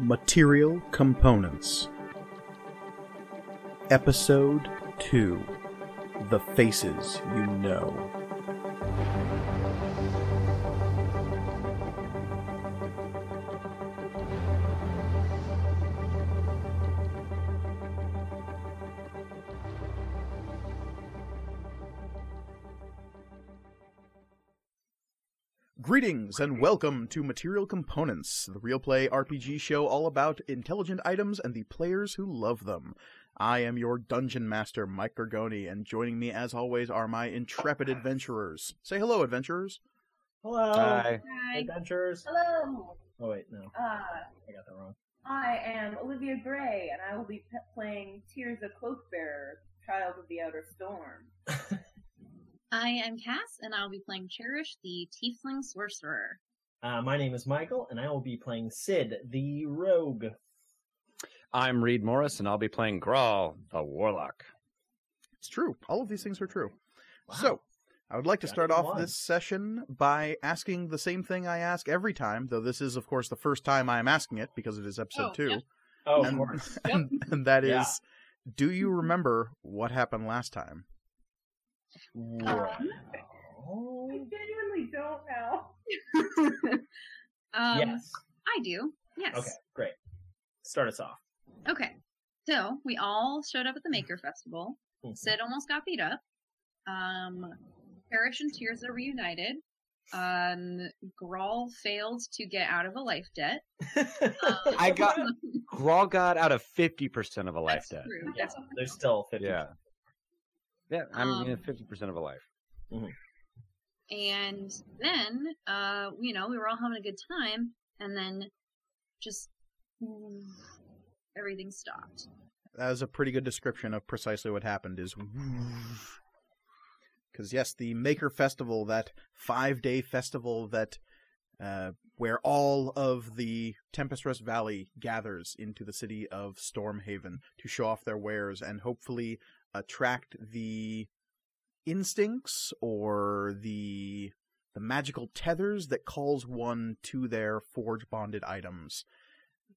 Material Components Episode 2 The Faces You Know. Greetings and welcome to Material Components, the real play RPG show all about intelligent items and the players who love them. I am your dungeon master, Mike Gargoni, and joining me as always are my intrepid adventurers. Say hello, adventurers. Hello, Hi. Hi. adventurers. Hello. Oh wait, no, Uh, I got that wrong. I am Olivia Gray, and I will be p- playing Tears of the Cloakbearer, Child of the Outer Storm. I am Cass, and I'll be playing Cherish, the Tiefling Sorcerer. Uh, my name is Michael, and I will be playing Sid, the rogue. I'm Reed Morris, and I'll be playing Grawl, the Warlock. It's true. All of these things are true. Wow. So, I would like to Got start off one. this session by asking the same thing I ask every time, though this is, of course, the first time I am asking it because it is episode Oh, two. yeah. Oh, of and, course. and, and that is, Yeah. do you remember what happened last time? Right. I Oh, genuinely don't know. um, yes. I do. Yes. Okay, great. Start us off. Okay. So we all showed up at the Maker Festival. Mhm. Sid almost got beat up. Um, Cherish and Tears are reunited. Um, Grawl failed to get out of a life debt. Um, I got Grawl got out of fifty percent of a life that's debt. true. Yeah, there's still 50. Yeah, yeah. I mean, Um, fifty percent of a life. And then, uh, you know, we were all having a good time, and then just everything stopped. That is a pretty good description of precisely what happened. Is because yes, the Maker Festival, that five-day festival that uh, where all of the Tempest Rest Valley gathers into the city of Stormhaven to show off their wares and hopefully attract the instincts or the the magical tethers that calls one to their forge bonded items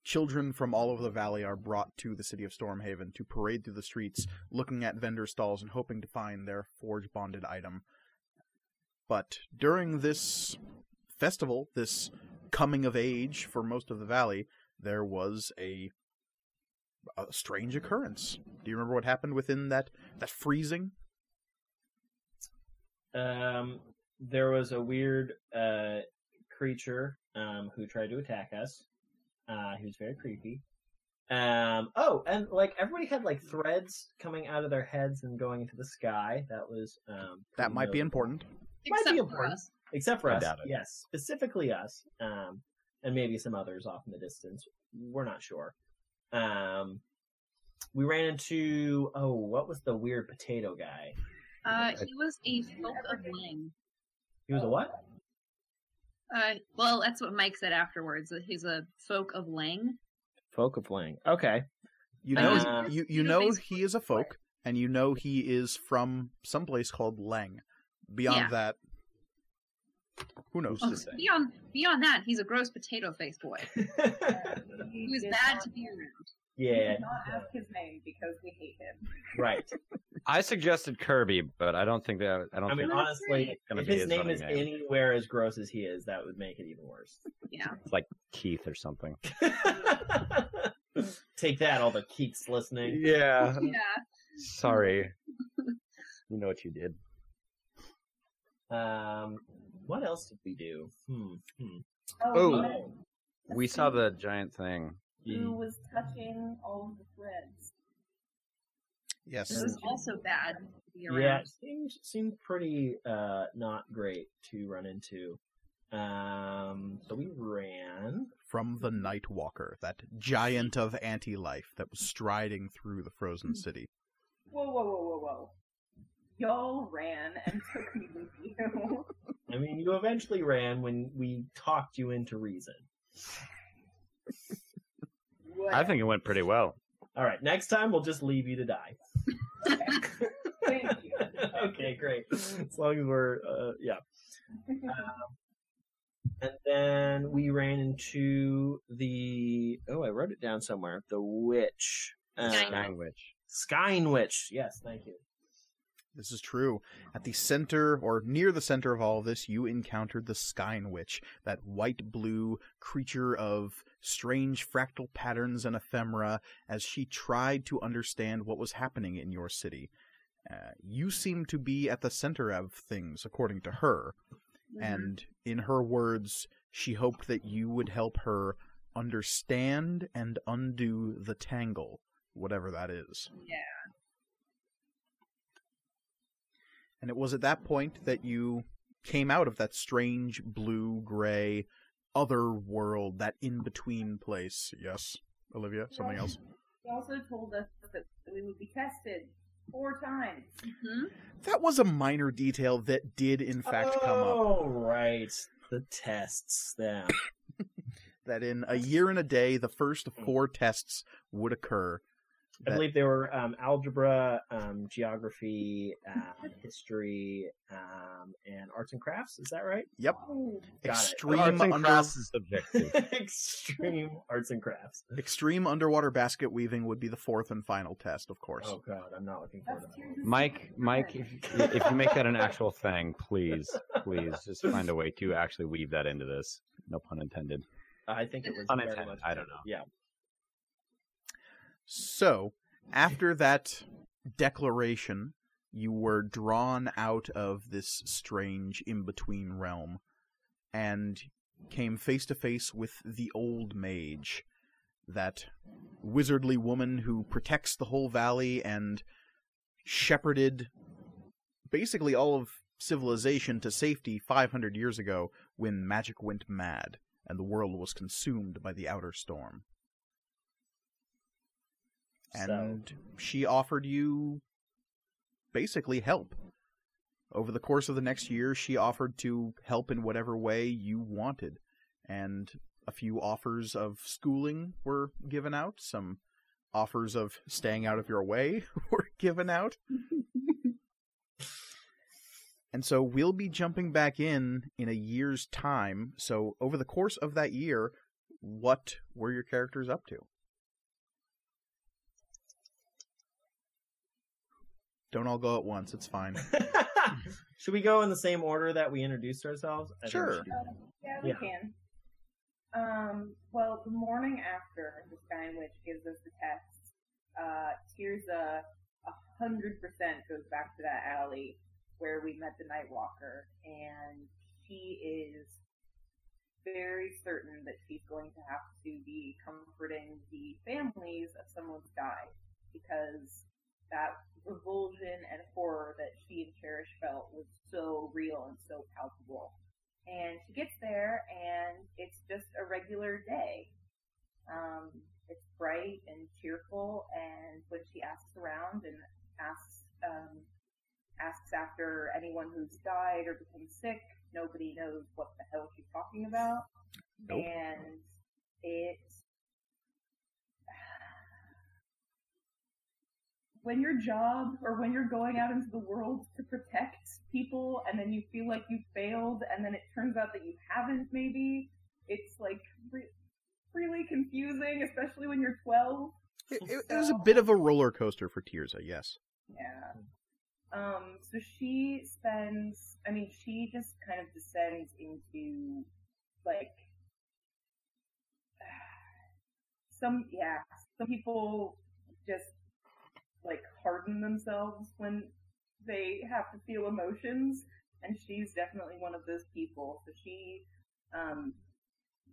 children from all over the valley are brought to the city of Stormhaven to parade through the streets, looking at vendor stalls and hoping to find their forge bonded item. But during this festival, this coming of age for most of the valley, there was a a strange occurrence. Do you remember what happened within that that freezing? Um, there was a weird uh, creature um, who tried to attack us. Uh, he was very creepy. Um, oh, and like everybody had like threads coming out of their heads and going into the sky. That was um, That pretty might be notable. important. Might Except be for important. us. except for I us. doubt it. Yes, specifically us, um, and maybe some others off in the distance. We're not sure. Um, we ran into oh, what was the weird potato guy? Uh, he was a folk of Ling. He was a what? Uh, well, that's what Mike said afterwards. He's a folk of Lang. Folk of Lang. Okay. You know, was- you you you know, know he is a folk, and you know he is from some place called Lang. Beyond Yeah. that, who knows? Oh, beyond beyond that, he's a gross potato faced boy. He was bad not- to be around. yeah. did not ask his name because we hate him. Right. I suggested Kirby, but I don't think that. I don't I mean, think honestly, it's if be his his name is name. anywhere as gross as he is, that would make it even worse. Yeah. it's like Keith or something. Take that, all the Keats listening. Yeah. Yeah. Sorry. you know what you did. Um, what else did we do? Hmm. hmm. Oh. we met We saw the giant thing. Who was touching all of the threads? Yes. It was also bad to be. Yeah, it seemed seemed pretty uh not great to run into. Um, so we ran. from the Night Walker, that giant of anti-life that was striding through the frozen city. Whoa, whoa, whoa, whoa, whoa! Y'all ran and took me with you. I mean, you eventually ran when we talked you into reason. I think it went pretty well. All right, next time we'll just leave you to die. Thank you. okay, great. As long as we're, uh, yeah. Um, And then we ran into the oh, I wrote it down somewhere. The witch, uh, Skyne. Nine Witch. Skyne witch. Yes, thank you. This is true. At the center, or near the center of all of this, you encountered the Skyne Witch, that white blue creature of strange fractal patterns and ephemera, as she tried to understand what was happening in your city. Uh, you seem to be at the center of things, according to her, and in her words, she hoped that you would help her understand and undo the tangle, whatever that is. Yeah. And it was at that point that you came out of that strange blue gray other world, that in between place. Yes, Olivia, something else. He also told us that we would be tested four times. hmm That was a minor detail that did in fact come up. Oh, right. The tests. Yeah. That in a year and a day, the first four tests would occur. I That- believe they were um, algebra, um, geography, um, history, um, and arts and crafts. Is that right? Yep. Oh, Got it. Extreme Arts and under crafts is subjective. Extreme arts and crafts. extreme underwater basket weaving would be the fourth and final test, of course. Oh god, I'm not looking forward that's to that. Mike, Mike, if, if you make that an actual thing, please, please, just find a way to actually weave that into this. No pun intended. I think it was Unintended, very much I don't know. Yeah. So, after that declaration, you were drawn out of this strange in between realm and came face to face with the old mage, that wizardly woman who protects the whole valley and shepherded basically all of civilization to safety 500 years ago when magic went mad and the world was consumed by the outer storm and she offered you basically help. Over the course of the next year, she offered to help in whatever way you wanted, and a few offers of schooling were given out. Some offers of staying out of your way were given out. And so we'll be jumping back in in a year's time. So over the course of that year, what were your characters up to? Don't all go at once. It's fine. should we go in the same order that we introduced ourselves? I think we Sure. should do that. Yeah, we Yeah. can. Um, well, the morning after the Sky Witch gives us the tests, uh, Tirza a hundred percent goes back to that alley where we met the Nightwalker, and she is very certain that she's going to have to be comforting the families of someone who's died because that revulsion and horror that she and Cherish felt was so real and so palpable. And she gets there, and it's just a regular day. Um, it's bright and cheerful, and when she asks around and asks um, asks after anyone who's died or become sick, nobody knows what the hell she's talking about. Nope. And it when your job or when you're going out into the world to protect people and then you feel like you failed and then it turns out that you haven't maybe it's like re- really confusing especially when you're 12 It, it, it was a bit of a roller coaster for Tirza, yes. yeah um so she spends i mean she just kind of descends into like some yeah some people just like harden themselves when they have to feel emotions and she's definitely one of those people so she um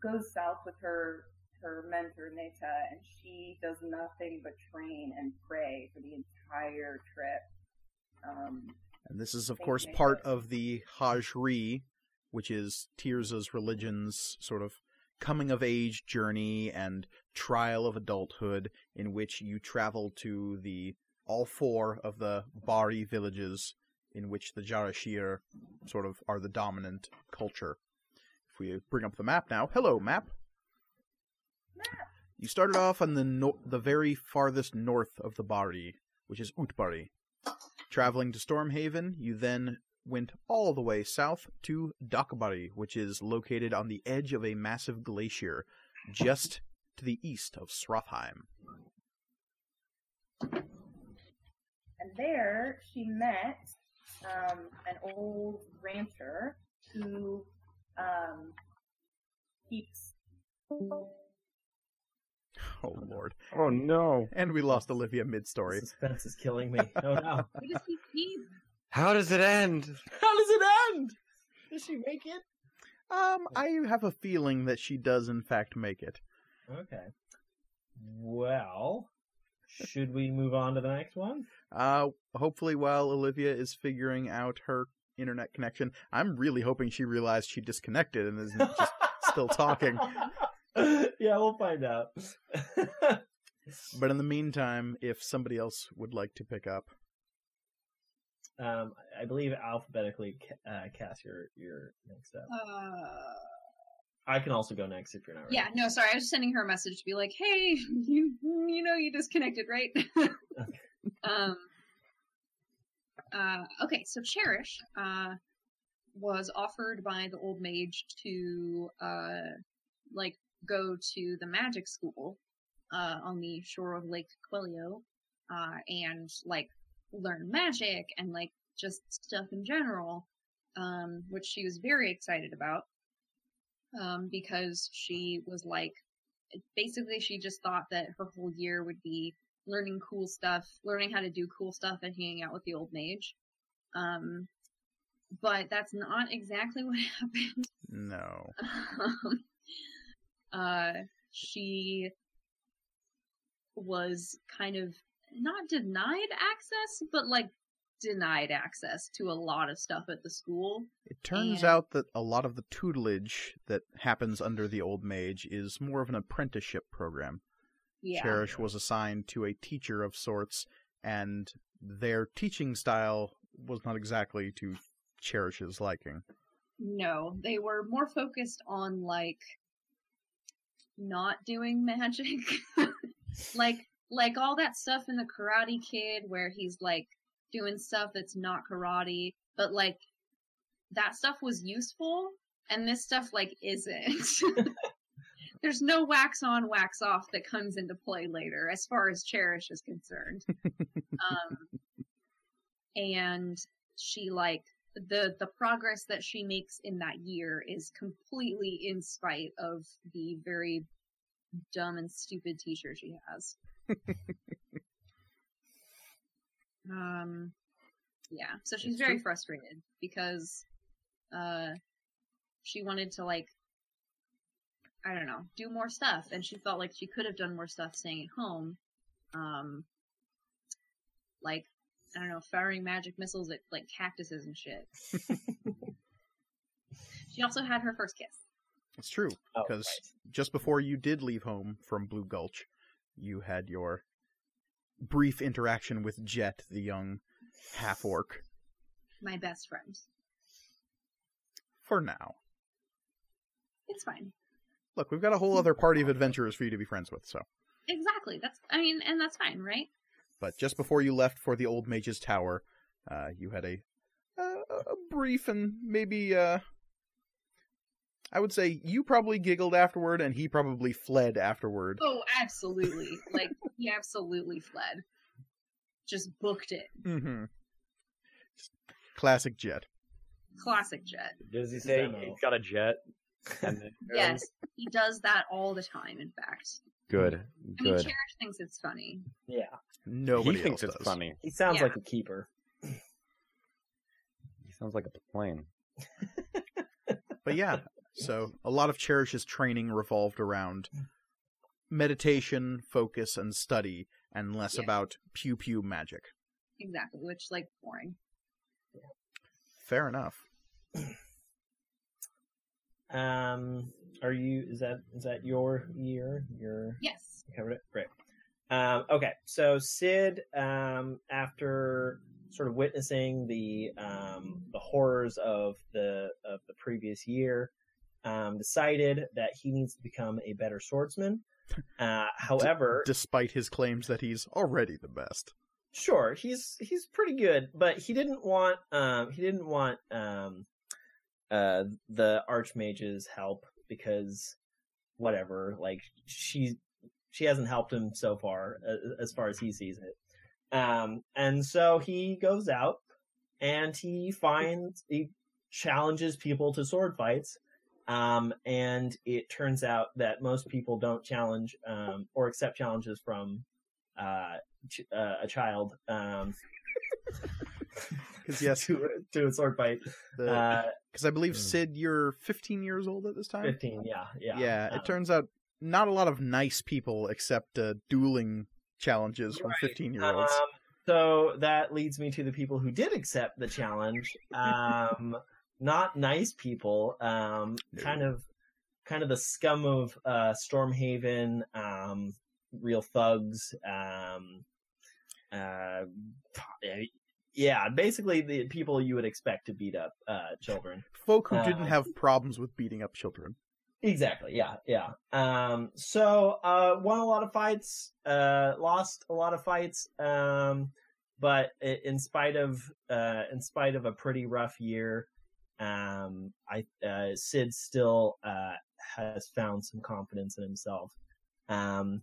goes south with her her mentor Neta and she does nothing but train and pray for the entire trip um And this is, of course, you. part of the Hajri, which is Tirza's religion's sort of coming of age journey and trial of adulthood, in which you travel to the all four of the Bari villages, in which the Jarashir sort of are the dominant culture. If we bring up the map now, hello map. You started off on the no- the very farthest north of the Bari, which is Utbari. Traveling to Stormhaven, you then went all the way south to Dakbari, which is located on the edge of a massive glacier just to the east of Srothheim. And there she met um, an old rancher who um, keeps. Oh lord. Oh no! And we lost Olivia mid-story. Suspense is killing me. Oh no. What does he keep? How does it end? How does it end? Does she make it? Um, I have a feeling that she does in fact make it. Okay. Well, should we move on to the next one? Uh, hopefully while Olivia is figuring out her internet connection, I'm really hoping she realized she disconnected and isn't just still talking. yeah, we'll find out. But in the meantime, if somebody else would like to pick up, um, I believe alphabetically, ca- uh, Cass, you're you're next up. Uh, I can also go next if you're not ready. yeah, no, sorry. I was sending her a message to be like, "Hey, you you know you disconnected, right?" um. Uh. Okay. So Cherish uh was offered by the old mage to uh like go to the magic school uh on the shore of Lake Quelio uh and like learn magic and like just stuff in general um which she was very excited about um, because she was like, basically, she just thought that her whole year would be learning cool stuff, learning how to do cool stuff, and hanging out with the old mage. Um, but that's not exactly what happened. no. Um, uh, she was kind of not denied access, but like denied access to a lot of stuff at the school. It turns And- out that a lot of the tutelage that happens under the old mage is more of an apprenticeship program. Yeah. Cherish was assigned to a teacher of sorts, and their teaching style was not exactly to Cherish's liking. No, they were more focused on like not doing magic. like like all that stuff in the Karate Kid where he's like doing stuff that's not karate, but like that stuff was useful and this stuff like isn't. There's no wax on, wax off that comes into play later as far as Cherish is concerned. um and she like the the progress that she makes in that year is completely in spite of the very dumb and stupid teacher she has. um yeah, so she's very frustrated because uh she wanted to like I don't know, do more stuff and she felt like she could have done more stuff staying at home. Um like I don't know, firing magic missiles at like cactuses and shit. she also had her first kiss. It's true, Oh, because right. just before you did leave home from Blue Gulch, you had your brief interaction with Jet, the young half orc, My best friend. for now. It's fine. Look, we've got a whole other party of adventurers for you to be friends with, so. Exactly. That's I mean, and that's fine, right? But just before you left for the old mage's tower, uh, you had a, a a brief and maybe uh, I would say you probably giggled afterward, and he probably fled afterward. Oh, absolutely. like he absolutely fled. Just booked it. Mm-hmm. Classic Jet. Classic Jet. Does he say Zemo. he's got a jet? And then, Yes, he does that all the time. In fact, Good. I mean, Good. Cherish thinks it's funny. Yeah, Nobody he thinks else it's funny. he sounds Yeah. like a keeper. He sounds like a plane. But yeah, so a lot of Cherish's training revolved around meditation, focus, and study, and less Yeah. about pew pew magic. Exactly, which like boring. Fair enough. Um, are you? Is that is that your year? Your Yes. You covered it. Great. Um, okay, so Sid, um, after sort of witnessing the um, the horrors of the of the previous year, um, decided that he needs to become a better swordsman. Uh, however, Despite his claims that he's already the best. sure he's he's pretty good but he didn't want um he didn't want um uh the archmage's help because whatever like she she hasn't helped him so far uh, as far as he sees it um and so he goes out and he finds he challenges people to sword fights um and it turns out that most people don't challenge um or accept challenges from uh ch- uh, a child um Because yes, to, to a sword fight. because Uh, I believe Mm. Sid, you're 15 years old at this time. 15, yeah, yeah. Yeah, it um, turns out not a lot of nice people accept uh, dueling challenges from 15 year olds. Um, so that leads me to the people who did accept the challenge. Not nice people. Um, No. kind of, kind of the scum of uh, Stormhaven. Um, real thugs. Um, uh, yeah, basically the people you would expect to beat up uh, children. Folk who didn't um, have problems with beating up children. Exactly. Yeah. Yeah. Um, so, uh, won a lot of fights, uh, lost a lot of fights. Um, but in spite of, uh, in spite of a pretty rough year, um, I, uh, Sid still, uh, has found some confidence in himself. Um,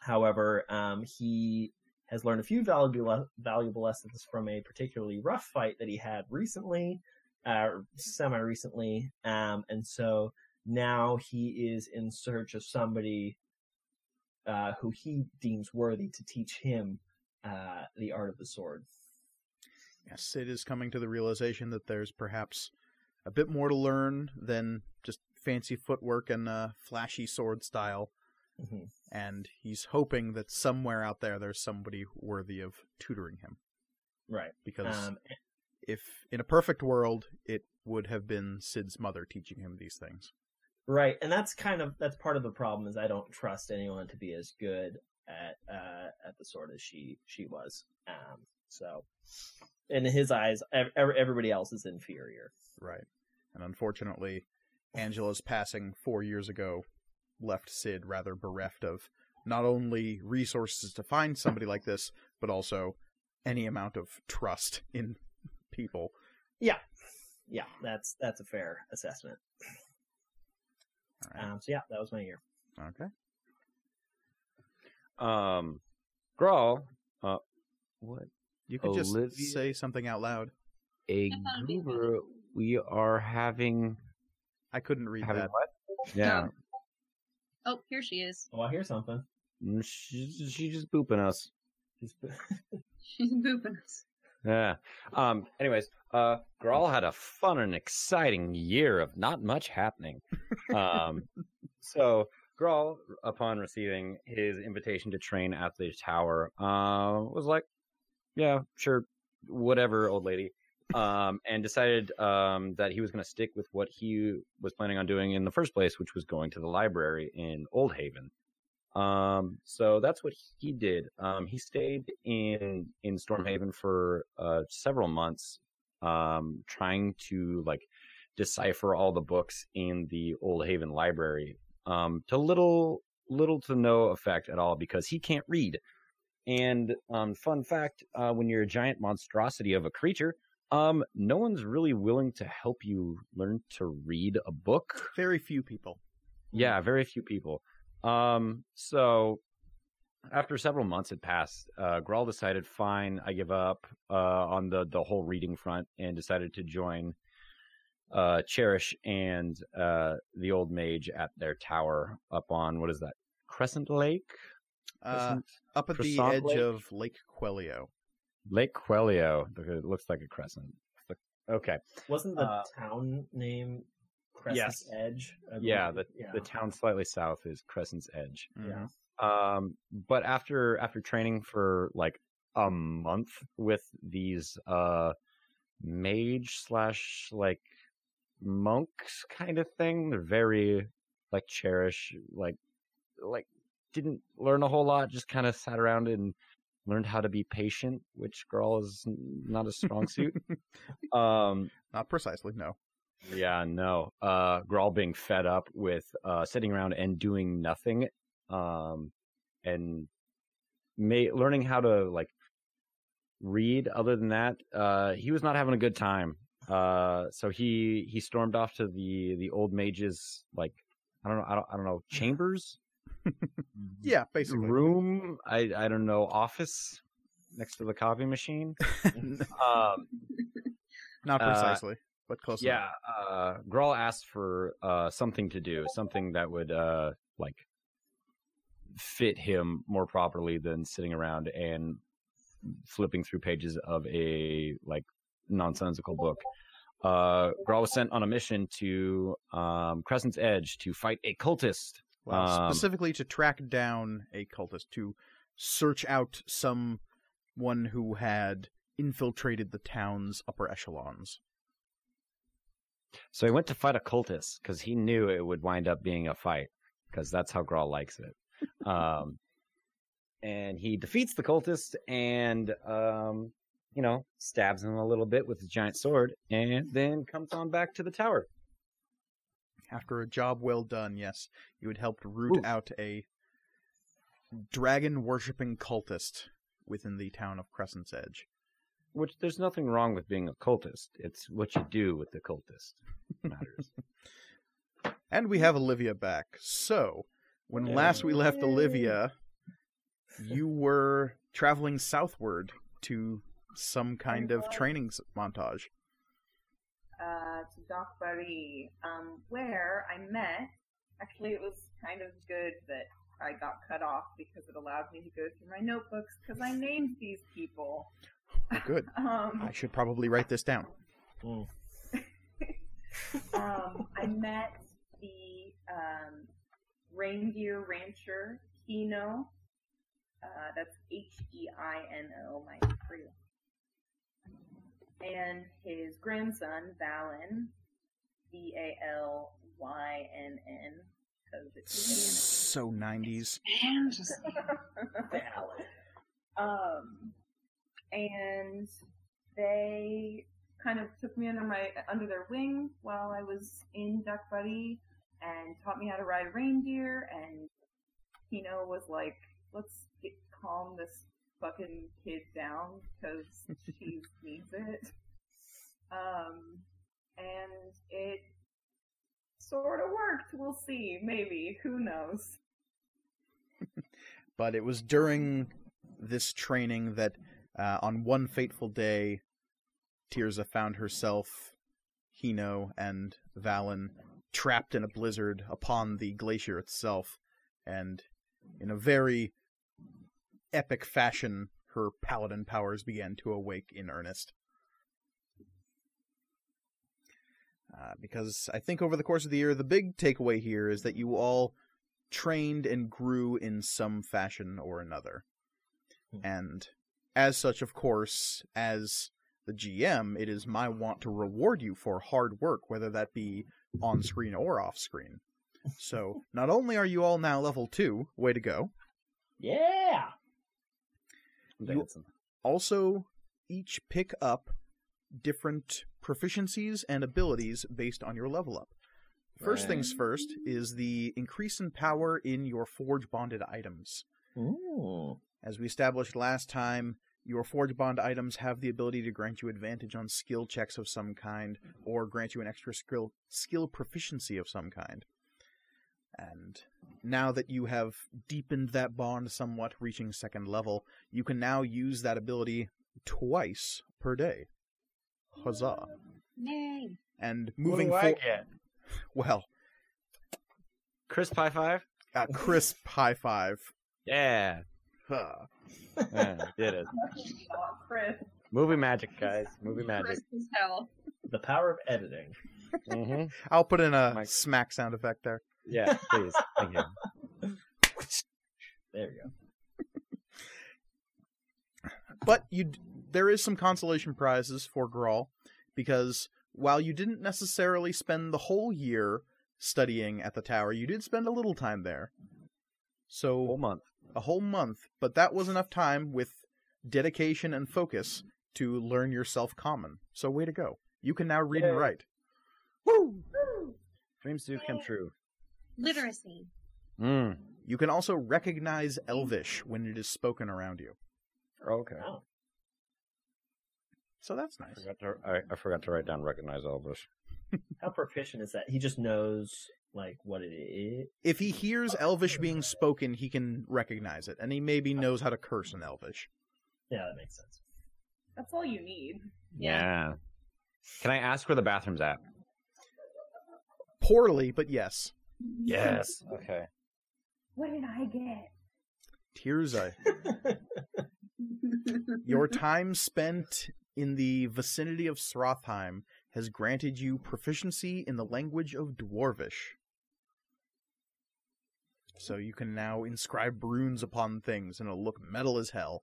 however, um, he has learned a few valuable, valuable lessons from a particularly rough fight that he had recently, uh, semi recently. Um, and so, now he is in search of somebody uh, who he deems worthy to teach him uh, the art of the sword. Sid is coming to the realization that there's perhaps a bit more to learn than just fancy footwork and uh, flashy sword style. hmm And he's hoping that somewhere out there there's somebody worthy of tutoring him. Right. Because Um, if in a perfect world, it would have been Sid's mother teaching him these things. right, and that's kind of that's part of the problem is I don't trust anyone to be as good at uh, at the sword as she she was. Um, so, in his eyes, ev- ev- everybody else is inferior. Right. And unfortunately, Angela's passing four years ago left Sid rather bereft of not only resources to find somebody like this, but also any amount of trust in people. Yeah, yeah, that's that's a fair assessment. All right. Um, so yeah, that was my year. Okay. Um, Grawl, uh, what? You could just say something out loud. A I thought it'd be goober. We are having I couldn't read having that. what? Yeah, Oh, here she is. Oh, I hear something. Mm, she's she's just booping us. She's- She's booping us. Yeah. Um. Anyways, uh, Grawl had a fun and exciting year of not much happening. Um. so Grawl, upon receiving his invitation to train at the tower, uh, was like, "Yeah, sure, whatever, old lady." Um, and decided um that he was going to stick with what he was planning on doing in the first place, which was going to the library in Old Haven. Um, so that's what he did. Um, he stayed in in Stormhaven for uh, several months, um, trying to like decipher all the books in the Old Haven library. Um, to little little to no effect at all because he can't read. And um, fun fact: uh, when you're a giant monstrosity of a creature, um, no one's really willing to help you learn to read a book. Very few people. Yeah, very few people. Um, so after several months had passed, uh, Grawl decided, fine, I give up uh, on the the whole reading front, and decided to join uh, Cherish and uh, the old mage at their tower up on what is that Crescent Lake? Uh, up at the edge Lake? of Lake Quelio. Lake Quelio. It looks like a crescent. Okay. Wasn't the Uh, town name Crescent's yes. Edge? I Yeah, believe? the the town slightly south is Crescent's Edge. Yeah. Mhm. Um, but after after training for like a month with these uh mage slash like monks kind of thing, they're very like cherish like like didn't learn a whole lot, just kind of sat around and learned how to be patient, which Grawl is not a strong suit. um Not precisely, no. yeah, no. Uh Grawl being fed up with uh sitting around and doing nothing. Um and may learning how to like read other than that. Uh, he was not having a good time. Uh, so he he stormed off to the the old mage's like I don't know I don't I don't know chambers Yeah, basically. room I I don't know office next to the copy machine. um, Not Uh, precisely, but close yeah, uh, Grawl asked for uh something to do, something that would uh like fit him more properly than sitting around and flipping through pages of a like nonsensical book. Uh, Grawl was sent on a mission to um, Crescent's Edge to fight a cultist. Well, um, specifically to track down a cultist, to search out someone who had infiltrated the town's upper echelons. So he went to fight a cultist because he knew it would wind up being a fight because that's how Grawl likes it. Um, and he defeats the cultist and, um, you know, stabs him a little bit with his giant sword and then comes on back to the tower. After a job well done, yes, you had helped root Ooh. out a dragon worshipping cultist within the town of Crescent's Edge. Which there's nothing wrong with being a cultist. It's what you do with the cultist matters. And we have Olivia back. So, when last we left Olivia, you were traveling southward to some kind of training montage. Uh, to Dakbari, um, where I met. Actually, it was kind of good that I got cut off because it allowed me to go through my notebooks because I named these people. Oh, good. Um, I should probably write this down. Mm. um, I met the um, reindeer rancher Heino. Uh, that's H E I N O, my crew. And his grandson, Valynn, V A L Y N N, because it's So 90s. um, and they kind of took me under my under their wing while I was in Dakbari and taught me how to ride a reindeer. And Heino was like, "Let's get, calm this fucking kid down because she needs it." Um, and it sort of worked. We'll see. Maybe. Who knows? But it was during this training that, uh, on one fateful day, Tirza found herself, Heino, and Valynn trapped in a blizzard upon the glacier itself, and in a very epic fashion, her paladin powers began to awake in earnest. Uh, because I think over the course of the year, the big takeaway here is that you all trained and grew in some fashion or another. Hmm. And as such, of course, as the GM, it is my want to reward you for hard work, whether that be on screen or off screen. So, not only are you all now level 2, way to go, Yeah. Also each pick up different proficiencies and abilities based on your level up. First things first is the increase in power in your forge bonded items. Ooh. As we established last time, your forge bond items have the ability to grant you advantage on skill checks of some kind or grant you an extra skill skill proficiency of some kind. And now that you have deepened that bond somewhat, reaching second level, you can now use that ability twice per day. Huzzah. Yay. And What moving do I forward, get? well, Crisp high five? a crisp high five. Yeah. Huh. yeah did it. Movie magic, guys. Movie magic. Crisp as hell. The power of editing. Mm-hmm. I'll put in a Mike. smack sound effect there. Yeah, please. Thank you. There you go. But you, there is some consolation prizes for Grawl because while you didn't necessarily spend the whole year studying at the tower, you did spend a little time there. So a Whole month. a whole month, but that was enough time with dedication and focus to learn yourself common. So way to go. You can now read and Yay. write. Dreams do come true. Literacy. Mm. You can also recognize Elvish when it is spoken around you. Okay. Wow. So that's I nice. forgot to I, I forgot to write down recognize Elvish. How proficient is that? He just knows like what it is. If he hears Elvish being spoken, he can recognize it, and he maybe knows how to curse in Elvish. Yeah, that makes sense. That's all you need. Yeah. Can I ask where the bathroom's at? Poorly, but yes. Yes. Okay. What did I get? Tirza, your time spent in the vicinity of Srothheim has granted you proficiency in the language of Dwarvish. So you can now inscribe runes upon things, and it'll look metal as hell.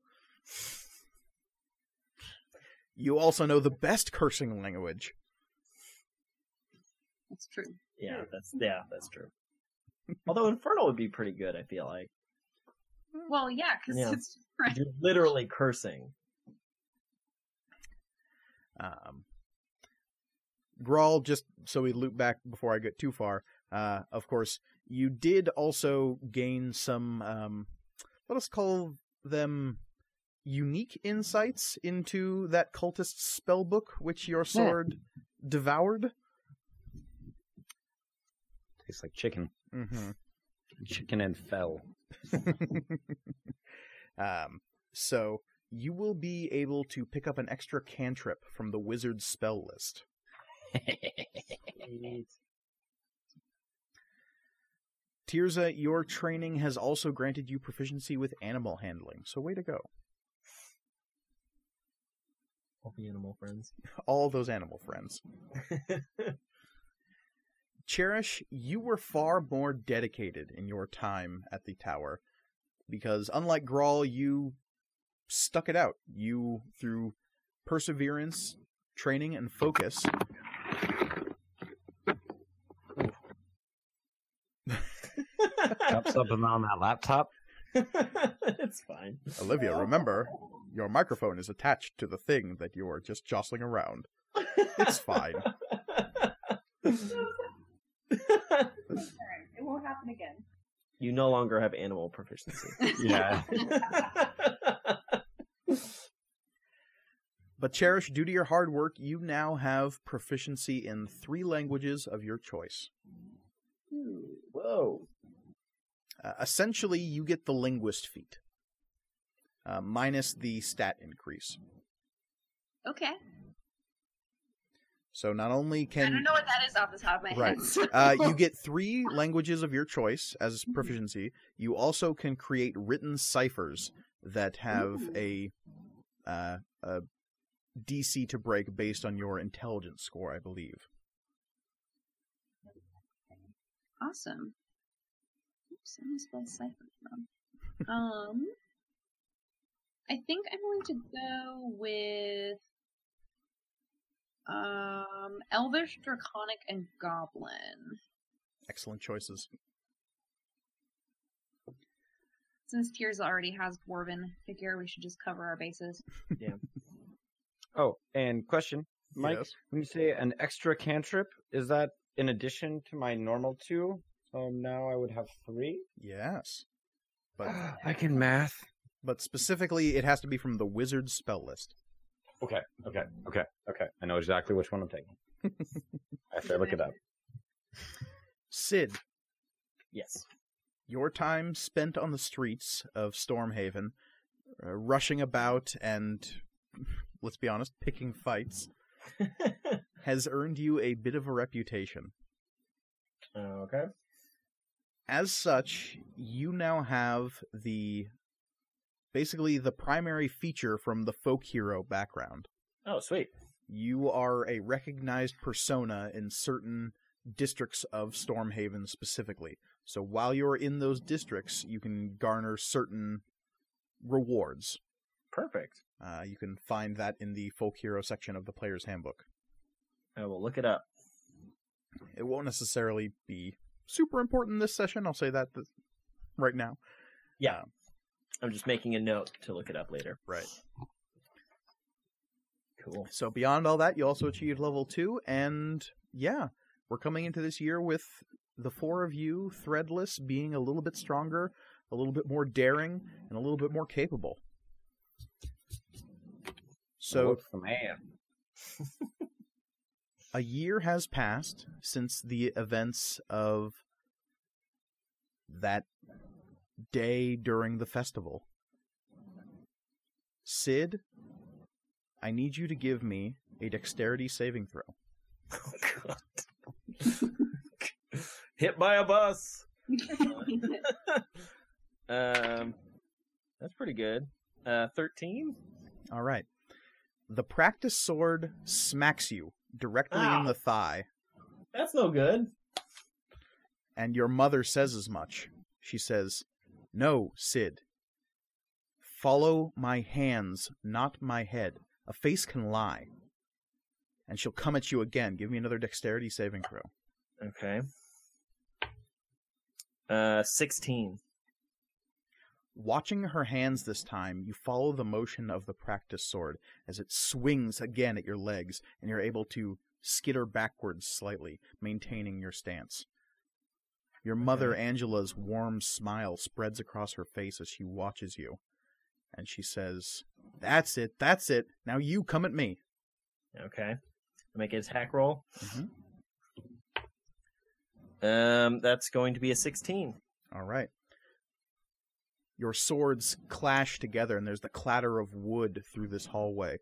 You also know the best cursing language. That's true. Yeah, that's yeah, that's true. Although Infernal would be pretty good, I feel like Well, yeah, because Yeah. it's right. you're literally cursing. Um, Grawl, just so we loop back before I get too far, uh, of course, you did also gain some, um, let us call them unique insights into that cultist spell book which your sword devoured. Tastes like chicken. Mm-hmm. Chicken and fell. um, so you will be able to pick up an extra cantrip from the wizard's spell list. Tirza, your training has also granted you proficiency with animal handling, so way to go. All the animal friends. All those animal friends. Cherish, you were far more dedicated in your time at the tower because, unlike Grawl, you stuck it out. You, through perseverance, training, and focus, Up something on that laptop. it's fine. Olivia, remember, your microphone is attached to the thing that you are just jostling around. It's fine. Alright, it won't happen again. you no longer have animal proficiency. Yeah. But Cherish, due to your hard work, you now have proficiency in three languages of your choice. Whoa. Uh, essentially, you get the linguist feat, uh, minus the stat increase. Okay. So not only can I don't know what that is off the top of my Right. head. so- uh, you get three languages of your choice as proficiency. You also can create written ciphers that have a, uh, a DC to break based on your intelligence score, I believe. Awesome. Oops, I spelled cipher wrong. Um, I think I'm going to go with um Elvish, Draconic, and Goblin. Excellent choices. Since Tears already has Dwarven, figure we should just cover our bases. Yeah. oh, and question, Mike. Yes. When you say an extra cantrip, is that in addition to my normal two? So now I would have three. Yes. But I can math. but specifically, it has to be from the wizard spell list. Okay, okay, okay, okay. I know exactly which one I'm taking. After I look it up. Sid, Yes. your time spent on the streets of Stormhaven, uh, rushing about and, let's be honest, picking fights, has earned you a bit of a reputation. okay. As such, you now have the basically the primary feature from the folk hero background. Oh, sweet. You are a recognized persona in certain districts of Stormhaven specifically. So while you're in those districts, you can garner certain rewards. Perfect. Uh, you can find that in the folk hero section of the player's handbook. I will look it up. It won't necessarily be super important this session. I'll say that th- right now. Yeah. I'm just making a note to look it up later. Right. Cool. So beyond all that, you also achieved level two, and yeah, we're coming into this year with the four of you, threadless, being a little bit stronger, a little bit more daring, and a little bit more capable. So What's the man? a year has passed since the events of that day during the festival. Sid, I need you to give me a dexterity saving throw. Oh, God. Hit by a bus. um, that's pretty good. Uh, thirteen. All right. The practice sword smacks you directly in the thigh, That's no good. and your mother says as much. She says, No, Sid. Follow my hands, not my head. A face can lie. And she'll come at you again. Give me another dexterity saving throw. Okay. Uh, sixteen. Watching her hands this time, you follow the motion of the practice sword as it swings again at your legs, and you're able to skitter backwards slightly, maintaining your stance. Your mother, Angela's warm smile spreads across her face as she watches you, and she says, That's it, that's it. Now you come at me. Okay. Make an attack roll. Mhm. Um, that's going to be a sixteen. All right. Your swords clash together, and there's the clatter of wood through this hallway.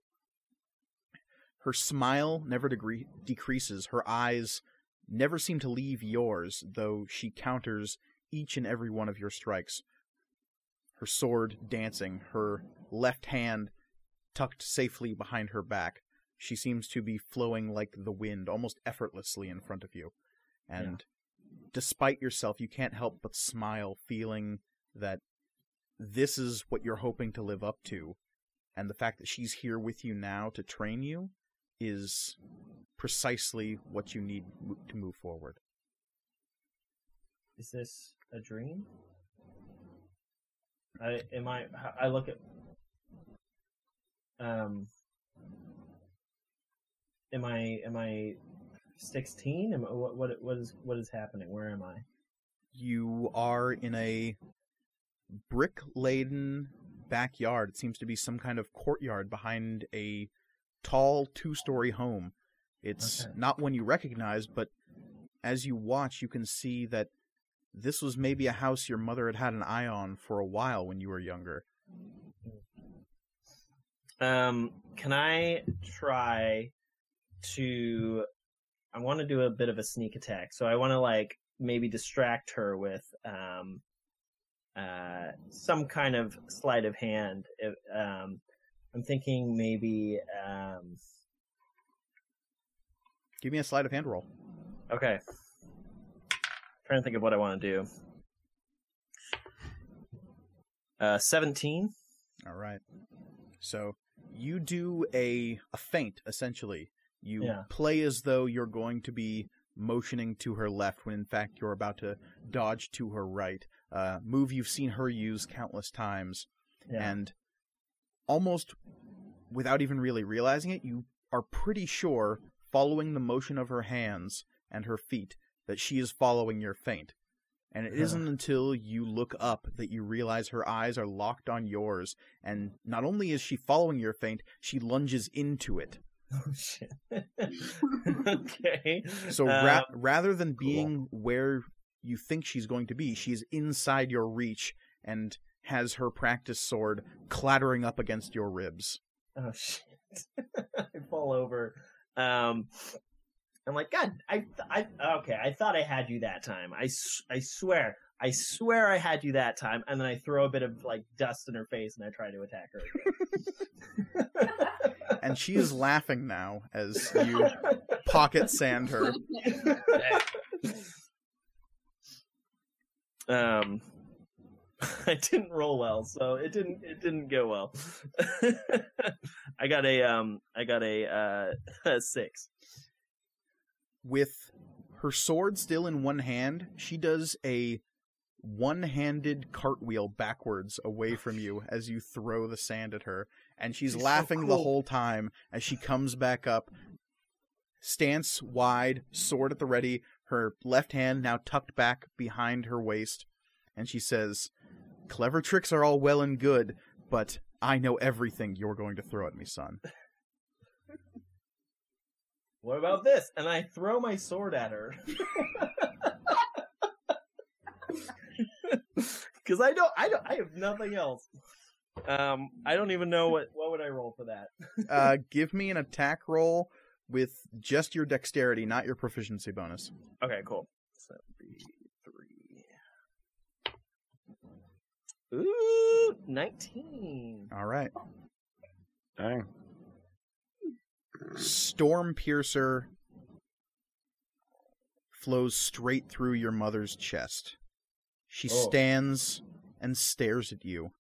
Her smile never degree- decreases. Her eyes never seem to leave yours, though she counters each and every one of your strikes. Her sword dancing, her left hand tucked safely behind her back. She seems to be flowing like the wind, almost effortlessly in front of you. And despite yourself, you can't help but smile, feeling that this is what you're hoping to live up to. And the fact that she's here with you now to train you is precisely what you need to move forward. Is this a dream? I am I I look at um am I am I 16 am what what what is what is happening where am I You are in a brick laden backyard. It seems to be some kind of courtyard behind a tall two story home. It's Okay. not one you recognize, but as you watch, you can see that this was maybe a house your mother had had an eye on for a while when you were younger. um can I try to I want to do a bit of a sneak attack so I want to like maybe distract her with um uh some kind of sleight of hand If, um I'm thinking maybe um Give me a sleight of hand roll. Okay. trying to think of what I want to do. Uh, 17. All right. So you do a a feint essentially. You Yeah. play as though you're going to be motioning to her left when in fact you're about to dodge to her right. Uh, move you've seen her use countless times, Yeah. and almost without even really realizing it, you are pretty sure, following the motion of her hands and her feet, that she is following your feint. And it Huh. isn't until you look up that you realize her eyes are locked on yours, and not only is she following your feint, she lunges into it. oh shit. okay. So ra- Um, rather than being where you think she's going to be, she's inside your reach and has her practice sword clattering up against your ribs. Oh shit! I fall over. Um, I'm like, God, I, I, okay, I thought I had you that time. I, I swear, I swear I had you that time. And then I throw a bit of like dust in her face and I try to attack her. And she is laughing now as you pocket sand her. um, I didn't roll well, so it didn't, it didn't go well. I got a, um, I got a, uh, a six. With her sword still in one hand, she does a one-handed cartwheel backwards away from you as you throw the sand at her, and she's She's so laughing the whole time as she comes back up, stance wide, sword at the ready, her left hand now tucked back behind her waist, and she says, "Clever tricks are all well and good, but I know everything you're going to throw at me, son." What about this? And I throw my sword at her. Because I don't, I don't, I have nothing else. Um, I don't even know what what would I roll for that. Uh, give me an attack roll with just your dexterity, not your proficiency bonus. Okay, cool. So that'd be Ooh, nineteen. All right. Dang. Storm Piercer flows straight through your mother's chest. She Oh. stands and stares at you,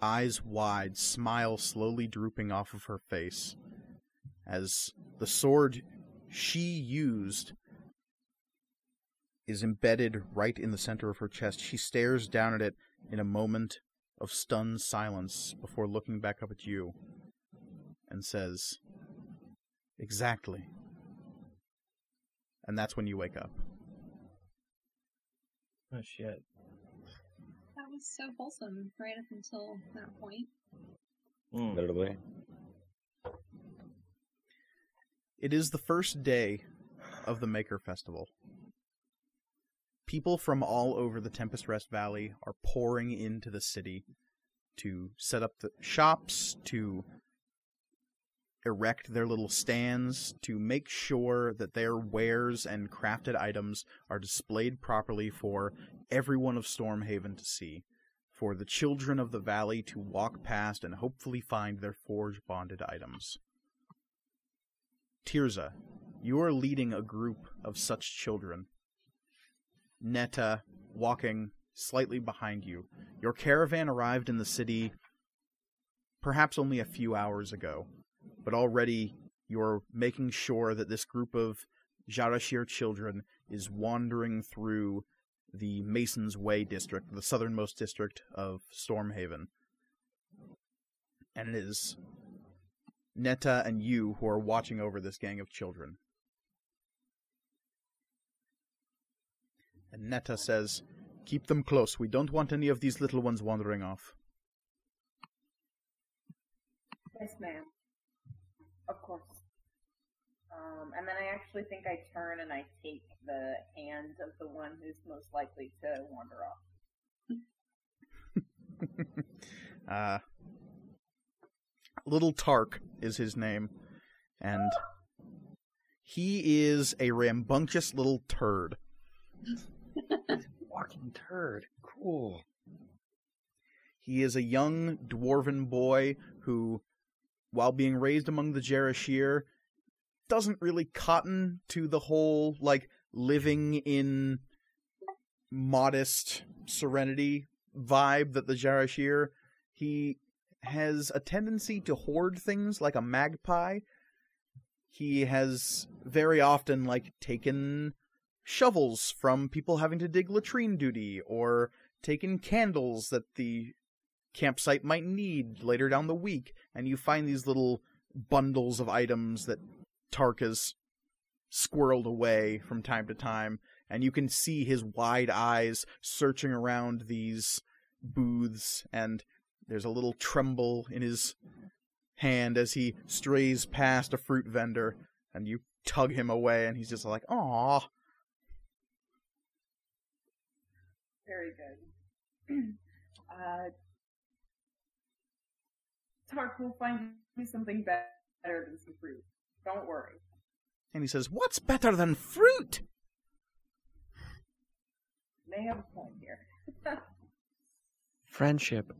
eyes wide, smile slowly drooping off of her face, as the sword she used is embedded right in the center of her chest. She stares down at it in a moment of stunned silence before looking back up at you and says, Exactly. And that's when you wake up. Oh shit. That was so wholesome right up until that point. Mm. Literally. It is the first day of the Maker Festival. People from all over the Tempest Rest Valley are pouring into the city to set up the shops, to erect their little stands, to make sure that their wares and crafted items are displayed properly for everyone of Stormhaven to see, for the children of the valley to walk past and hopefully find their forge bonded items. Tirza, you are leading a group of such children. Netta walking slightly behind you. Your caravan arrived in the city perhaps only a few hours ago, but already you're making sure that this group of Jarashir children is wandering through the Mason's Way district, the southernmost district of Stormhaven. And it is Netta and you who are watching over this gang of children. And Netta says, Keep them close. We don't want any of these little ones wandering off. Yes, ma'am. Of course. Um, and then I actually think I turn and I take the hand of the one who's most likely to wander off. uh, Little Tark is his name, and he is a rambunctious little turd. Walking turd. Cool. He is a young dwarven boy who, while being raised among the Jarashir, doesn't really cotton to the whole, like, living in modest serenity vibe that the Jarashir. He has a tendency to hoard things like a magpie. He has very often, like, taken shovels from people having to dig latrine duty or taken candles that the campsite might need later down the week and you find these little bundles of items that Tark has squirreled away from time to time and you can see his wide eyes searching around these booths and there's a little tremble in his hand as he strays past a fruit vendor and you tug him away and he's just like "Aw." Very good. uh, Tark will find you something better than some fruit. Don't worry. and he says what's better than fruit They have a point here. Friendship.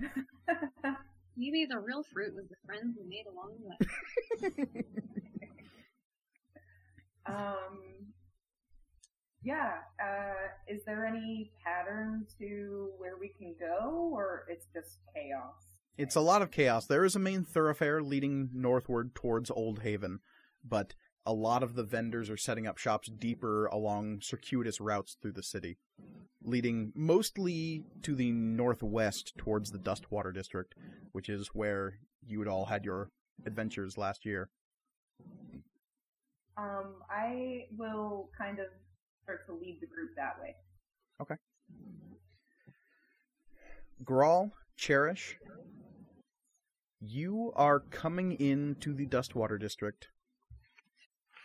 Maybe the real fruit was the friends we made along the way. um, yeah. Uh, is there any pattern to where we can go, or it's just chaos? It's a lot of chaos. There is a main thoroughfare leading northward towards Old Haven, but a lot of the vendors are setting up shops deeper along circuitous routes through the city, leading mostly to the northwest towards the Dustwater district, which is where you had all had your adventures last year. Um, I will kind of start to lead the group that way. Okay. Grawl, Cherish, you are coming into the Dustwater district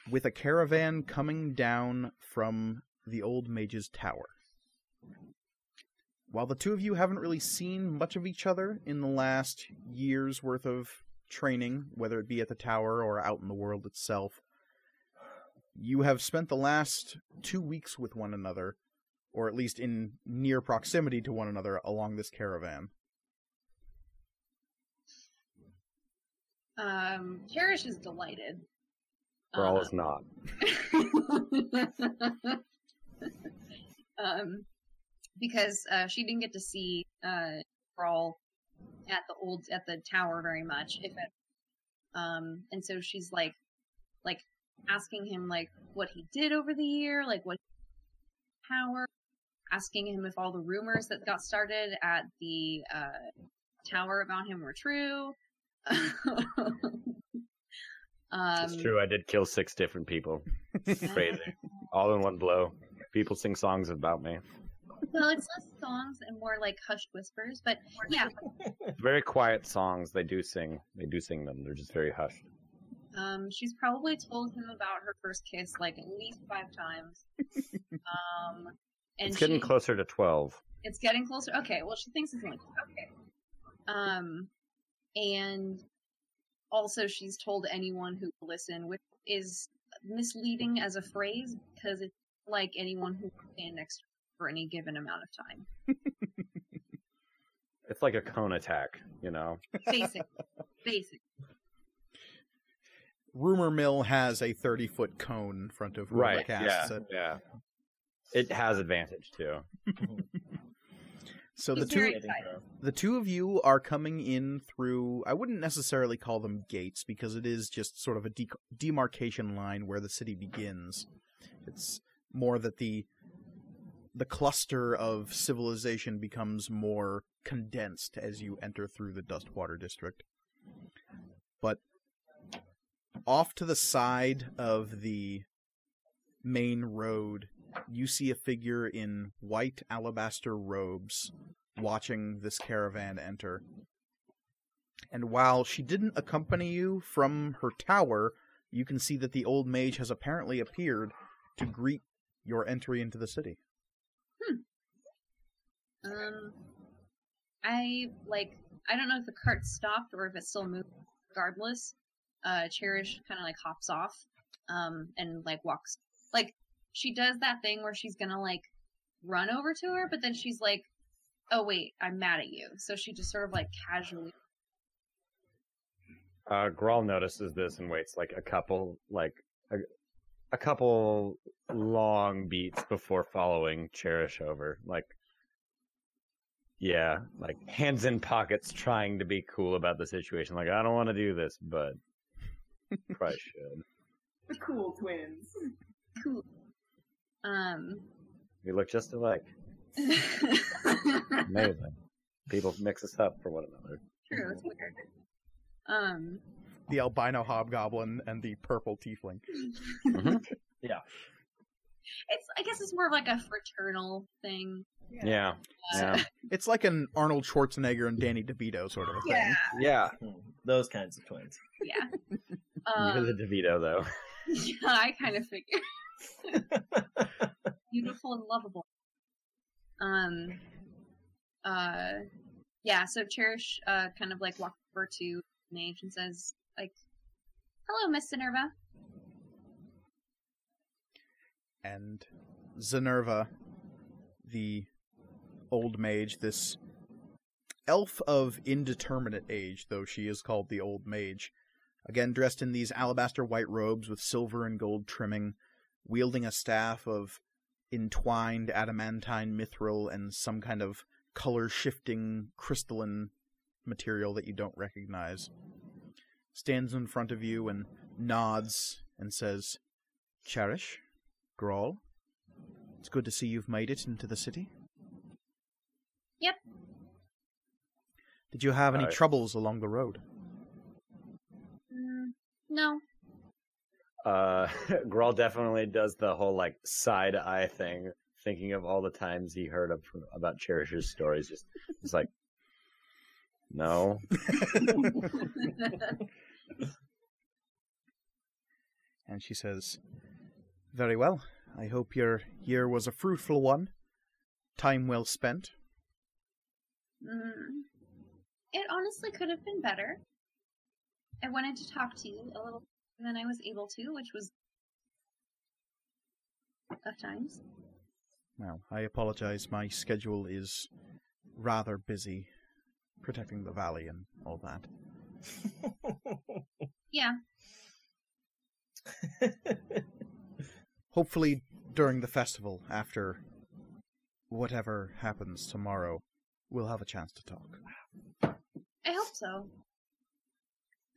with a caravan coming down from the old mage's tower. While the two of you haven't really seen much of each other in the last year's worth of training, whether it be at the tower or out in the world itself, you have spent the last two weeks with one another, or at least in near proximity to one another along this caravan. Um, Cherish is delighted. Grawl Uh, is not. um, because uh, she didn't get to see uh, Grawl at the old at the tower very much, if it. Um, and so she's like, like asking him like what he did over the year, like what power, asking him if all the rumors that got started at the uh, tower about him were true. um, it's true. I did kill six different people. Crazy. All in one blow. People sing songs about me. Well, it's less songs and more like hushed whispers, but yeah, Very quiet songs. They do sing. They do sing them. They're just very hushed. Um, she's probably told him about her first kiss like at least five times. um, and it's getting she- closer to twelve. It's getting closer. Okay, well, she thinks it's like okay. Um, and also she's told anyone who will listen, which is misleading as a phrase because it's like anyone who will stand next for any given amount of time. It's like a cone attack, you know. Basic, basic. Rumor Mill has a 30 foot cone in front of whoever casts Yeah. it. Yeah. It has advantage too. So the two the two of you are coming in through I wouldn't necessarily call them gates because it is just sort of a de- demarcation line where the city begins. It's more that the the cluster of civilization becomes more condensed as you enter through the Dustwater district. But off to the side of the main road, you see a figure in white alabaster robes watching this caravan enter. And while she didn't accompany you from her tower, you can see that the old mage has apparently appeared to greet your entry into the city. Hmm. Um, I like. I don't know if the cart stopped or if it still moved. Regardless, uh, Cherish kind of like hops off, um, and like walks. Like she does that thing where she's gonna like run over to her, but then she's like, "Oh wait, I'm mad at you." So she just sort of like casually. Uh, Grawl notices this and waits like a couple, like a, a couple long beats before following Cherish over. Like, yeah, like hands in pockets, trying to be cool about the situation. Like, I don't want to do this, but probably should. The cool twins. Cool. Um. We look just alike. Amazing. People mix us up for one another. True. It's weird. Um. The albino hobgoblin and the purple tiefling. It's. I guess it's more of like a fraternal thing. Yeah, Uh, yeah, It's like an Arnold Schwarzenegger and Danny DeVito sort of a thing. Yeah. yeah. Hmm, Those kinds of twins. Yeah. You're the Um, DeVito though. yeah, I kind of figured. Beautiful and lovable. Um. Uh. Yeah. So Cherish, uh, kind of like walks over to Mage and says, like, "Hello, Miss Minerva." and Zenerva, the old mage, this elf of indeterminate age, though she is called the old mage, again dressed in these alabaster white robes with silver and gold trimming, wielding a staff of entwined adamantine mithril and some kind of color shifting crystalline material that you don't recognize. Stands in front of you and nods and says, Cherish? Grawl, it's good to see you've made it into the city. Yep. Did you have any Aye. troubles along the road? No. Uh, Grawl definitely does the whole like side eye thing, thinking of all the times he heard of, about Cherish's stories. Just, it's like, no. And she says, Very well. I hope your year was a fruitful one. Time well spent. Mm. It honestly could have been better. I wanted to talk to you a little more than I was able to, which was of times. Well, I apologize. My schedule is rather busy protecting the valley and all that. Yeah, Hopefully, during the festival, after whatever happens tomorrow, we'll have a chance to talk. I hope so.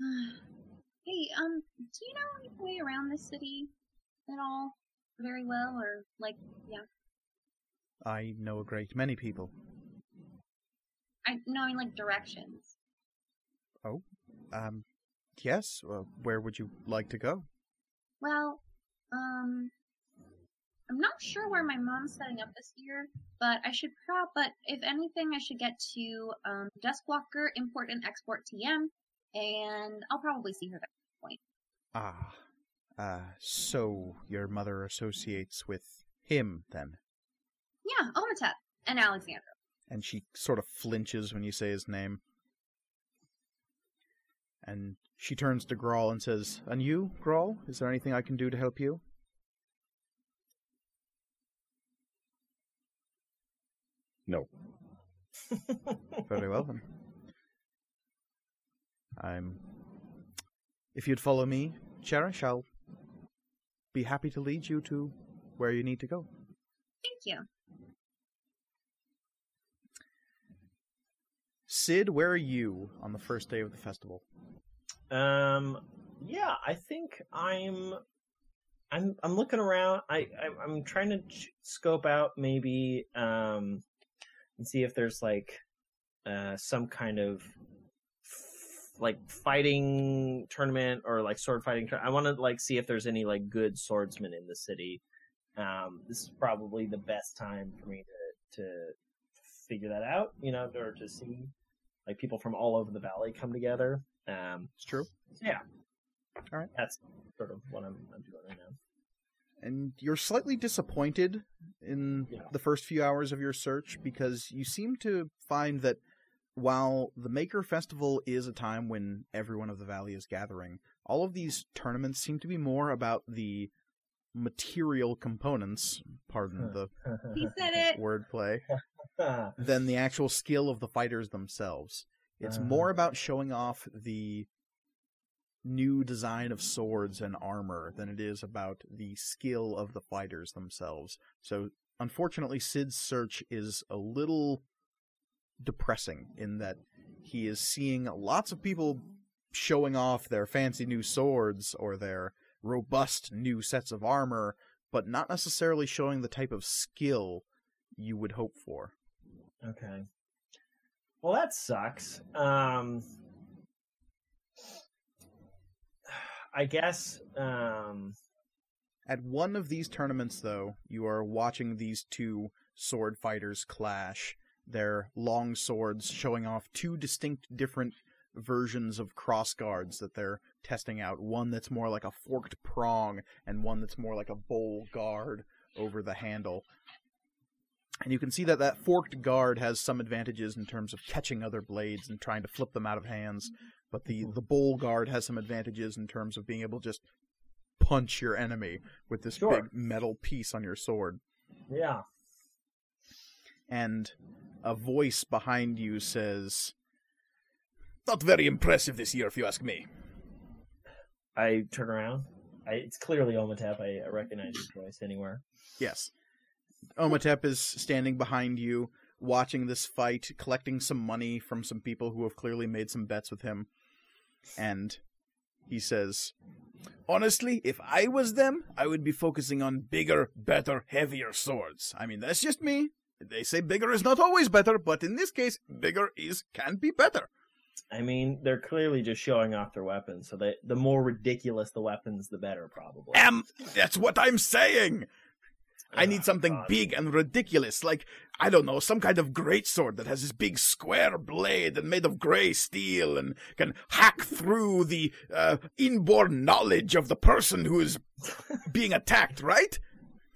hey, um, do you know any way around this city at all very well, or like, yeah, I know a great many people. I know, I mean, like directions. Oh, um, yes. Uh, where would you like to go? Well, um, I'm not sure where my mom's setting up this year, but I should prob. But if anything, I should get to um, Duskwalker Import and Export TM, and I'll probably see her at that point. Ah, uh, so your mother associates with him then? Yeah, Omatep and Alexandra. And she sort of flinches when you say his name. And she turns to Grawl and says, And you, Grawl? Is there anything I can do to help you? No. Very well then. I'm. If you'd follow me, Cherish, I'll be happy to lead you to where you need to go. Thank you. Sid, where are you on the first day of the festival? Um, yeah, I think I'm. I'm I'm looking around. I I'm, I'm trying to ch- scope out maybe um and see if there's like uh some kind of f- like fighting tournament or like sword fighting. Tur- I want to like see if there's any like good swordsmen in the city. Um, this is probably the best time for me to to figure that out. You know, or to see like people from all over the valley come together. Um, It's true. so yeah. All right. That's sort of what I'm, I'm doing right now. and you're slightly disappointed in Yeah. the first few hours of your search because you seem to find that while the Maker Festival is a time when everyone of the valley is gathering, all of these tournaments seem to be more about the material components, pardon the He said it. wordplay, than the actual skill of the fighters themselves. It's Uh. more about showing off the new design of swords and armor than it is about the skill of the fighters themselves. So, unfortunately, Sid's search is a little depressing in that he is seeing lots of people showing off their fancy new swords or their robust new sets of armor, but not necessarily showing the type of skill you would hope for. okay. Well, that sucks. Um, I guess. Um, At one of these tournaments, though, you are watching these two sword fighters clash. Their long swords showing off two distinct different versions of cross guards that they're testing out. One that's more like a forked prong, and one that's more like a bowl guard over the handle. And you can see that that forked guard has some advantages in terms of catching other blades and trying to flip them out of hands, but the the bowl guard has some advantages in terms of being able to just punch your enemy with this Sure. big metal piece on your sword. yeah. And a voice behind you says, "Not very impressive this year, if you ask me." I turn around. I, it's clearly Omatep. I, I recognize his voice anywhere. Yes. Omatep is standing behind you, watching this fight, collecting some money from some people who have clearly made some bets with him. And he says, Honestly, if I was them, I would be focusing on bigger, better, heavier swords. I mean, that's just me. They say bigger is not always better, but in this case, bigger is can be better. I mean, they're clearly just showing off their weapons. So they, the more ridiculous the weapons, the better, probably. Um, that's what I'm saying. I need Oh, something God. big and ridiculous, like, I don't know, some kind of great sword that has this big square blade and made of gray steel and can hack through the uh, inborn knowledge of the person who is being attacked, right?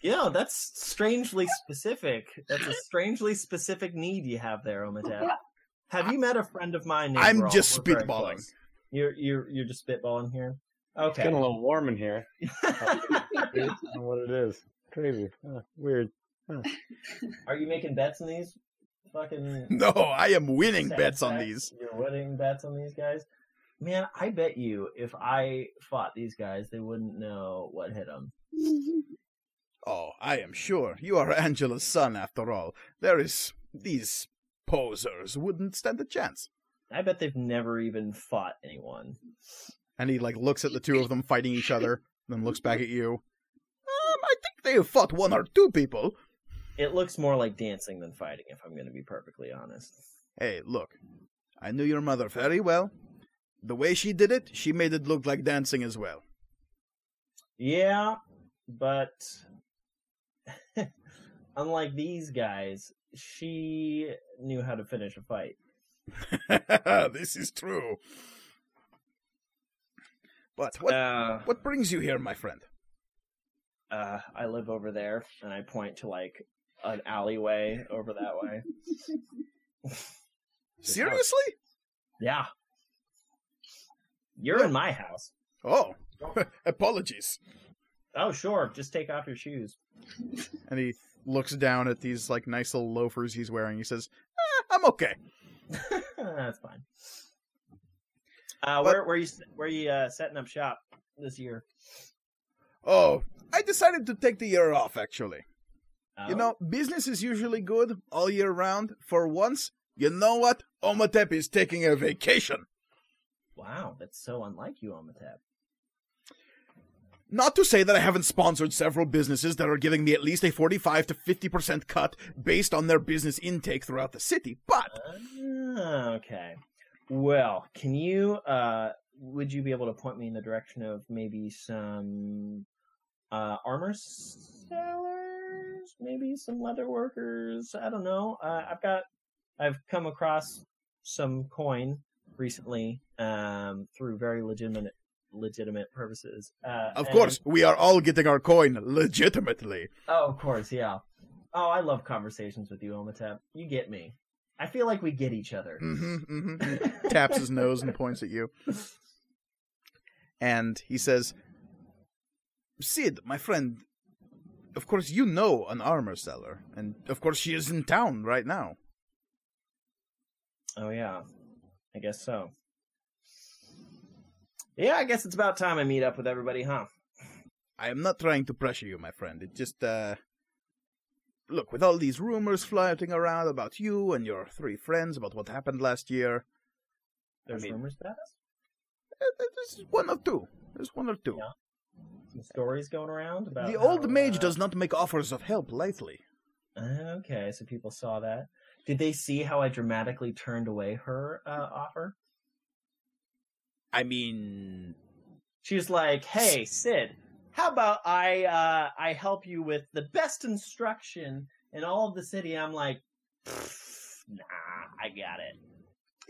Yeah, that's strangely specific. That's a strangely specific need you have there, Omatep. Have you met a friend of mine named I'm Rawl? just We're spitballing. You're you're you're just spitballing here. It's Okay. getting a little warm in here. Don't know what it is. Crazy. Huh, weird. Are you making bets on these? Fucking No, I am winning bets on these. You're winning bets on these guys. Man, I bet you if I fought these guys, they wouldn't know what hit them. Oh, I am sure. You are Angela's son, after all. There is. These posers wouldn't stand a chance. I bet they've never even fought anyone. And he, like, looks at the two of them fighting each other, then looks back at you. Um, I think they have fought one or two people. It looks more like dancing than fighting, if I'm going to be perfectly honest. Hey, look. I knew your mother very well. The way she did it, she made it look like dancing as well. Yeah, but unlike these guys, she knew how to finish a fight. this is true. But what Uh, what brings you here, my friend? uh, I live over there, and I point to like an alleyway over that way. Seriously? Yeah. You're in my house. Oh, apologies. Oh, sure. Just take off your shoes. And he looks down at these like nice little loafers he's wearing. He says, eh, "I'm okay." That's fine. Uh, But- where where you where you uh, setting up shop this year? Oh, I decided to take the year off. Actually, you Oh? know, business is usually good all year round. For once, you know what? Omatep is taking a vacation. Wow, that's so unlike you, Omatep. Not to say that I haven't sponsored several businesses that are giving me at least a 45 to 50% cut based on their business intake throughout the city, but Ah, okay. Well, can you uh would you be able to point me in the direction of maybe some uh armor sellers, maybe some leather workers, I don't know. Uh, I've got I've come across some coin recently um through very legitimate legitimate purposes. Uh of and- course, we are all getting our coin legitimately. Oh, of course, yeah. Oh, I love conversations with you, Omatep. You get me. I feel like we get each other. hmm hmm taps his nose and points at you. And he says, Sid, my friend, of course you know an armor seller, and of course she is in town right now. Oh yeah, I guess so. Yeah, I guess it's about time I meet up with everybody, huh? I am not trying to pressure you, my friend. It just, uh. Look, with all these rumors floating around about you and your three friends about what happened last year, There's mean- rumors about us. eh, eh, there's one or two. There's one or two. Yeah. Some stories going around about The old how, mage uh, does not make offers of help lightly. Okay, so people saw that. Did they see how I dramatically turned away her uh, offer? I mean, She was like, "Hey, Sid, how about I uh, I help you with the best instruction in all of the city?" I'm like, "Nah, I got it."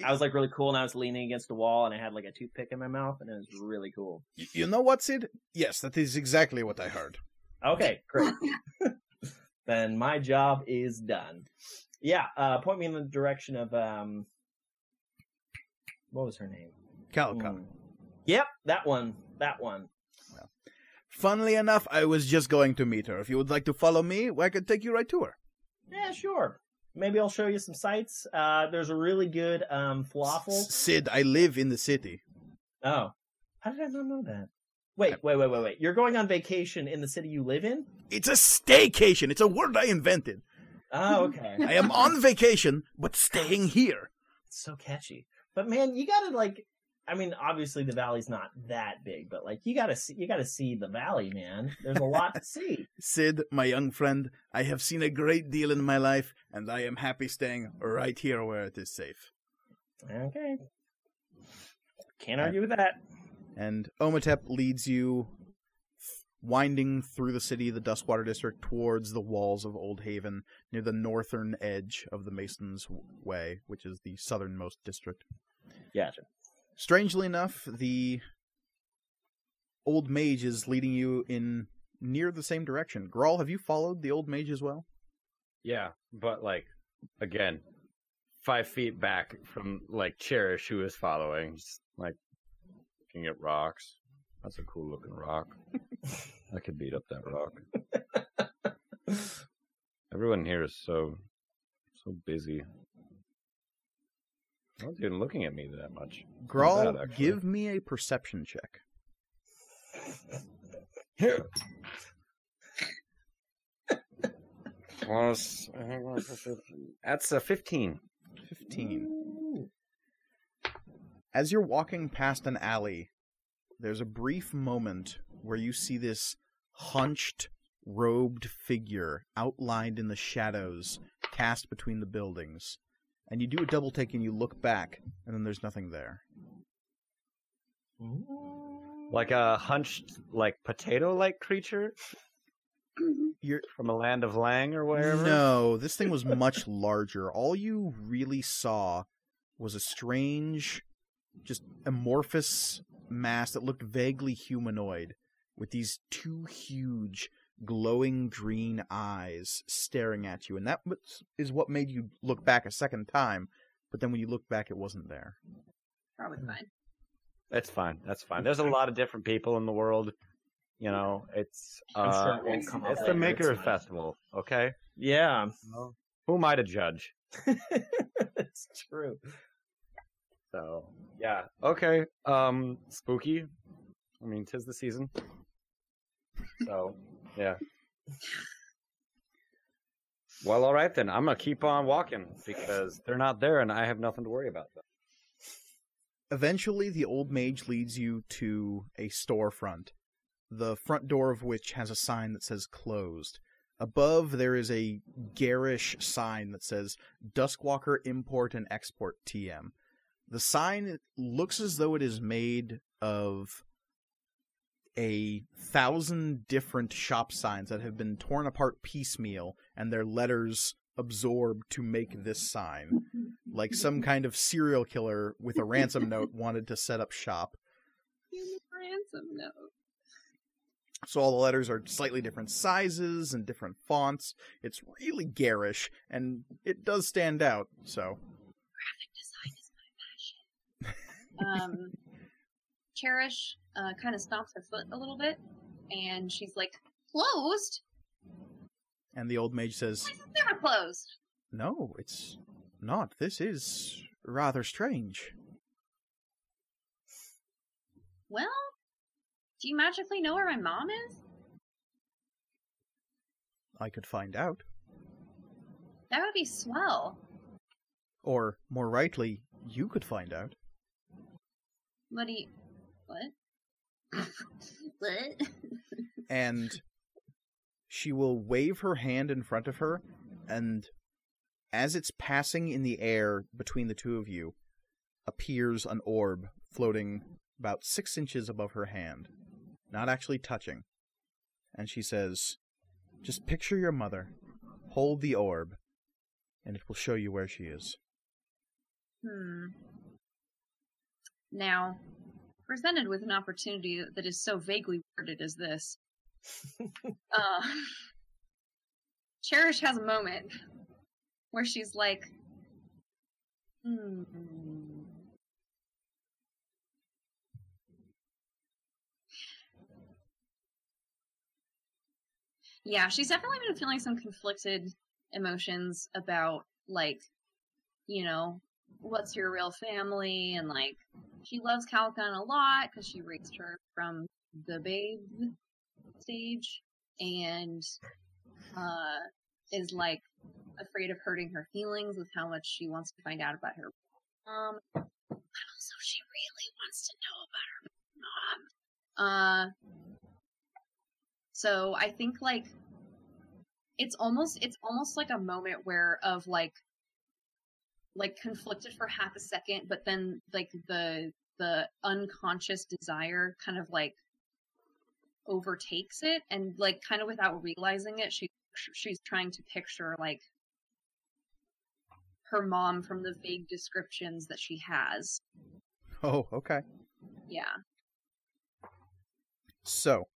I was like really cool, and I was leaning against the wall, and I had like a toothpick in my mouth, and it was really cool. y- you know what, Sid? Yes, that is exactly what I heard. Okay, great. then my job is done. Yeah, uh, point me in the direction of um, what was her name? Calca. Hmm. Yep, that one. That one. Funnily enough, I was just going to meet her. If you would like to follow me, I could take you right to her. Yeah, sure. Maybe I'll show you some sights. Uh, there's a really good um falafel. Sid, I live in the city. Oh, how did I not know that? Wait, wait, wait, wait, wait. You're going on vacation in the city you live in? It's a staycation. It's a word I invented. Oh, okay. I am on vacation, but staying here. It's so catchy. But man, you gotta like. I mean, obviously the valley's not that big, but like you gotta see, you gotta see the valley, man. There's a lot to see. Sid, my young friend, I have seen a great deal in my life, and I am happy staying right here where it is safe. Okay. Can't argue with that. And Omatep leads you winding through the city, the Duskwater district, towards the walls of Old Haven, near the northern edge of the Masons Way, which is the southernmost district. Gotcha. Strangely enough, the old mage is leading you in near the same direction. Grawl, have you followed the old mage as well? Yeah, but like again, five feet back from like Cherish, who is following, just like looking at rocks. That's a cool looking rock. I could beat up that rock. Everyone here is so so busy. No one's even looking at me that much. Not Grawl, bad, give me a perception check. Here. Plus, that's a fifteen. 15. As you're walking past an alley, there's a brief moment where you see this hunched, robed figure outlined in the shadows cast between the buildings. And you do a double take and you look back, and then there's nothing there. Like a hunched, like potato-like creature mm-hmm. You're from a land of Lang or wherever. No, this thing was much larger. All you really saw was a strange, just amorphous mass that looked vaguely humanoid, with these two huge, glowing green eyes staring at you. And that was- is what made you look back a second time. But then when you looked back, it wasn't there. Probably fine. That's fine. That's fine. There's a lot of different people in the world. You know, it's uh, sure it's, come it's the Maker it's. Festival. Okay, Yeah, who am I to judge? it's true. So yeah, okay. Um, spooky. I mean, tis the season. So yeah. Well, all right then. I'm gonna keep on walking because they're not there, and I have nothing to worry about. Them. Eventually, the old mage leads you to a storefront, the front door of which has a sign that says closed. Above, there is a garish sign that says Duskwalker Import and Export TM. The sign looks as though it is made of a thousand different shop signs that have been torn apart piecemeal and their letters absorbed to make this sign like some kind of serial killer with a ransom note wanted to set up shop. Ransom note. So all the letters are slightly different sizes and different fonts. It's really garish and it does stand out. So Graphic design is my passion. um, Cherish uh, kind of stomps her foot a little bit, and she's like, "Closed? and the old mage says, Why is it never closed?" "No, it's not. This is rather strange." Well, do you magically know where my mom is? I could find out. That would be swell. Or more rightly, you could find out. What do you? What? what? and she will wave her hand in front of her and as it's passing in the air between the two of you appears an orb floating about six inches above her hand not actually touching and she says just picture your mother hold the orb and it will show you where she is Hmm. Now, presented with an opportunity that is so vaguely worded as this, uh, Cherish has a moment where she's like, hmm. Yeah, she's definitely been feeling some conflicted emotions about, like, you know, what's your real family and like she loves Calcon a lot because she raised her from the babe stage and uh is like afraid of hurting her feelings with how much she wants to find out about her mom. But also she really wants to know about her mom. Uh so i think like it's almost it's almost like a moment where of like like conflicted for half a second, but then like the the unconscious desire kind of like overtakes it and like kind of without realizing it she she's trying to picture like her mom from the vague descriptions that she has Oh, okay. yeah So,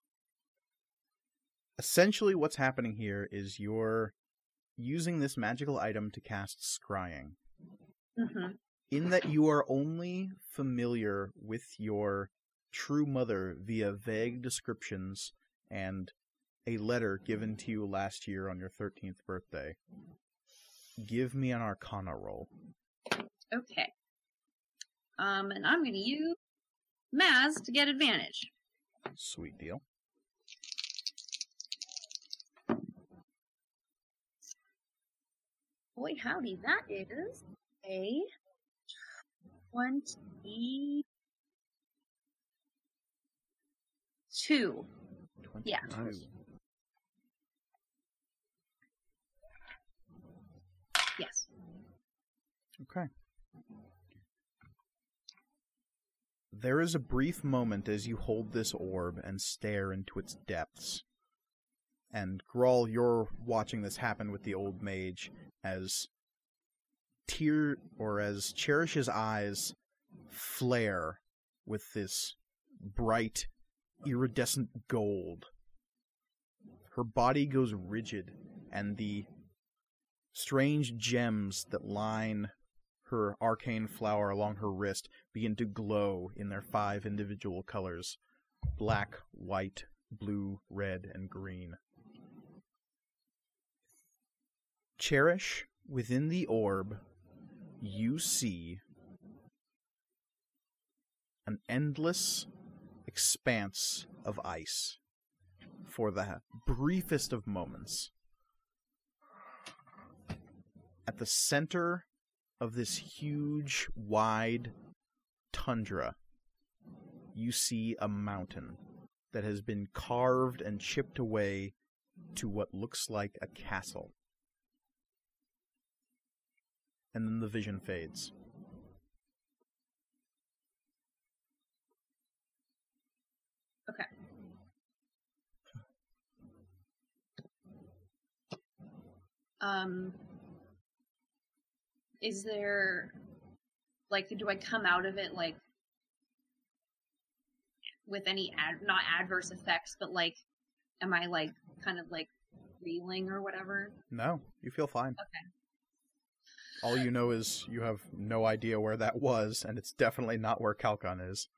essentially, what's happening here is you're using this magical item to cast scrying. Hmm in that you are only familiar with your true mother via vague descriptions and a letter given to you last year on your 13th birthday. Give me an arcana roll. okay um and i'm gonna use maz to get advantage Sweet deal. boy howdy that is a 22 Yeah. 22. Nice. yes Okay. There is a brief moment as you hold this orb and stare into its depths. And Grawl, you're watching this happen with the old mage as tear or as Cherish's eyes flare with this bright iridescent gold. Her body goes rigid and the strange gems that line her arcane flower along her wrist begin to glow in their five individual colors black, white, blue, red, and green. Cherish, within the orb, you see an endless expanse of ice for the briefest of moments. At the center of this huge, wide tundra, you see a mountain that has been carved and chipped away to what looks like a castle. And then the vision fades. Okay. Um, is there like do I come out of it like with any ad not adverse effects, but like am I like kind of like reeling or whatever? No, you feel fine. Okay. All you know is you have no idea where that was, and it's definitely not where Calcon is.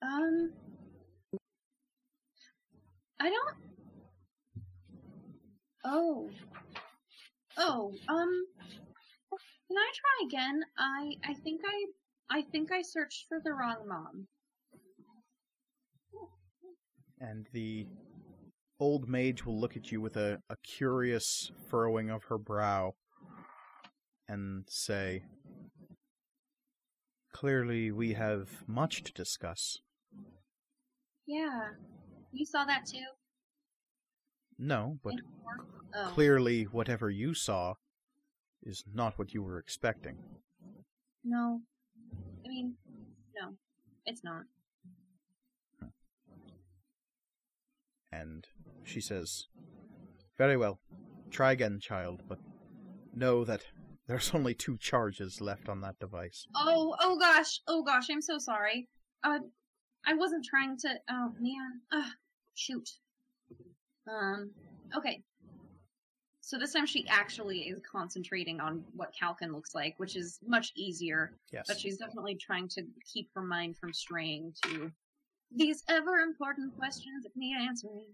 Um, I don't. Oh, oh. Um, can I try again? I I think I I think I searched for the wrong mom. and the old mage will look at you with a, a curious furrowing of her brow and say, Clearly, we have much to discuss. Yeah, you saw that too. No, but Oh, clearly, whatever you saw is not what you were expecting. no. I mean, no, it's not. And she says, Very well. Try again, child, but know that there's only two charges left on that device. Oh, oh gosh, oh gosh, I'm so sorry. Uh, I wasn't trying to. Oh man, Ugh, shoot. Um, okay. So this time she actually is concentrating on what Calkin looks like, which is much easier. Yes. But she's definitely trying to keep her mind from straying to these ever important questions that need answering.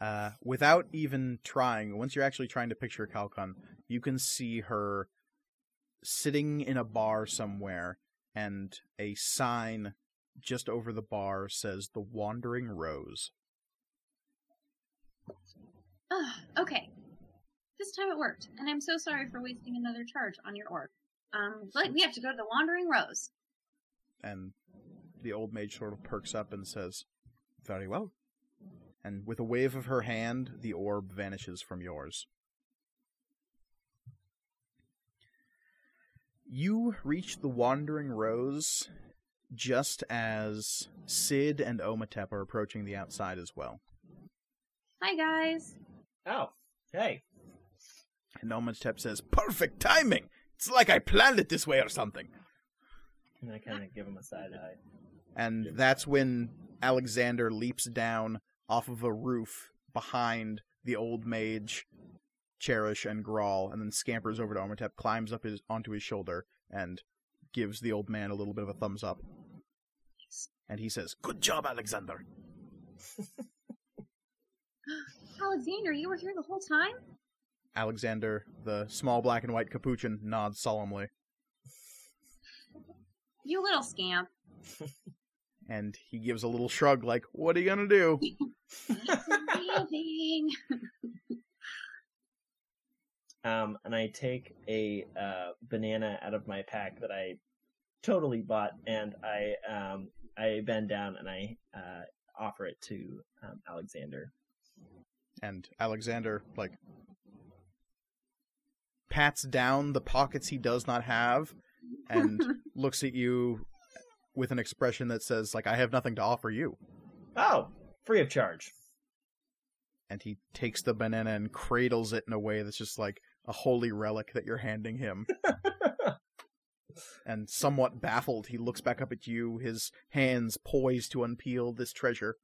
Uh, without even trying, once you're actually trying to picture Calcon, you can see her sitting in a bar somewhere, and a sign just over the bar says "The Wandering Rose." Ugh, okay. This time it worked, and I'm so sorry for wasting another charge on your orb. Um, but we have to go to the Wandering Rose. And the old mage sort of perks up and says, "Very well." And with a wave of her hand, the orb vanishes from yours. You reach the Wandering Rose just as Sid and Omatep are approaching the outside as well. Hi guys. Oh, hey. And Omatep says, Perfect timing! It's like I planned it this way or something. And I kind of give him a side eye. And that's when Alexander leaps down off of a roof behind the old mage, Cherish, and Grawl, and then scampers over to Omatep, climbs up his onto his shoulder, and gives the old man a little bit of a thumbs up. And he says, Good job, Alexander. Alexander, you were here the whole time? Alexander, the small black and white capuchin, nods solemnly. You little scamp. And he gives a little shrug, like, What are you gonna do? Um, and I take a uh, banana out of my pack that I totally bought, and I um, I bend down and I uh, offer it to um, Alexander. and Alexander like pats down the pockets he does not have and looks at you with an expression that says like I have nothing to offer you Oh, free of charge. and he takes the banana and cradles it in a way that's just like a holy relic that you're handing him and somewhat baffled he looks back up at you his hands poised to unpeel this treasure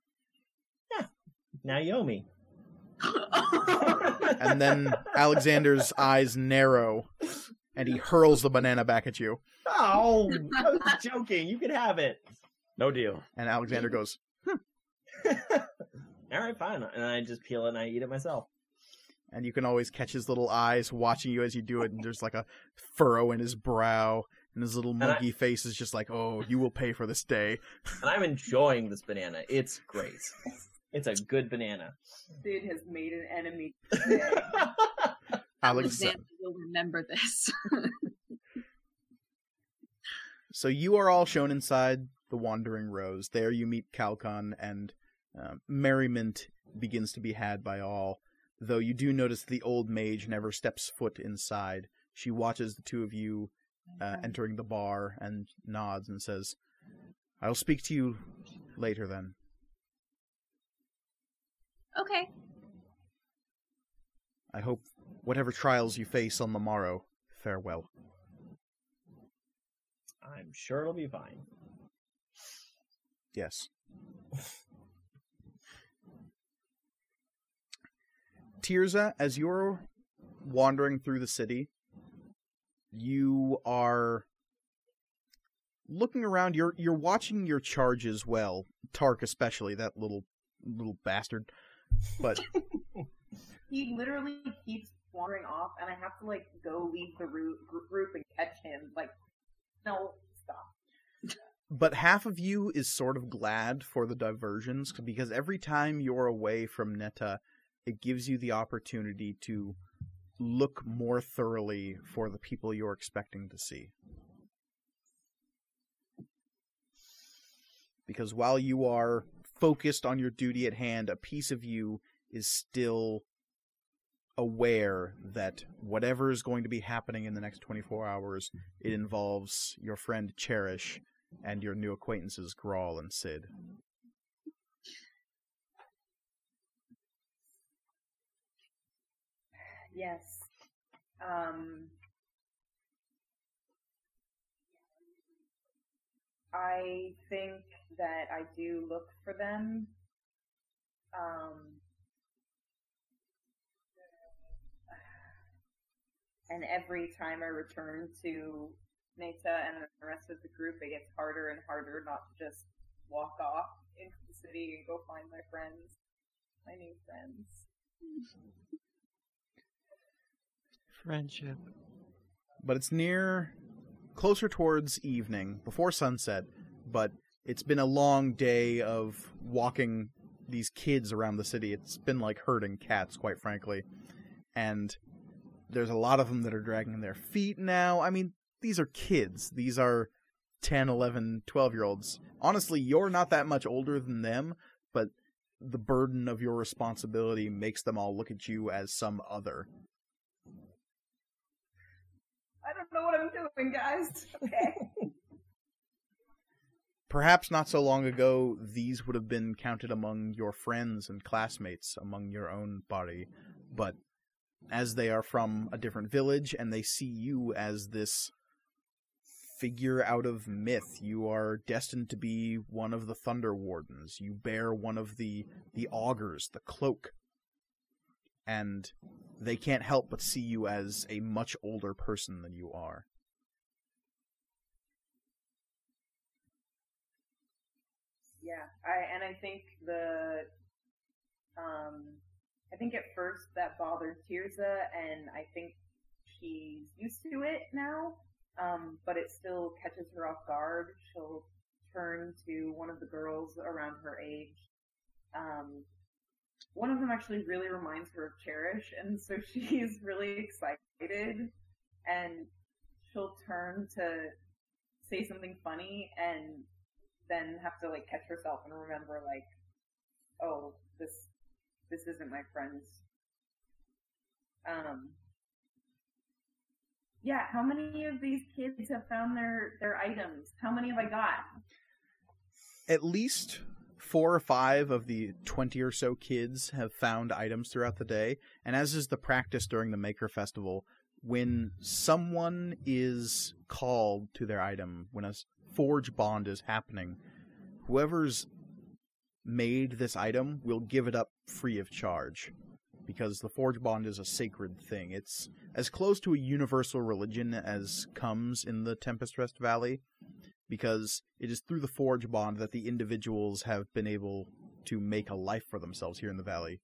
Now you owe me. and then Alexander's eyes narrow and he hurls the banana back at you Oh, I was joking. You can have it. No deal. and Alexander goes hmm. All right, fine. And I just peel it and I eat it myself. and you can always catch his little eyes watching you as you do it, and there's like a furrow in his brow, and his little I- monkey face is just like, "Oh, you will pay for this day." And I'm enjoying this banana. It's great. It's a good banana. Sid has made an enemy today. Alex, Alexander will remember this. so you are all shown inside the Wandering Rose. There you meet Calcon, and uh, merriment begins to be had by all. Though you do notice the old mage never steps foot inside. She watches the two of you uh, entering the bar and nods and says, "I'll speak to you later then." okay. I hope whatever trials you face on the morrow, farewell. I'm sure it'll be fine. Yes. Tirza, as you're wandering through the city, you are looking around. You're you're watching your charges well. Tark, especially that little little bastard. But he literally keeps wandering off, and I have to like go leave the group and catch him. Like, no, stop. but half of you is sort of glad for the diversions because every time you're away from Netta, it gives you the opportunity to look more thoroughly for the people you're expecting to see. Because while you are focused on your duty at hand, a piece of you is still aware that whatever is going to be happening in the next 24 hours, it involves your friend Cherish and your new acquaintances Grawl and Sid. Yes. Um. I think that I do look for them. Um. And every time I return to Neta and the rest of the group, it gets harder and harder not to just walk off into the city and go find my friends, my new friends. Friendship. But it's near closer towards evening, before sunset, but it's been a long day of walking these kids around the city. It's been like herding cats, quite frankly. And there's a lot of them that are dragging their feet now. I mean, these are kids. These are 10, 11, 12 year olds. Honestly, you're not that much older than them, but the burden of your responsibility makes them all look at you as some other. I don't know what I'm doing, guys. Okay. perhaps not so long ago, these would have been counted among your friends and classmates among your own body, but as they are from a different village and they see you as this figure out of myth, you are destined to be one of the Thunder Wardens. You bear one of the the augurs, the cloak, and they can't help but see you as a much older person than you are. Yeah, I and I think the um I think at first that bothered Tirza and I think she's used to it now. Um, but it still catches her off guard. She'll turn to one of the girls around her age. Um, one of them actually really reminds her of Cherish, and so she's really excited, and she'll turn to say something funny, and then have to like catch herself and remember like, oh, this this isn't my friend's. Um, yeah, how many of these kids have found their their items? How many have I got? At least four or five of the 20 or so kids have found items throughout the day, and as is the practice during the Maker Festival, when someone is called to their item, when a forge bond is happening, whoever's made this item will give it up free of charge because the forge bond is a sacred thing. It's as close to a universal religion as comes in the Tempest Rest Valley because it is through the forge bond that the individuals have been able to make a life for themselves here in the valley.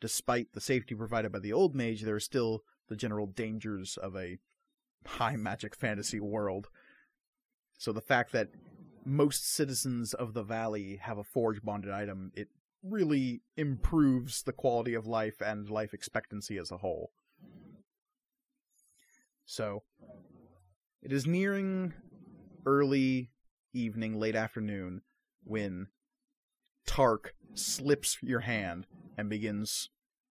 Despite the safety provided by the old mage, there are still the general dangers of a high magic fantasy world. So the fact that most citizens of the valley have a forge bonded item, it really improves the quality of life and life expectancy as a whole. So, it is nearing early evening, late afternoon, when Tark slips your hand and begins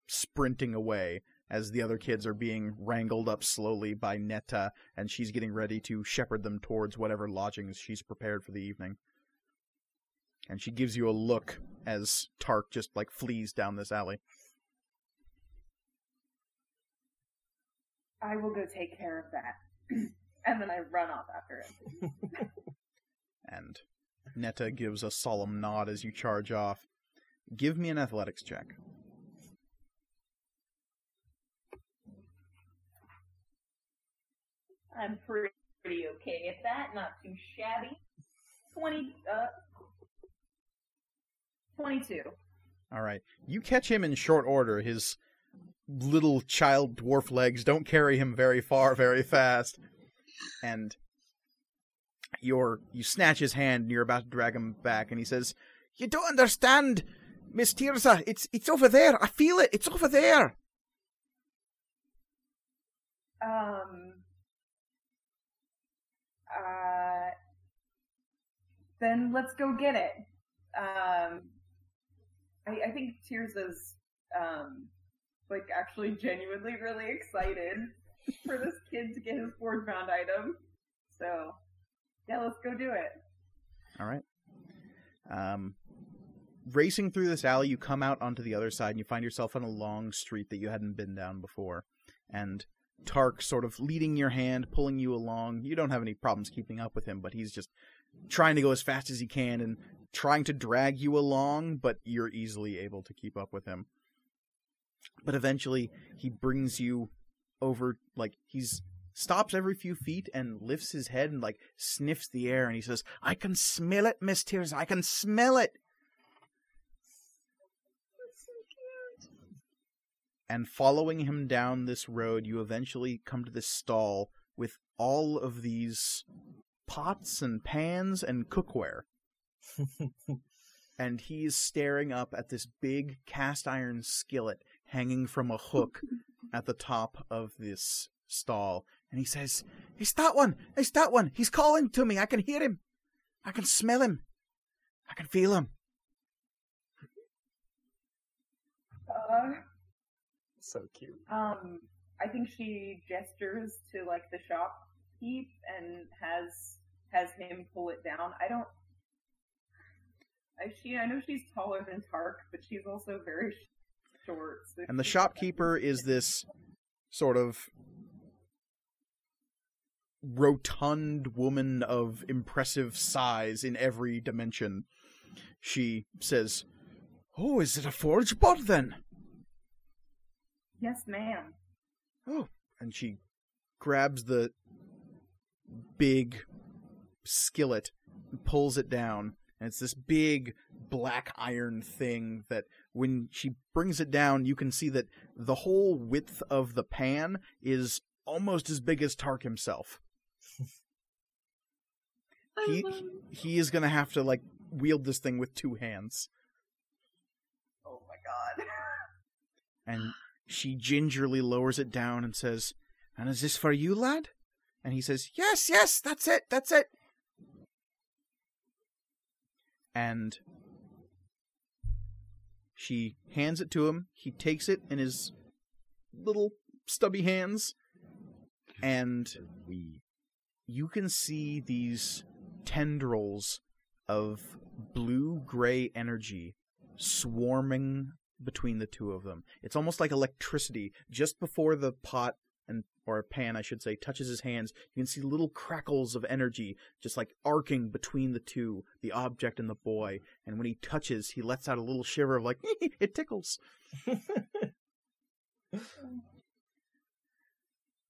sprinting away as the other kids are being wrangled up slowly by Netta, and she's getting ready to shepherd them towards whatever lodgings she's prepared for the evening and she gives you a look as Tark just like flees down this alley. I will go take care of that. and then I run off after it. and Netta gives a solemn nod as you charge off. Give me an athletics check. I'm pretty okay at that, not too shabby. 20, uh, 22. All right. You catch him in short order. His little child dwarf legs don't carry him very far very fast. And you're you snatch his hand and you're about to drag him back and he says, "You don't understand, Miss Tirza. It's it's over there. I feel it. It's over there." Um uh then let's go get it. Um I, I think Tirza is um, like actually genuinely really excited for this kid to get his board bound item. So yeah, let's go do it. All right. Um, racing through this alley, you come out onto the other side and you find yourself on a long street that you hadn't been down before. And Tark sort of leading your hand, pulling you along. You don't have any problems keeping up with him, but he's just trying to go as fast as he can and trying to drag you along, but you're easily able to keep up with him. But eventually, he brings you over, like, he's stops every few feet and lifts his head and, like, sniffs the air and he says, I can smell it, Miss Tirza, I can smell it. And following him down this road, you eventually come to this stall with all of these pots and pans and cookware. and he's staring up at this big cast iron skillet hanging from a hook at the top of this stall. And he says, It's that one! It's that one! He's calling to me! I can hear him! I can smell him! I can feel him! Uh, So cute. um, I think she gestures to like the shopkeep and has has him pull it down. I don't I, she, I know she's taller than Tark, but she's also very short. so And the shopkeeper is this sort of rotund woman of impressive size in every dimension. She says, Oh, is it a forge bond then? Yes, ma'am. Oh, and she grabs the big skillet and pulls it down. And it's this big black iron thing that when she brings it down, you can see that the whole width of the pan is almost as big as Tark himself. He he is gonna have to like wield this thing with two hands. Oh my god. And she gingerly lowers it down and says, And is this for you, lad? And he says, Yes, yes, that's it, that's it. And she hands it to him. He takes it in his little stubby hands. And you can see these tendrils of blue gray energy swarming between the two of them. It's almost like electricity. Just before the pot and or pan, I should say, touches his hands, you can see little crackles of energy just like arcing between the two, the object and the boy. And when he touches, he lets out a little shiver of like, it tickles.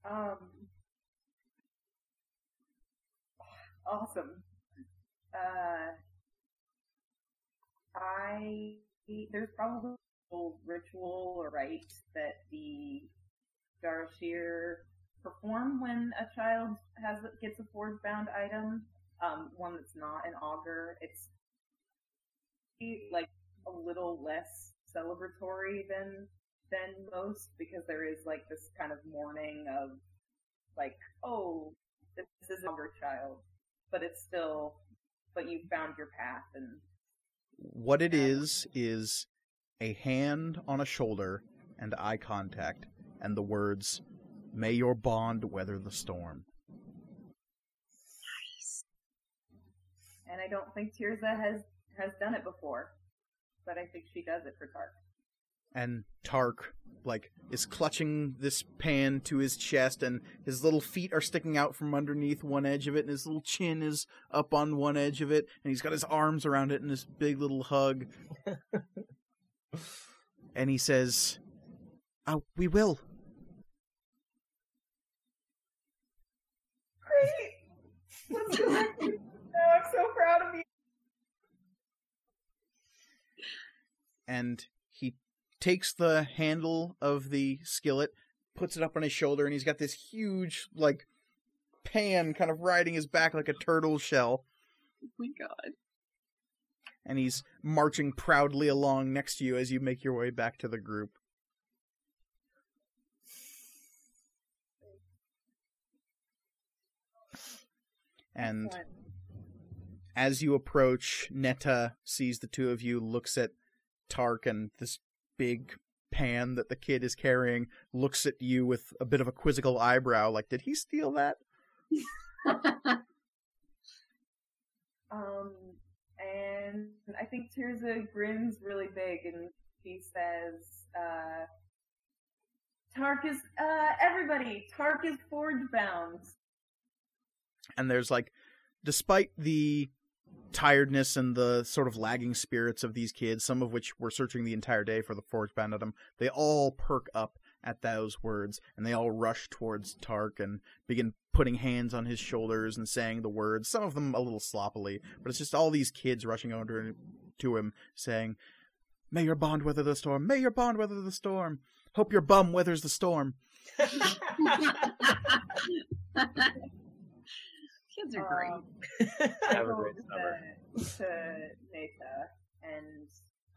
Um. Awesome. Uh, I there's probably ritual or rite that the Darashir perform when a child has gets a forge bound item. Um, one that's not an augur. It's like a little less celebratory than than most because there is like this kind of mourning of like, oh, this is an augur child, but it's still, but you found your path and What it is is a hand on a shoulder and eye contact and the words may your bond weather the storm. Nice. and I don't think Tirza has has done it before, but I think she does it for Tark. And Tark like is clutching this pan to his chest and his little feet are sticking out from underneath one edge of it and his little chin is up on one edge of it and he's got his arms around it in this big little hug. and he says, "Oh, we will." Great. I'm so proud of you. and he takes the handle of the skillet, puts it up on his shoulder, and he's got this huge, like, pan kind of riding his back like a turtle shell, Oh my god. And he's marching proudly along next to you as you make your way back to the group. And Excellent. as you approach, Netta sees the two of you, looks at Tark and this big pan that the kid is carrying, looks at you with a bit of a quizzical eyebrow, like, did he steal that? Um, and I think Tirza grins really big and he says, uh, Tark is, uh, everybody, Tark is forge bound. And there's like, despite the tiredness and the sort of lagging spirits of these kids, some of which were searching the entire day for the forge bound item, they all perk up at those words and they all rush towards Tark and begin putting hands on his shoulders and saying the words, some of them a little sloppily, but it's just all these kids rushing over to him saying, May your bond weather the storm, may your bond weather the storm, hope your bum weathers the storm. Kids are great. Um, I Have a great summer. the- to Neta, and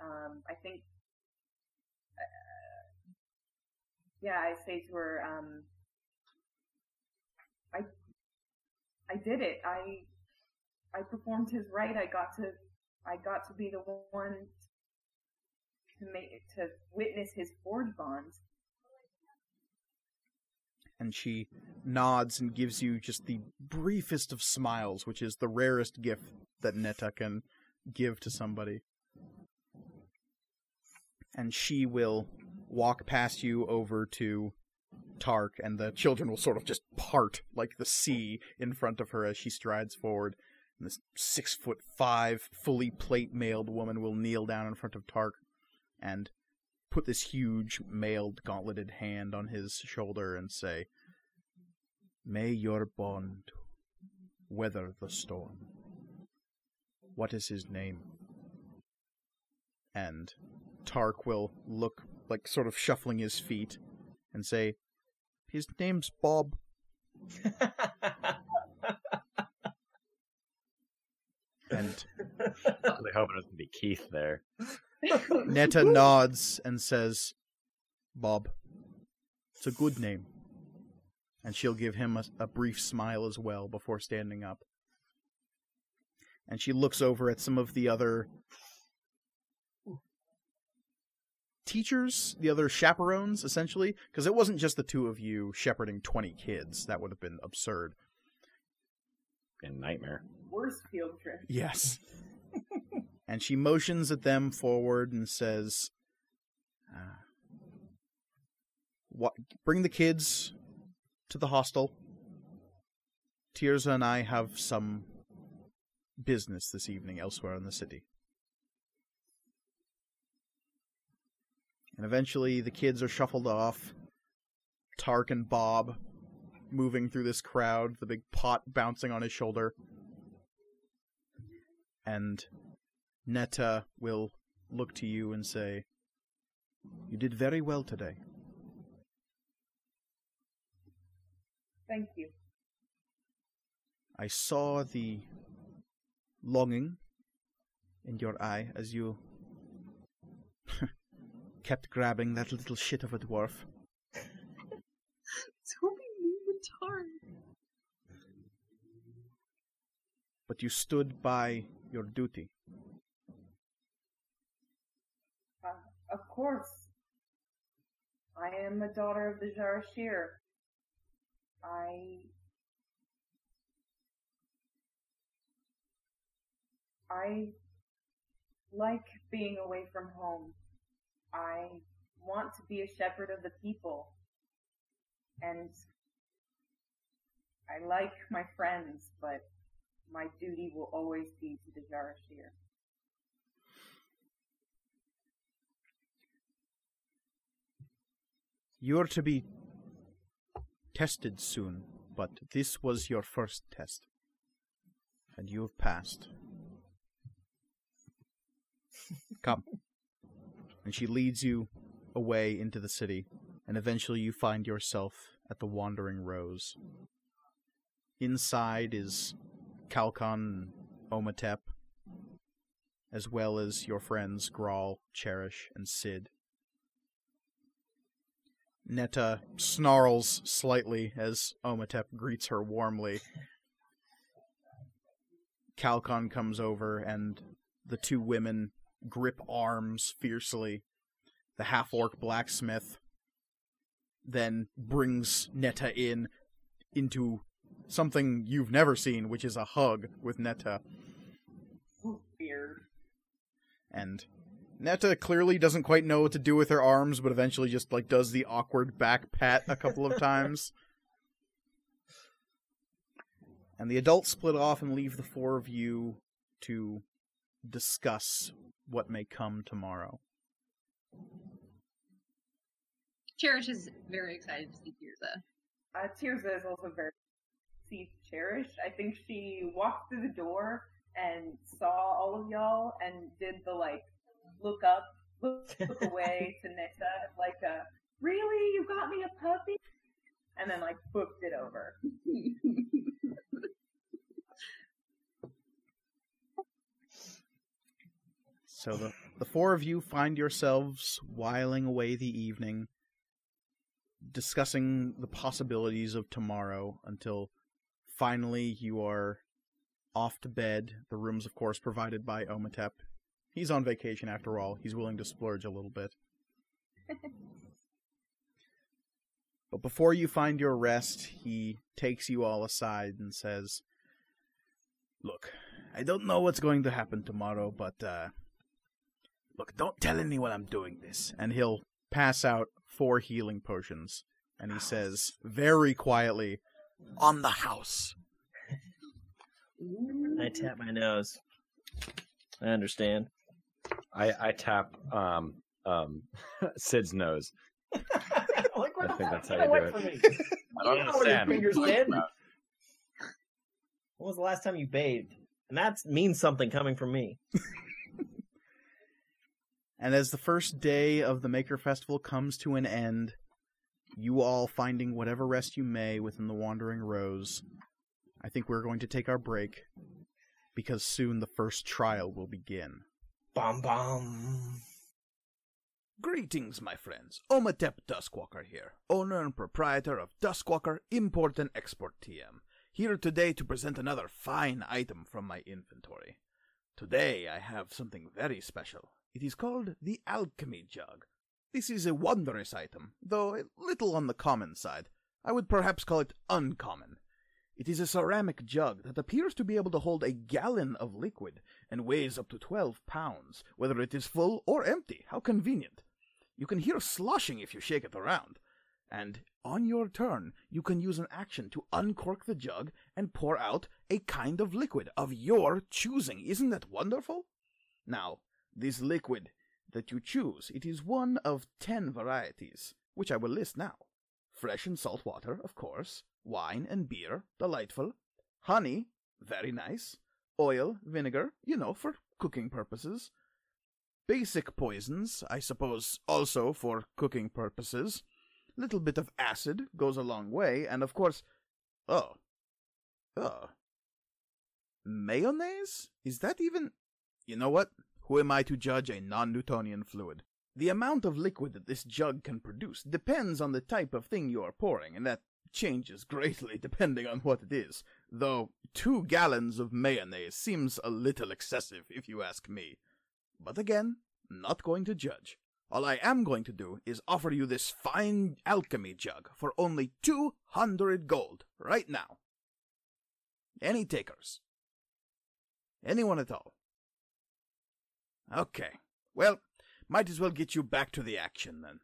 um, I think, yeah, I say to her, um, I, I did it. I, I performed his rite. I got to, I got to be the one to make to witness his forge bond. and she nods and gives you just the briefest of smiles, which is the rarest gift that Netta can give to somebody. And she will walk past you over to Tark, and the children will sort of just part like the sea in front of her as she strides forward. And this six foot five, fully plate mailed woman will kneel down in front of Tark and put this huge mailed gauntleted hand on his shoulder and say, May your bond weather the storm. What is his name? And Tark will look like sort of shuffling his feet and say, His name's Bob. And really hoping it's gonna be Keith there. Netta nods and says, Bob. It's a good name. And she'll give him a, a brief smile as well before standing up. And she looks over at some of the other teachers, the other chaperones, essentially, because it wasn't just the two of you shepherding 20 kids. That would have been absurd. A nightmare. Worst field trip. Yes. and she motions at them forward and says, uh, "What? Bring the kids to the hostel. Tirza and I have some business this evening elsewhere in the city." And eventually, the kids are shuffled off. Tark and Bob moving through this crowd, the big pot bouncing on his shoulder and Netta will look to you and say, You did very well today. Thank you. I saw the longing in your eye as you kept grabbing that little shit of a dwarf. Toby knew the. But you stood by your duty. Uh, of course. I am the daughter of the Jarashir. I. I like being away from home. I want to be a shepherd of the people. And I like my friends, but my duty will always be to the Jarashir. You're to be tested soon, but this was your first test. And you have passed. Come. And she leads you away into the city, and eventually you find yourself at the Wandering Rose. Inside is Kalkon and Omatep, as well as your friends Grawl, Cherish, and Sid. Netta snarls slightly as Omatep greets her warmly. Kalkon comes over, and the two women grip arms fiercely. The half orc blacksmith then brings Netta in into something you've never seen, which is a hug with Netta. Beard. And Netta clearly doesn't quite know what to do with her arms, but eventually just like does the awkward back pat a couple of times. And the adults split off and leave the four of you to discuss what may come tomorrow. Cherish is very excited to see Tirza. Uh, Tirza is also very see cherished. I think she walked through the door and saw all of y'all and did the like look up, look, look away to Netta, like a really you got me a puppy, and then like booked it over. So the, the four of you find yourselves whiling away the evening, discussing the possibilities of tomorrow until finally you are off to bed. The rooms, of course, provided by Omatep. He's on vacation after all. He's willing to splurge a little bit. but before you find your rest, he takes you all aside and says, Look, I don't know what's going to happen tomorrow, but uh look, don't tell anyone I'm doing this. And he'll pass out four healing potions. And he says very quietly, "On the house." I tap my nose. I understand. I, I tap um um Sid's nose. like, I think that's how you do it. I don't You know where understand. fingers been. When was the last time you bathed? And that means something coming from me. And as the first day of the Maker Festival comes to an end, you all finding whatever rest you may within the Wandering Rose, I think we're going to take our break because soon the first trial will begin. Bum bum. Greetings, my friends. Omatep Duskwalker here, owner and proprietor of Duskwalker Import and Export TM, here today to present another fine item from my inventory. Today I have something very special. It is called the Alchemy Jug. This is a wondrous item, though a little on the common side. I would perhaps call it uncommon. It is a ceramic jug that appears to be able to hold a gallon of liquid and weighs up to 12 pounds, whether it is full or empty. How convenient. You can hear sloshing if you shake it around. And on your turn, you can use an action to uncork the jug and pour out a kind of liquid of your choosing. Isn't that wonderful? Now, this liquid that you choose, it is one of 10 varieties, which I will list now. Fresh and salt water, of course. Wine and beer, delightful. Honey, very nice. Oil, vinegar, you know, for cooking purposes. Basic poisons, I suppose, also for cooking purposes. Little bit of acid goes a long way, and of course, oh, oh, mayonnaise? Is that even? You know what? Who am I to judge a non-Newtonian fluid? The amount of liquid that this jug can produce depends on the type of thing you are pouring, and that changes greatly depending on what it is. Though two gallons of mayonnaise seems a little excessive, if you ask me. But again, not going to judge. All I am going to do is offer you this fine alchemy jug for only 200 gold right now. Any takers? Anyone at all? Okay. Well, might as well get you back to the action then.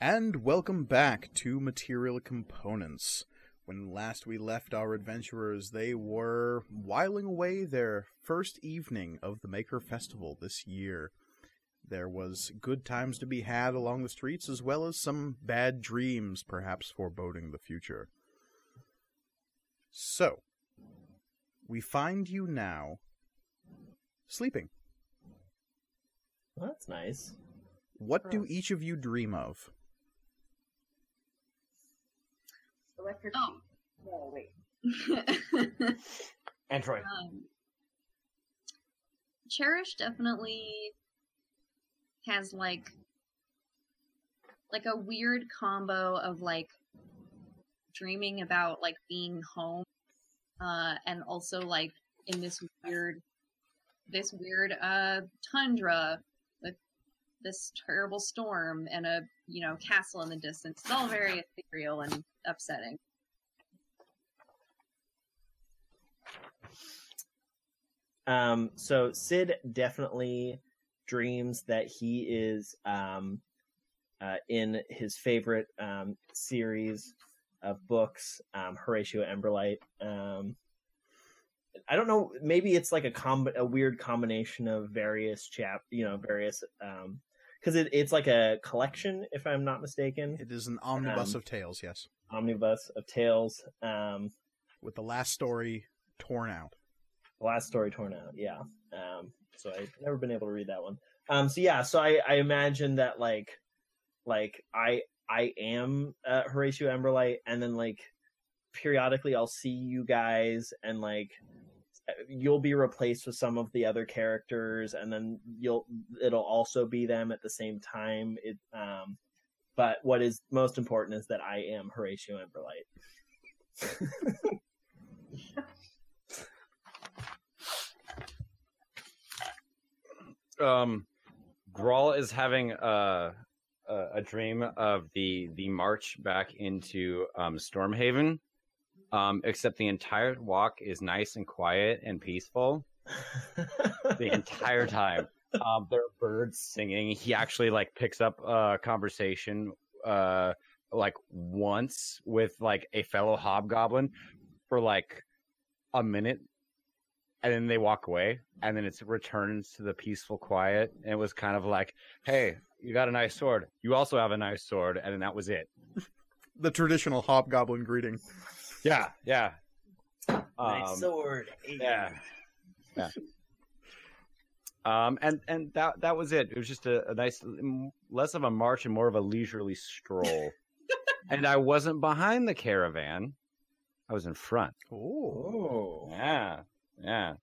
And welcome back to Material Components. When last we left our adventurers, they were whiling away their first evening of the Maker Festival this year. There was good times to be had along the streets, as well as some bad dreams, perhaps foreboding the future. So, we find you now sleeping. Well, that's nice. What do each of you dream of? Electric. Oh. No, wait. Android. um, Cherish definitely has like like a weird combo of like dreaming about like being home uh and also like in this weird this weird uh tundra with this terrible storm and a you know castle in the distance it's all very ethereal and upsetting. Um, so Sid definitely dreams that he is um, uh, in his favorite um, series of books, um, Horatio Emberlight. Um, I don't know. Maybe it's like a com- a weird combination of various chap, you know, various because it, it's like a collection, if I'm not mistaken, It is an omnibus Um, of tales, yes, omnibus of tales. Um, with the last story torn out. The last story torn out yeah um so i've never been able to read that one um so yeah so i i imagine that like like i i am uh, horatio emberlight and then like periodically i'll see you guys and like you'll be replaced with some of the other characters and then you'll it'll also be them at the same time. It um but what is most important is that i am horatio emberlight Um, Grawl is having a, a a dream of the the march back into um Stormhaven, Um, except the entire walk is nice and quiet and peaceful the entire time. Um, there are birds singing. He actually like picks up a conversation, uh, like once with like a fellow hobgoblin for like a minute, and then they walk away, and then it returns to the peaceful quiet. And it was kind of like, "Hey, you got a nice sword. You also have a nice sword," and then that was it. The traditional hobgoblin greeting. Yeah, yeah. nice Um, sword. yeah. Yeah. Um, and and that that was it. It was just a, a nice, less of a march and more of a leisurely stroll. and I wasn't behind the caravan; I was in front. Oh. Yeah, yeah.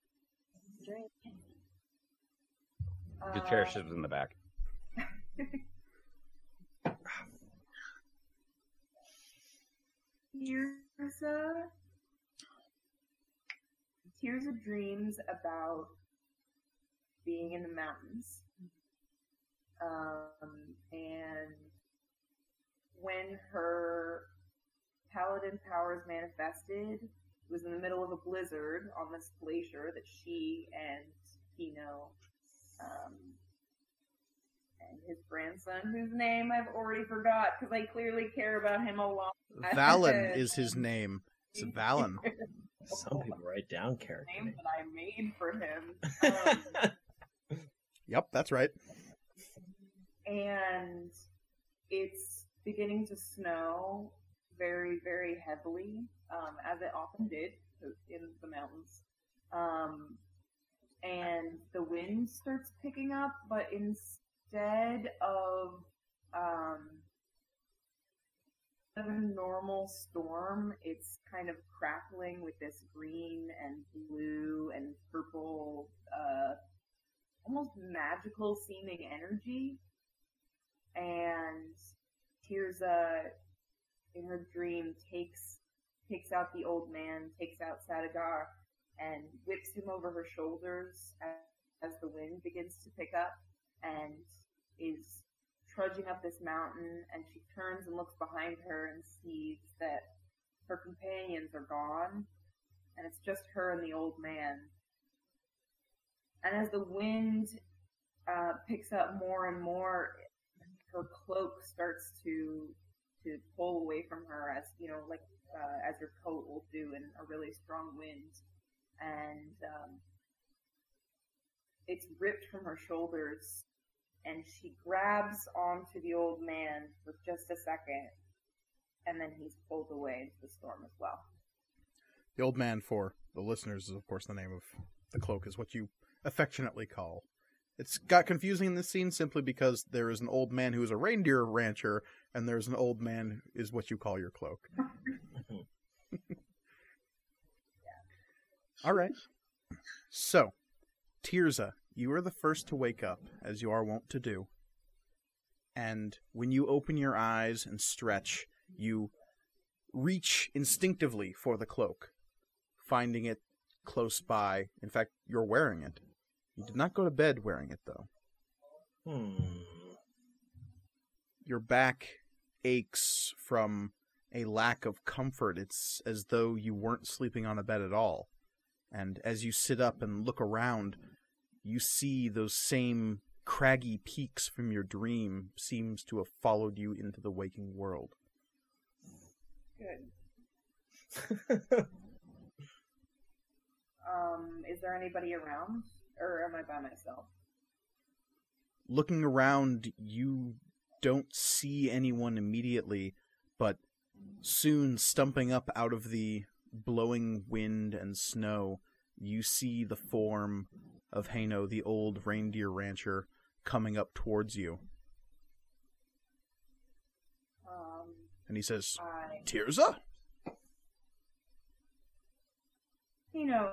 The Uh, cherish was in the back. Tirza. Tirza dreams about being in the mountains. Um, and when her paladin powers manifested, it was in the middle of a blizzard on this glacier that she and Kino, um, and his grandson, whose name I've already forgot because I clearly care about him a lot. Valynn is his name. It's Valynn. Some people write down character name that I made for him. Um, Yep, that's right. and it's beginning to snow very, very heavily, um, as it often did in the mountains. Um, and the wind starts picking up, but instead of um, a normal storm, it's kind of crackling with this green and blue and purple, uh, almost magical seeming energy. And Tirza, in her dream, takes takes out the old man, takes out Sadagar, and whips him over her shoulders as, as the wind begins to pick up, and is trudging up this mountain. And she turns and looks behind her and sees that her companions are gone, and it's just her and the old man. And as the wind uh, picks up more and more, her cloak starts to to pull away from her, as you know, like uh, as your coat will do in a really strong wind, and um, it's ripped from her shoulders, and she grabs onto the old man for just a second, and then he's pulled away into the storm as well. The old man, for the listeners, is of course the name of the cloak, is what you affectionately call. It's got confusing in this scene simply because there is an old man who is a reindeer rancher, and there's an old man who is what you call your cloak. All right. So, Tirza, you are the first to wake up, as you are wont to do. And when you open your eyes and stretch, you reach instinctively for the cloak, finding it close by. In fact, you're wearing it. You did not go to bed wearing it, though. Hmm. Your back aches from a lack of comfort. It's as though you weren't sleeping on a bed at all. And as you sit up and look around, you see those same craggy peaks from your dream seems to have followed you into the waking world. Good. Um, is there anybody around, or am I by myself? looking around, you don't see anyone immediately, but soon, stumping up out of the blowing wind and snow, you see the form of Heino, the old reindeer rancher, coming up towards you. Um, And he says, I, Tirza? you know,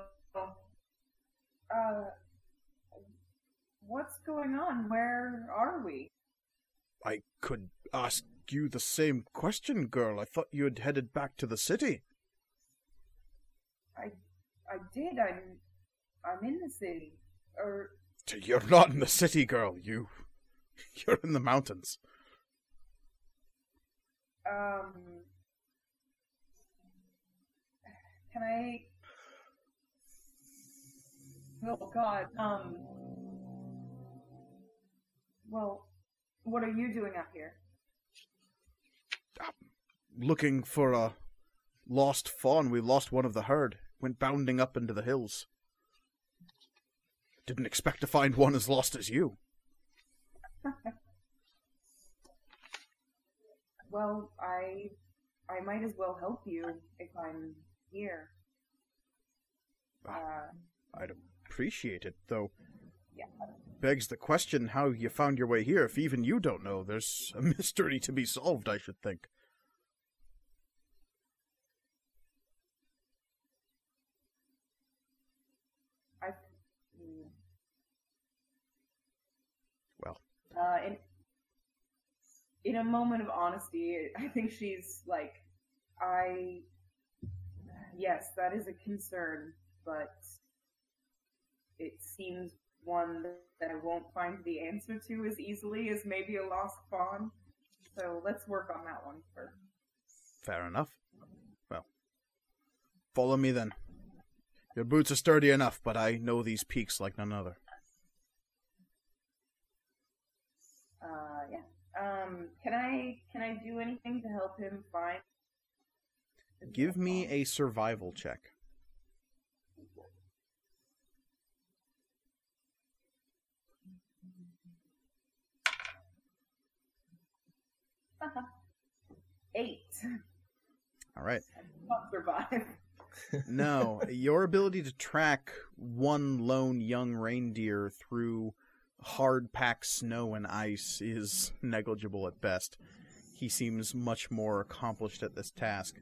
uh, what's going on? Where are we? I could ask you the same question, girl. I thought you had headed back to the city. I, I did. I'm, I'm in the city. Or You're not in the city, girl. You, you're in the mountains. um, can I? Oh God. Um. Well, what are you doing up here? Looking for a lost fawn. We lost one of the herd. Went bounding up into the hills. Didn't expect to find one as lost as you. Well, I I might as well help you if I'm here. Uh, I'd appreciate it, though. yeah. Begs the question how you found your way here. If even you don't know, there's a mystery to be solved, I should think. I. mm. Well. Uh, in in a moment of honesty, I think she's like, I. Yes, that is a concern, but it seems one that I won't find the answer to as easily as maybe a lost fawn. So let's work on that one first. Fair enough. Well, follow me then. Your boots are sturdy enough, but I know these peaks like none other. Uh, yeah. Um, can I can I do anything to help him find? Give me a survival check. eight. All right. Not survive. No, your ability to track one lone young reindeer through hard packed snow and ice is negligible at best. He seems much more accomplished at this task.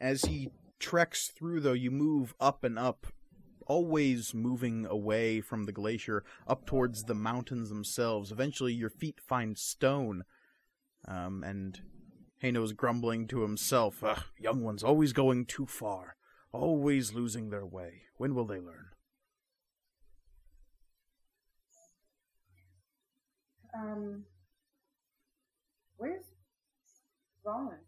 As he treks through, though, you move up and up, always moving away from the glacier, up towards the mountains themselves. Eventually, your feet find stone, um, and Heino's grumbling to himself, young ones always going too far, always losing their way. When will they learn? Um, where's Valynn?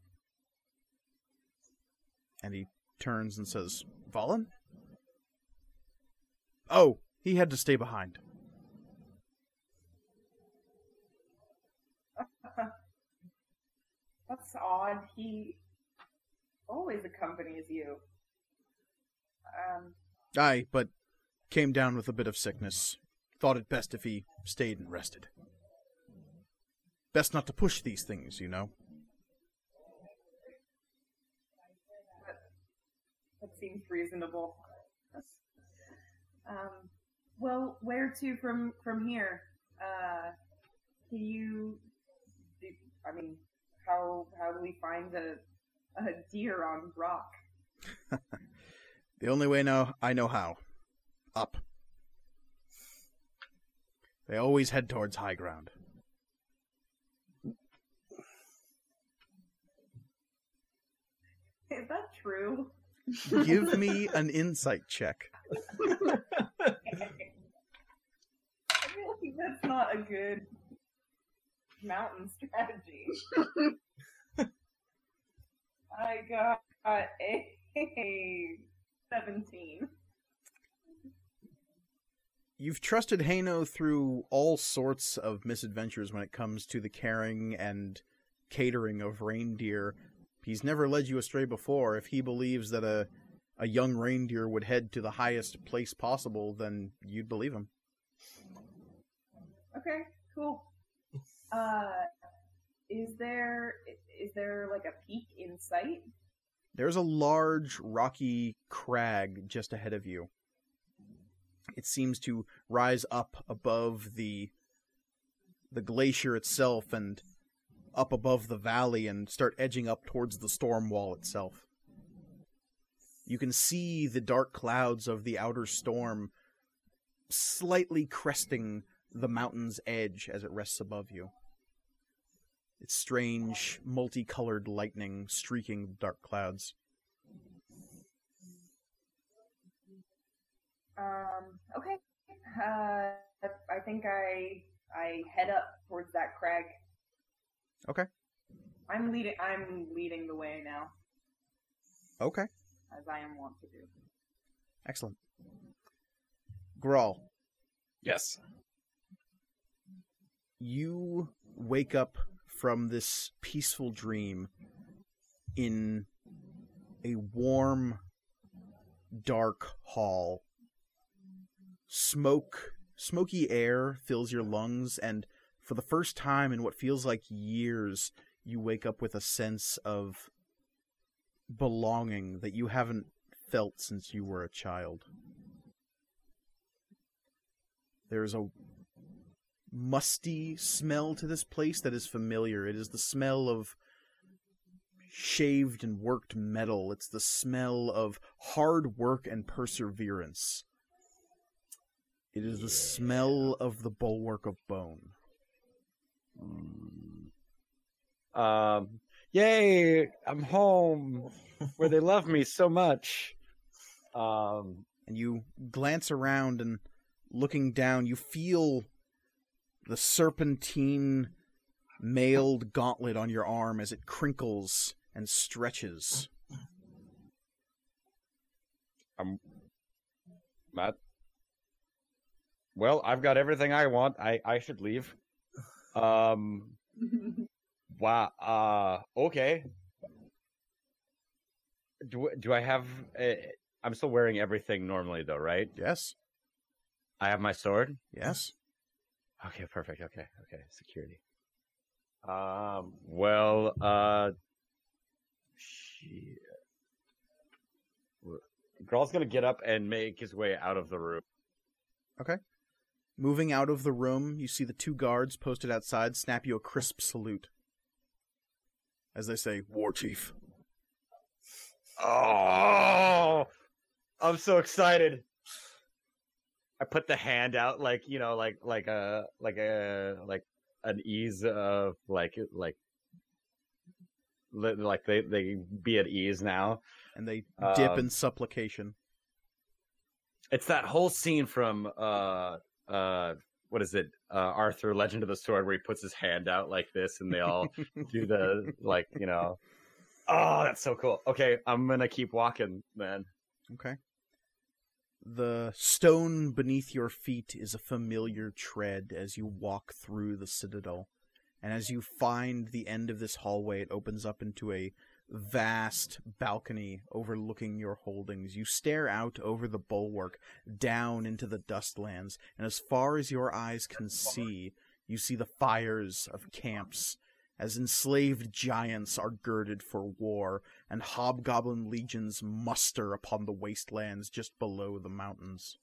And he turns and says, Valynn? Oh, he had to stay behind. That's odd. He always accompanies you. Um, Aye, but came down with a bit of sickness. Thought it best if he stayed and rested. Best not to push these things, you know. that seems reasonable. Um, well, where to from from here? Uh, can you? Do, I mean, how how do we find a a deer on rock? The only way now I know how. Up. They always head towards high ground. Is that true? Give me an insight check. I feel like that's not a good mountain strategy. I got a 17. You've trusted Heino through all sorts of misadventures when it comes to the caring and catering of reindeer. He's never led you astray before. If he believes that a a young reindeer would head to the highest place possible, then you'd believe him. Okay, cool. Uh, is there is there like a peak in sight? There's a large rocky crag just ahead of you. It seems to rise up above the the glacier itself and up above the valley and start edging up towards the storm wall itself. You can see the dark clouds of the outer storm slightly cresting the mountain's edge as it rests above you. It's strange, multicolored lightning streaking the dark clouds. Um, okay. Uh, I think I I head up towards that crag. Okay. I'm leading. I'm leading the way now. Okay. as I am wont to do. Excellent. Grawl, Yes. you wake up from this peaceful dream in a warm, dark hall. Smoke, smoky air fills your lungs, and for the first time in what feels like years, you wake up with a sense of belonging that you haven't felt since you were a child. There's a musty smell to this place that is familiar. It is the smell of shaved and worked metal. It's the smell of hard work and perseverance. It is the smell of the bulwark of bone. Um, yay! I'm home where they love me so much. Um, And you glance around and looking down, you feel the serpentine mailed gauntlet on your arm as it crinkles and stretches. Matt. Well, I've got everything I want. I I should leave. Um. Wow. Uh. Okay. Do do I have? Uh, I'm still wearing everything normally, though, right? Yes, I have my sword. yes. Okay. Perfect. Okay. Okay. Security. Um. Well. Uh. Girl's gonna get up and make his way out of the room. Moving out of the room, you see the two guards posted outside snap you a crisp salute. As they say, War Chief. Oh, I'm so excited. I put the hand out like, you know, like like a like a like an ease of like like like they they be at ease now. And they dip Um, in supplication. It's that whole scene from uh uh what is it? Uh Arthur Legend of the Sword where he puts his hand out like this and they all do the like, you know. Oh, that's so cool. Okay, I'm going to keep walking man. Okay. The stone beneath your feet is a familiar tread as you walk through the citadel. And as you find the end of this hallway, it opens up into a vast balcony overlooking your holdings. You stare out over the bulwark, down into the dustlands, and as far as your eyes can see, you see the fires of camps as enslaved giants are girded for war, and hobgoblin legions muster upon the wastelands just below the mountains.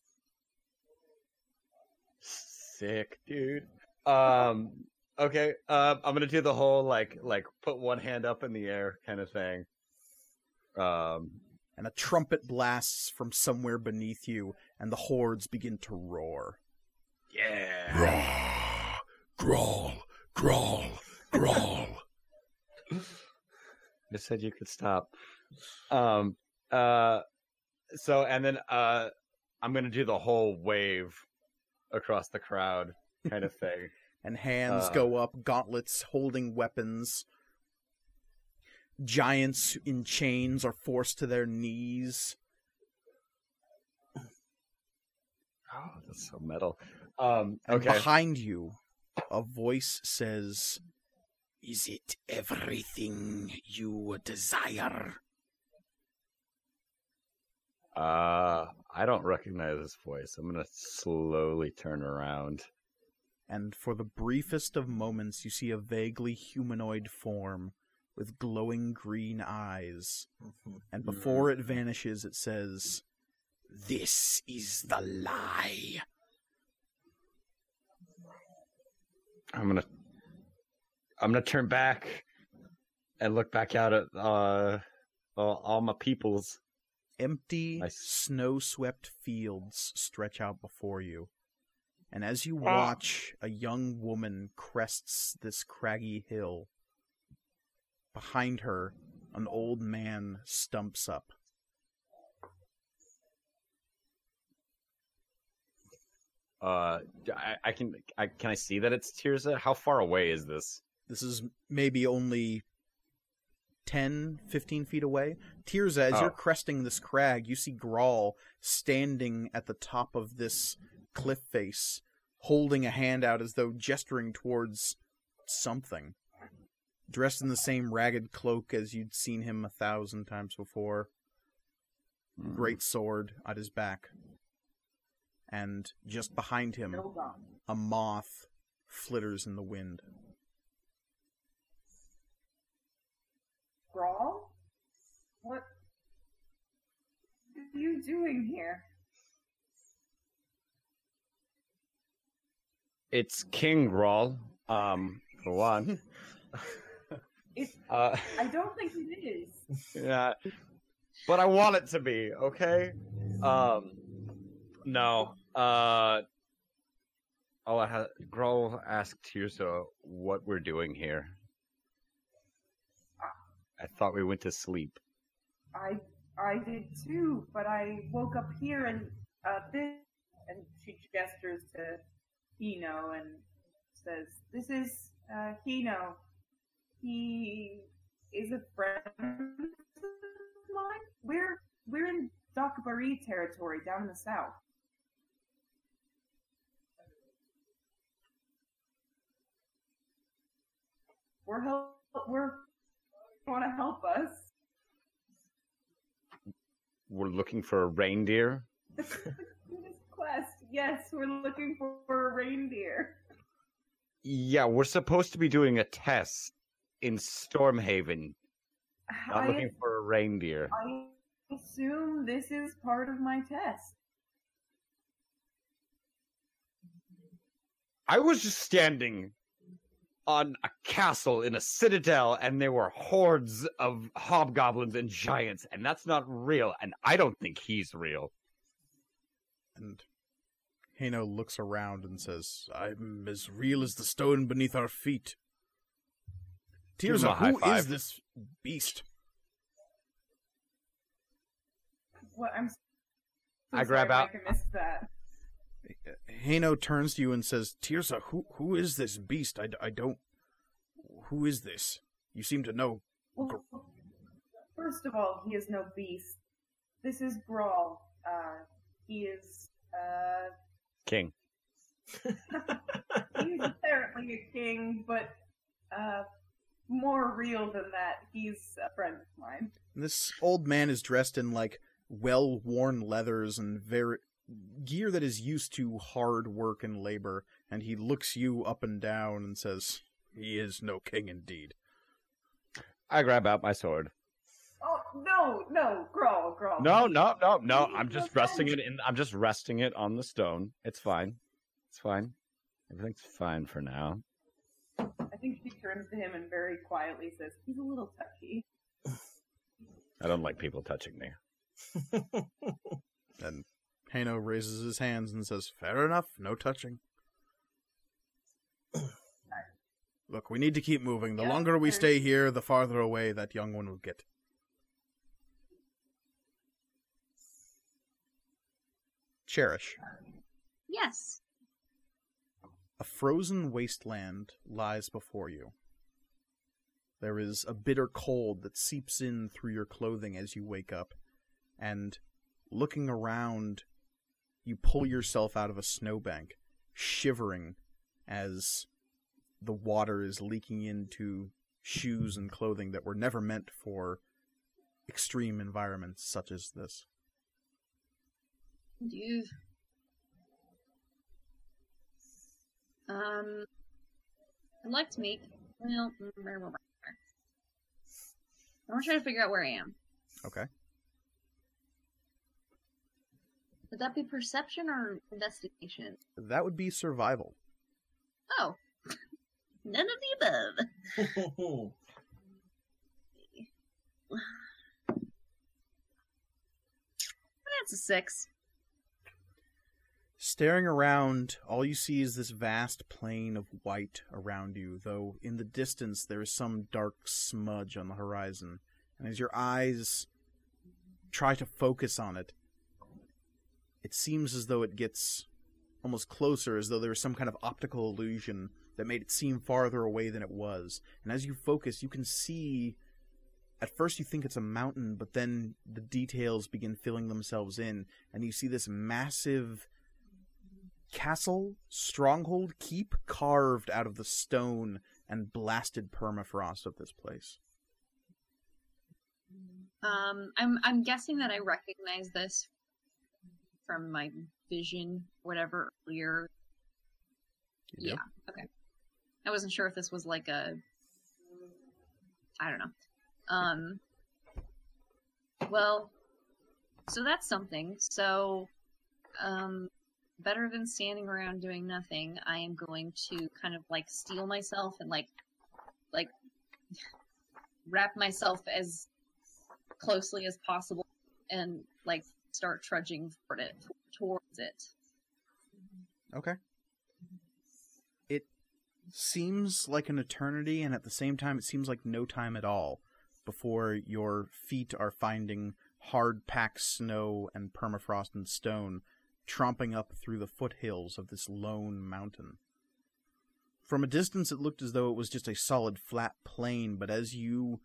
Sick, dude. Um okay, um I'm going to do the whole like like put one hand up in the air kind of thing. Um And a trumpet blasts from somewhere beneath you, and the hordes begin to roar. yeah. Raw, grawl, grawl, grawl. I said you could stop. Um uh so and then uh I'm going to do the whole wave across the crowd kind of thing. And hands Uh. go up, gauntlets holding weapons. Giants in chains are forced to their knees. Oh, that's so metal. Um And okay. behind you, a voice says, Is it everything you desire? Uh I don't recognize this voice. I'm going to slowly turn around. And for the briefest of moments, you see a vaguely humanoid form with glowing green eyes. And before it vanishes, it says, This is the lie. I'm gonna I'm gonna turn back and look back out at uh all, all my peoples. Empty, Nice. snow swept fields stretch out before you. And as you Ah. watch, a young woman crests this craggy hill. Behind her, an old man stumps up. Uh, I, I can I can I see that it's Tirza? How far away is this? This is maybe only 10, 15 feet away. Tirza, as you're Oh. cresting this crag, you see Grawl standing at the top of this cliff face, holding a hand out as though gesturing towards something. Dressed in the same ragged cloak as you'd seen him a thousand times before, hmm. great sword at his back. And just behind him, a moth flitters in the wind. Grawl? What are you doing here? It's King Grawl, um, for one. It's uh, I don't think it is. yeah, but I want it to be okay. Um, no. Uh, oh, I'll ha- Grawl asked Tirza what we're doing here. I thought we went to sleep. I I did too, but I woke up here and uh this and she gestures to Heino and says, This is uh Heino. He is a friend of mine. We're we're in Dakbari territory down in the south. We're help we're want to help us. We're looking for a reindeer. this quest. Yes, we're looking for a reindeer. Yeah, we're supposed to be doing a test in Stormhaven. Not I, looking for a reindeer. I assume this is part of my test. I was just standing on a castle in a citadel, and there were hordes of hobgoblins and giants, and that's not real. And I don't think he's real. And Heino looks around and says, I'm as real as the stone beneath our feet. Give Tirza, high who is five. this beast? What I'm. So I grab out- Mike, I missed that. Heino turns to you and says, Tirza, who, who is this beast? I, I don't... Who is this? You seem to know. Well, first of all, he is no beast. This is Grawl. Uh, he is. Uh, King. he's apparently a king, but uh, more real than that. He's a friend of mine. This old man is dressed in, like, well-worn leathers and very... gear that is used to hard work and labor, and he looks you up and down and says, He is no king indeed. I grab out my sword. No, no, Grawl, Grawl. No, no, no, no. I'm just resting it in. I'm just resting it on the stone. It's fine. It's fine. Everything's fine for now. I think she turns to him and very quietly says, "He's a little touchy." I don't like people touching me. And Heino raises his hands and says, Fair enough, no touching. Look, we need to keep moving. The Yeah, longer we stay here, the farther away that young one will get. Cherish. Yes. A frozen wasteland lies before you. There is a bitter cold that seeps in through your clothing as you wake up, and looking around, you pull yourself out of a snowbank, shivering as the water is leaking into shoes and clothing that were never meant for extreme environments such as this. Do you... Um, I'd like to meet. Well, blah, blah, blah. I want to try to figure out where I am. Okay. Would that be perception or investigation? That would be survival. Oh, none of the above. That's a six. Staring around, all you see is this vast plain of white around you, though in the distance there is some dark smudge on the horizon. And as your eyes try to focus on it, it seems as though it gets almost closer, as though there is some kind of optical illusion that made it seem farther away than it was. And as you focus, you can see at first you think it's a mountain, but then the details begin filling themselves in, and you see this massive castle, stronghold, keep carved out of the stone and blasted permafrost of this place. Um, I'm I'm guessing that I recognize this from my vision, whatever earlier. Do? Yeah. Okay. I wasn't sure if this was like a. I don't know. Um. Well, so that's something. So, um, better than standing around doing nothing, I am going to kind of like steel myself and like, like, wrap myself as closely as possible and like start trudging toward it towards it. Okay. It seems like an eternity, and at the same time, it seems like no time at all before your feet are finding hard packed snow and permafrost and stone tromping up through the foothills of this lone mountain. From a distance, it looked as though it was just a solid flat plain, but as you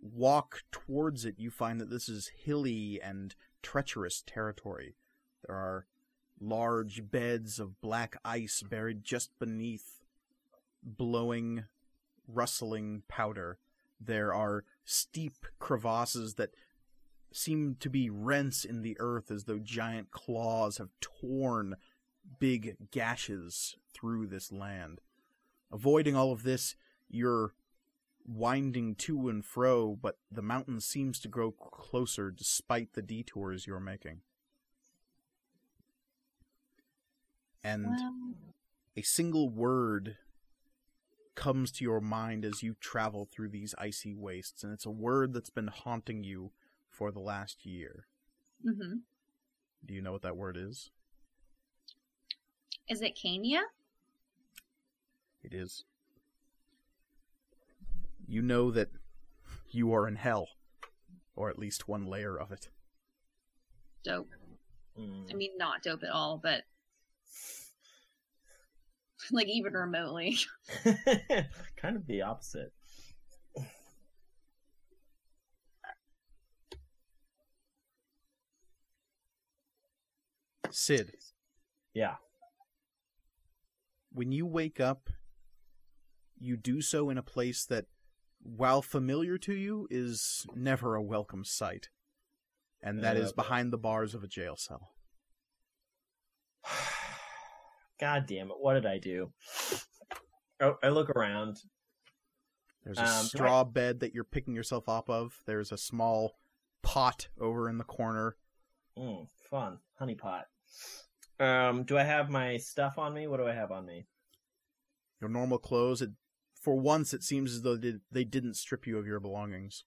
walk towards it, you find that this is hilly and treacherous territory. There are large beds of black ice buried just beneath blowing, rustling powder. There are steep crevasses that seem to be rents in the earth as though giant claws have torn big gashes through this land. Avoiding all of this, you're winding to and fro, but the mountain seems to grow closer despite the detours you're making. And Well, a single word comes to your mind as you travel through these icy wastes, and it's a word that's been haunting you for the last year. hmm Do you know what that word is? Is it Cania? It is. You know that you are in hell, or at least one layer of it. Dope. Mm. I mean, not dope at all, but like even remotely. kind of the opposite. Sid, Yeah. when you wake up, you do so in a place that, while familiar to you, is never a welcome sight. And that is Uh, behind the bars of a jail cell. God damn it! What did I do? Oh, I look around. There's a Um, straw bed that you're picking yourself up of. There's a small pot over in the corner. Mm, fun, honey pot. Um, do I have my stuff on me? What do I have on me? Your normal clothes. It, for once, it seems as though they, they didn't strip you of your belongings.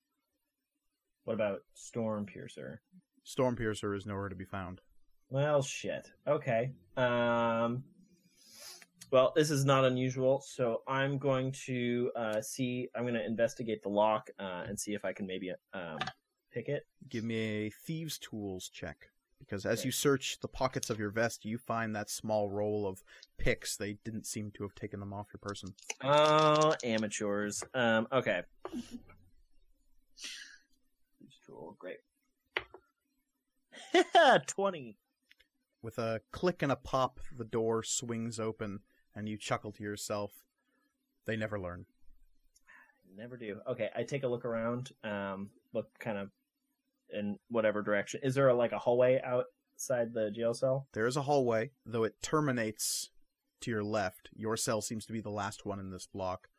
What about Storm Piercer? Stormpiercer is nowhere to be found. Well, shit. Okay. Um. Well, this is not unusual, so I'm going to uh, see. I'm going to investigate the lock uh, and see if I can maybe um, pick it. Give me a thieves' tools check. Because as you search the pockets of your vest, you find that small roll of picks. They didn't seem to have taken them off your person. Oh, amateurs. Um. Okay. Tool. Great. Twenty. With a click and a pop, the door swings open, and you chuckle to yourself. They never learn. Never do. Okay, I take a look around. Um, look kind of in whatever direction. Is there a, like a hallway outside the jail cell? There is a hallway, though it terminates to your left. Your cell seems to be the last one in this block.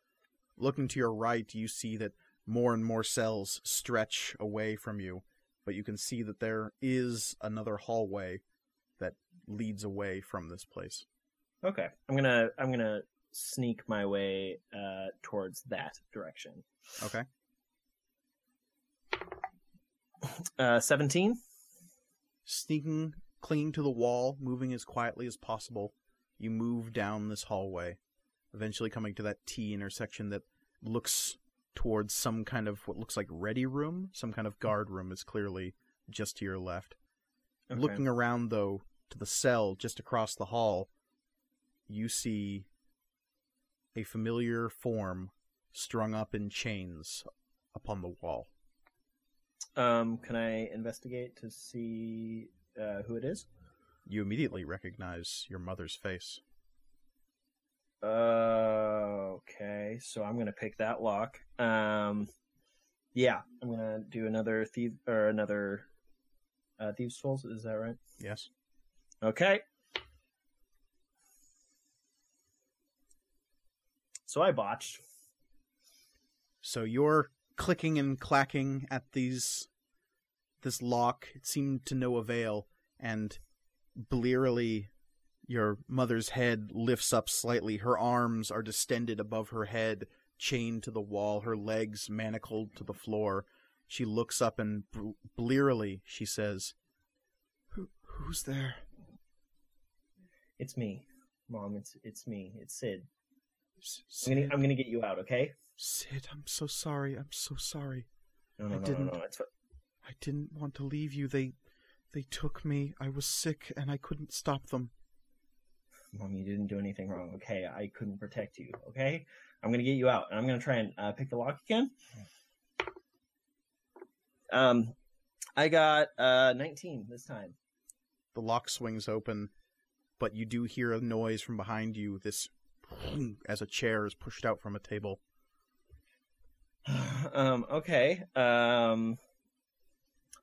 Looking to your right, you see that more and more cells stretch away from you, but you can see that there is another hallway that leads away from this place. Okay, I'm gonna I'm gonna sneak my way uh towards that direction. Okay? Uh, seventeen. Sneaking, clinging to the wall, moving as quietly as possible, you move down this hallway, eventually coming to that T intersection that looks towards some kind of what looks like ready room. Some kind of guard room is clearly just to your left. Okay. Looking around, though, to the cell just across the hall, you see a familiar form strung up in chains upon the wall. Um, can I investigate to see uh, who it is? You immediately recognize your mother's face. Uh, okay, so I'm gonna pick that lock. Um, yeah, I'm gonna do another thief or another uh, thieves' tools. Is that right? Yes. Okay. So I botched. So you're clicking and clacking at these this lock. It seemed to no avail, and blearily your mother's head lifts up slightly. Her arms are distended above her head, chained to the wall, her legs manacled to the floor. She looks up and bl- blearily she says, Who, "Who's there?" It's me, Mom. It's it's me. It's Sid. S- I'm gonna Sid, I'm gonna get you out. Okay? Sid, I'm so sorry. I'm so sorry. No, no, I no, didn't- no, no. It's I didn't want to leave you. They they took me. I was sick and I couldn't stop them. Mom. You didn't do anything wrong. Okay? I couldn't protect you. Okay? I'm gonna get you out, and I'm gonna try and uh, pick the lock again. Um, I got uh 19 this time. The lock swings open, but you do hear a noise from behind you. This as a chair is pushed out from a table. Um okay um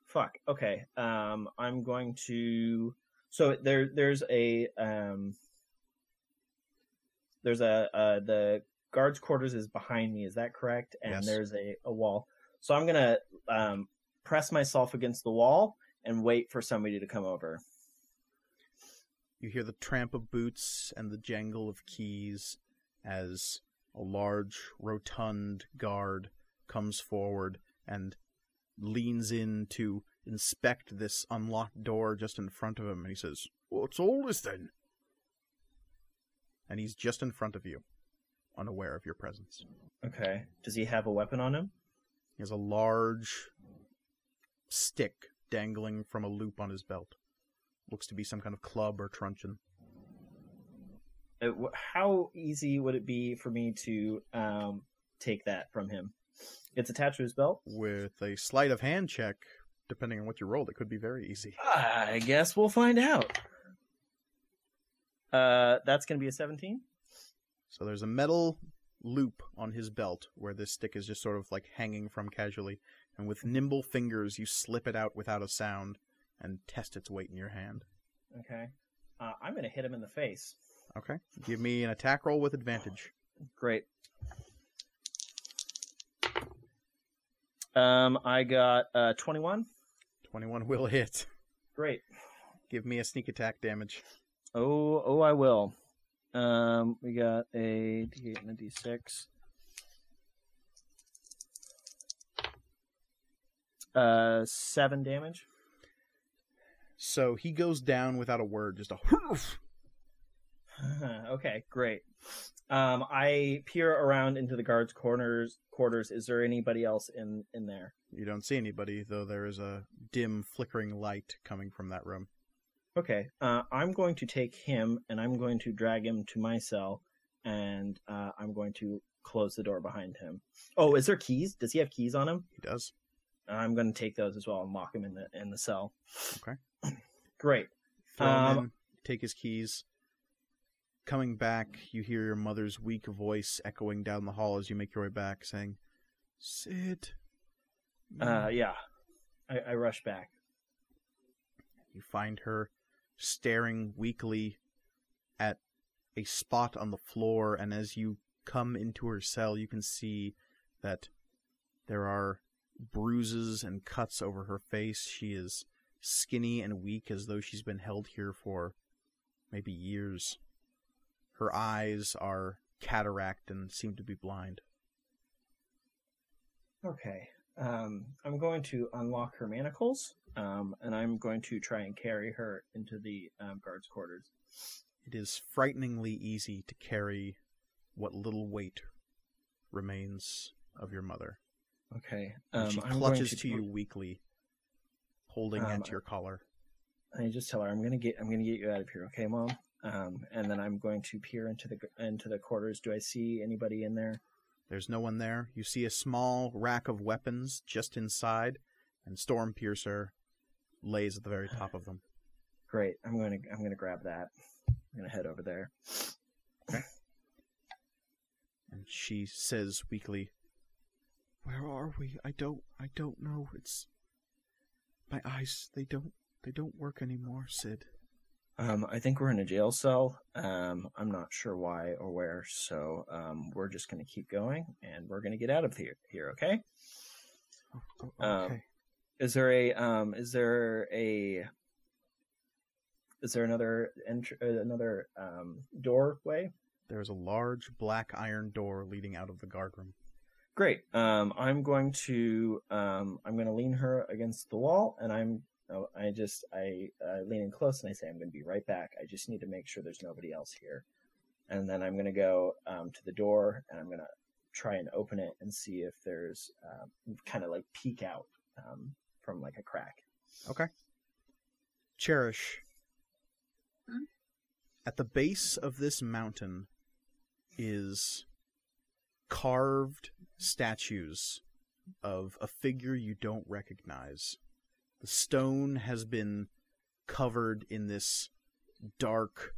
fuck okay um i'm going to so there there's a um there's a uh the guards quarters is behind me is that correct? And Yes. there's a, a wall. So i'm gonna um press myself against the wall and wait for somebody to come over. You hear the tramp of boots and the jangle of keys as a large, rotund guard comes forward and leans in to inspect this unlocked door just in front of him. And he says, What's all this then? And he's just in front of you, unaware of your presence. okay does he have a weapon on him He has a large stick dangling from a loop on his belt. Looks to be some kind of club or truncheon. Uh, how easy would it be for me to um take that from him it's attached to his belt With a sleight of hand check, depending on what you rolled, it could be very easy. I guess we'll find out. Uh, that's gonna be a seventeen. So there's a metal loop on his belt where this stick is just sort of like hanging from casually, and with nimble fingers you slip it out without a sound and test its weight in your hand. Okay. Uh, I'm gonna hit him in the face. Okay. Give me an attack roll with advantage. Great. Um, I got uh twenty-one. 21 will hit. Great. Give me a sneak attack damage. Oh, oh, I will. Um, we got a D8 and a D6. Uh, seven damage. So he goes down without a word, just a okay, great. Um, I peer around into the guards' corners. Quarters. Is there anybody else in in there? You don't see anybody, though there is a dim, flickering light coming from that room. Okay. Uh, I'm going to take him and I'm going to drag him to my cell, and uh, I'm going to close the door behind him. Oh, is there keys? Does he have keys on him? He does. I'm going to take those as well and lock him in the in the cell. Okay. Great. Throw him Um, in, take his keys. Coming back, you hear your mother's weak voice echoing down the hall as you make your way back, saying, Sid. Uh, yeah. I, I rush back. You find her staring weakly at a spot on the floor, and as you come into her cell, you can see that there are bruises and cuts over her face. She is skinny and weak, as though she's been held here for maybe years. Her eyes are cataract and seem to be blind. Okay. Um, I'm going to unlock her manacles, um, and I'm going to try and carry her into the um, guards' quarters. It is frighteningly easy to carry what little weight remains of your mother. Okay. Um, she clutches going to you weakly, holding Um, at your collar. I just tell her I'm gonna get I'm gonna get you out of here, okay, mom? Um, and then I'm going to peer into the into the quarters. Do I see anybody in there? There's no one there. You see a small rack of weapons just inside, and Storm Piercer lays at the very top of them. Great. I'm gonna I'm gonna grab that. I'm gonna head over there. Okay. And she says weakly, "Where are we? I don't I don't know. It's my eyes, they don't they don't work anymore, Sid." Um, I think we're in a jail cell. Um, I'm not sure why or where, so um, we're just gonna keep going, and we're gonna get out of here. Here, okay? Um, okay. Is there a um? Is there a? Is there another entr- uh, another um doorway? There's a large black iron door leading out of the guardroom. Great. Um, I'm going to um, I'm going to lean her against the wall, and I'm oh, I just I uh, lean in close, and I say I'm going to be right back. I just need to make sure there's nobody else here, and then I'm going to go um, to the door, and I'm going to try and open it and see if there's um, kind of like peek out um, from like a crack. Okay. Cherish. Hmm? At the base of this mountain is carved statues of a figure you don't recognize. The stone has been covered in this dark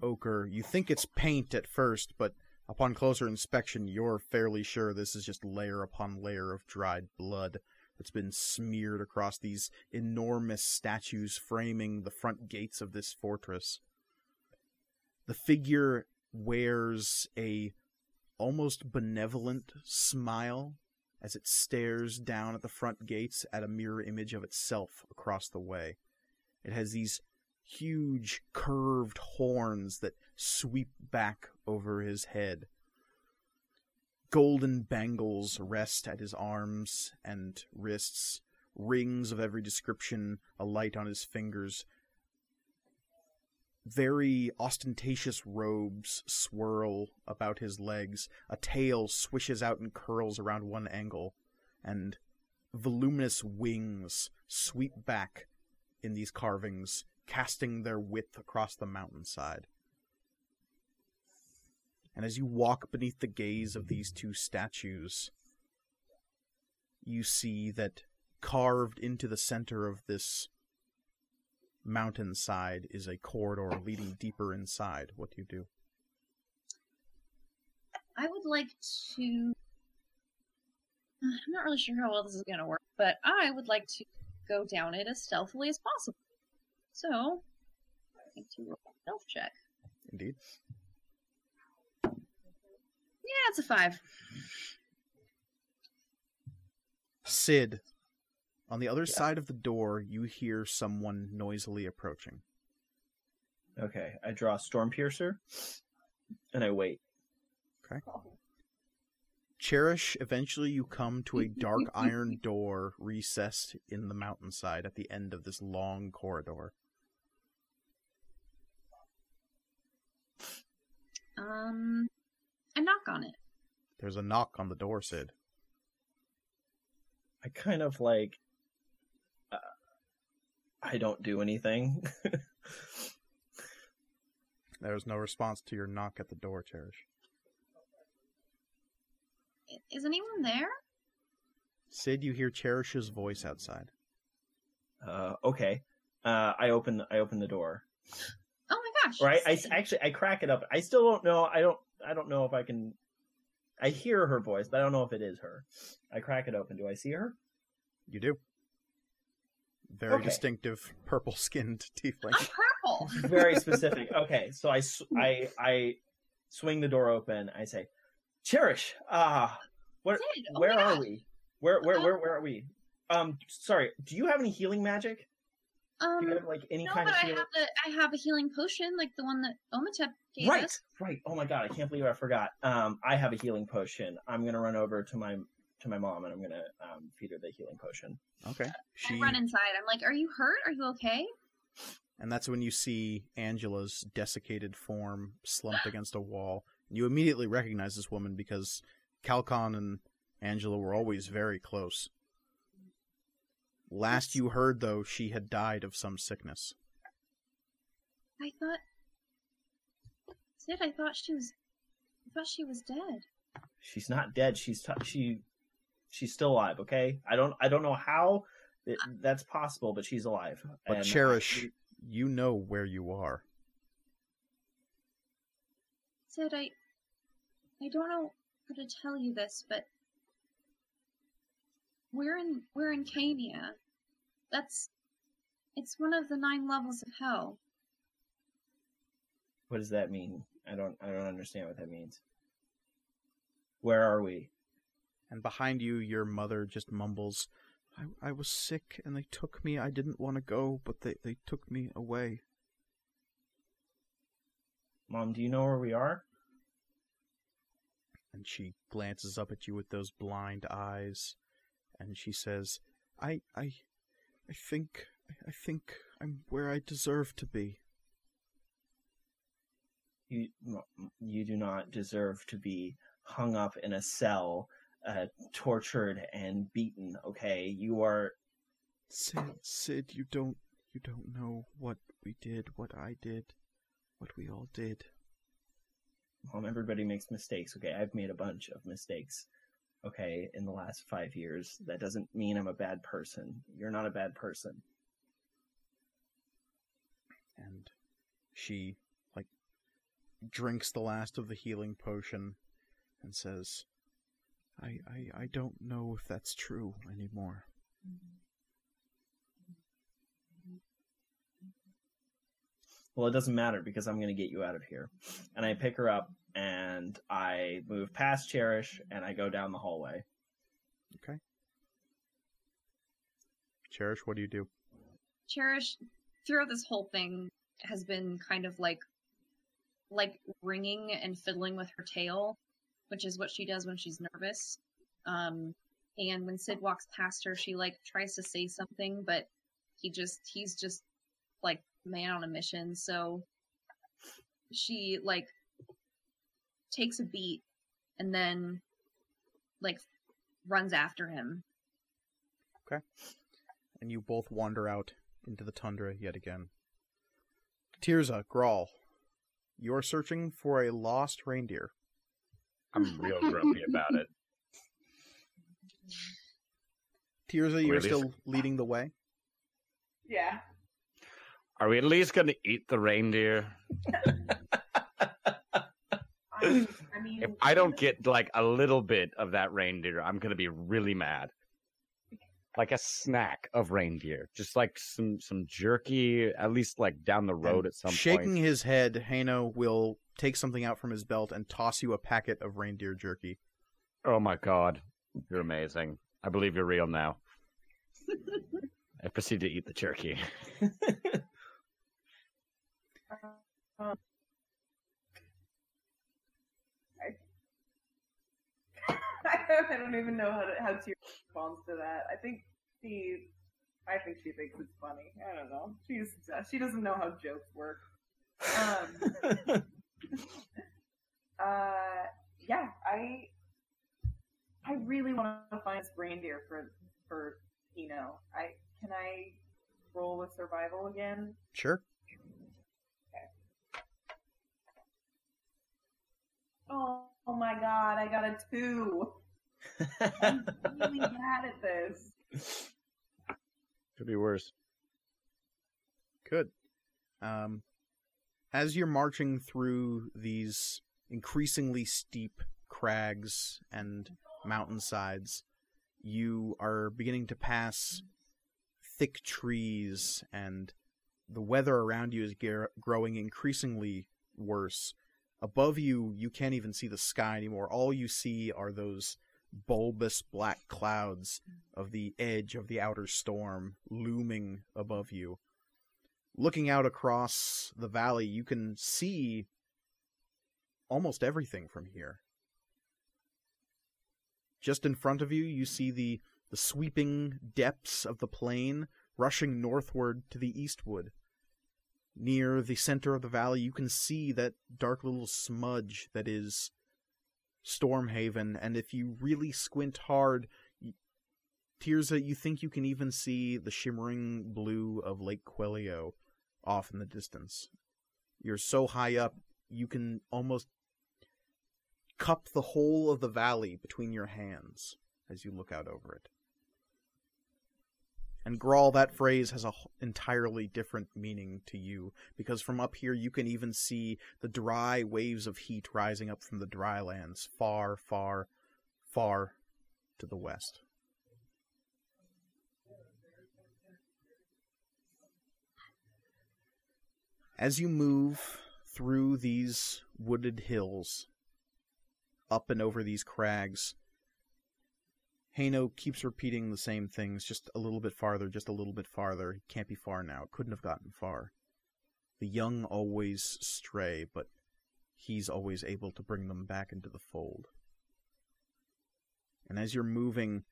ochre. You think it's paint at first, but upon closer inspection, you're fairly sure this is just layer upon layer of dried blood that's been smeared across these enormous statues framing the front gates of this fortress. The figure wears a almost benevolent smile as it stares down at the front gates at a mirror image of itself across the way. It has these huge curved horns that sweep back over his head. Golden bangles rest at his arms and wrists, rings of every description alight on his fingers. Very ostentatious robes swirl about his legs, a tail swishes out and curls around one angle, and voluminous wings sweep back in these carvings, casting their width across the mountainside. And as you walk beneath the gaze of these two statues, you see that carved into the center of this mountainside is a corridor leading deeper inside. What do you do? I would like to. Uh, I'm not really sure how well this is going to work, but I would like to go down it as stealthily as possible. So, I think to roll a stealth check. Indeed. Yeah, it's a five. Sid, on the other side of the door, you hear someone noisily approaching. Okay, I draw Storm Piercer, and I wait. Okay. Cherish, eventually you come to a dark iron door recessed in the mountainside at the end of this long corridor. Um, I knock on it. There's a knock on the door, Sid. I kind of like. I don't do anything. There's no response to your knock at the door, Cherish. Is anyone there? Sid, you hear Cherish's voice outside. uh, okay. Uh, I open. I open the door. Oh my gosh! Right. I, I actually I crack it up. I still don't know. I don't. I don't know if I can. I hear her voice, but I don't know if it is her. I crack it open. Do I see her? You do. Very Okay. distinctive purple skinned tiefling. I'm purple. Very specific. Okay, so I I I swing the door open. I say, "Cherish, ah, where, oh where are gosh. we? Where, where, where, where are we? Um, sorry. Do you have any healing magic? Um, Do you have like any no, kind but of I have the I have a healing potion, like the one that Omatep gave Right, us. right. Oh my god, I can't believe I forgot. Um, I have a healing potion. I'm gonna run over to my to my mom and I'm gonna um, feed her the healing potion. Okay. I She run inside. I'm like, "Are you hurt? Are you okay?" and that's when you see Angela's desiccated form slumped against a wall. You immediately recognize this woman because Calcon and Angela were always very close. Last you heard, though, she had died of some sickness. I thought, Sid, I thought she was, I thought she was dead. She's not dead. She's t- she she's still alive. Okay. I don't I don't know how It, that's possible, but she's alive. But And Cherish, you know where you are. Sid, I, I don't know how to tell you this, but we're in we're in Cania. That's it's one of the nine levels of hell. What does that mean? I don't. I don't understand what that means. Where are we? And behind you, your mother just mumbles, I, I was sick and they took me. I didn't want to go, but they, they took me away. Mom, do you know where we are? And she glances up at you with those blind eyes, and she says, I, I, I think, I think I'm where I deserve to be. You, you do not deserve to be hung up in a cell, uh, tortured and beaten. Okay, you are. Sid, Sid, you don't, you don't know what we did, what I did, what we all did. Mom, everybody makes mistakes. Okay, I've made a bunch of mistakes. Okay, in the last five years, that doesn't mean I'm a bad person. You're not a bad person. And she, like, drinks the last of the healing potion and says, I, I, I don't know if that's true anymore. Well, it doesn't matter because I'm going to get you out of here. And I pick her up and I move past Cherish and I go down the hallway. Okay. Cherish, what do you do? Cherish, throughout this whole thing, has been kind of like, like ringing and fiddling with her tail, which is what she does when she's nervous. Um, and when Sid walks past her, she like tries to say something, but he just, he's just like man on a mission. So she like takes a beat and then like runs after him. Okay. And you both wander out into the tundra yet again. Tirza, Grawl, you are searching for a lost reindeer. I'm real grumpy about it. Tirza, you're at least- still leading the way. Yeah. Are we at least going to eat the reindeer? I, I mean, If I don't get like a little bit of that reindeer, I'm going to be really mad. Like a snack of reindeer, just like some some jerky, at least like down the road And at some Shaking point. Shaking his head, Heino will take something out from his belt and toss you a packet of reindeer jerky. Oh my god, you're amazing! I believe you're real now. I proceed to eat the jerky. I don't even know how to how to respond to that. I think she, I think she thinks it's funny. I don't know. She's she doesn't know how jokes work. Um, uh, yeah, I, I really want to find this reindeer for for Heino. I can I roll with survival again? Sure. Oh, oh my god, I got a two. I'm really bad at this. Could be worse. Could. Um, as you're marching through these increasingly steep crags and mountainsides, you are beginning to pass thick trees, and the weather around you is growing increasingly worse. Above you, you can't even see the sky anymore. All you see are those bulbous black clouds of the edge of the outer storm looming above you looking out across the valley, you can see almost everything from here. Just in front of you, you see the, the sweeping depths of the plain rushing northward to the eastward. Near the center of the valley, you can see that dark little smudge that is Stormhaven, and if you really squint hard, Tirza, you think you can even see the shimmering blue of Lake Quelio off in the distance. You're so high up, you can almost cup the whole of the valley between your hands as you look out over it. And Grawl, that phrase has a h- entirely different meaning to you because from up here you can even see the dry waves of heat rising up from the dry lands far, far, far to the west. As you move through these wooded hills, up and over these crags, Heino keeps repeating the same things, just a little bit farther, just a little bit farther. He can't be far now. It couldn't have gotten far. The young always stray, but he's always able to bring them back into the fold. And as you're moving,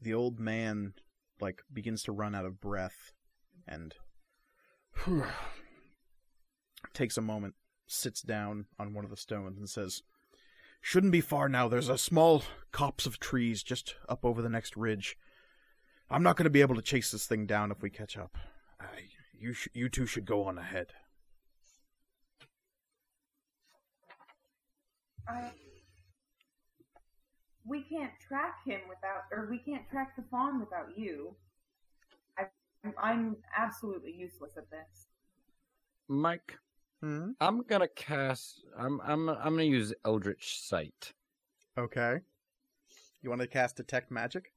the old man like begins to run out of breath and takes a moment, sits down on one of the stones and says, Shouldn't be far now. There's a small copse of trees just up over the next ridge. I'm not going to be able to chase this thing down if we catch up. Uh, you, sh- you two should go on ahead. I, we can't track him without, or we can't track the fawn without you. I, I'm absolutely useless at this. Mike, Hmm? I'm gonna cast. I'm I'm I'm gonna use Eldritch Sight. Okay. You want to cast Detect Magic?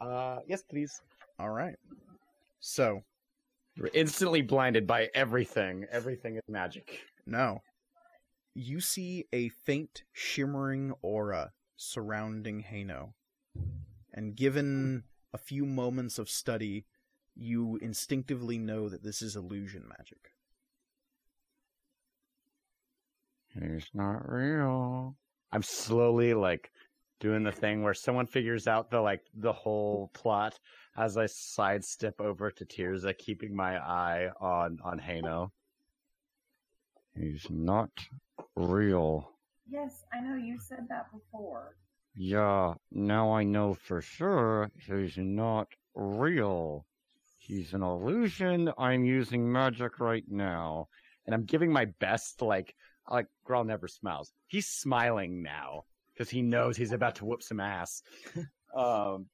Uh, yes, please. All right. So, We're instantly blinded by everything. Everything is magic. No. You see a faint shimmering aura surrounding Heino. And given a few moments of study, you instinctively know that this is illusion magic. It's not real. I'm slowly like doing the thing where someone figures out the like the whole plot as I sidestep over to Tirza, keeping my eye on on Heino. He's not real. Yes, I know you said that before. Yeah, now I know for sure he's not real. He's an illusion. I'm using magic right now. And I'm giving my best, like, like, Grawl never smiles. He's smiling now because he knows he's about to whoop some ass. um,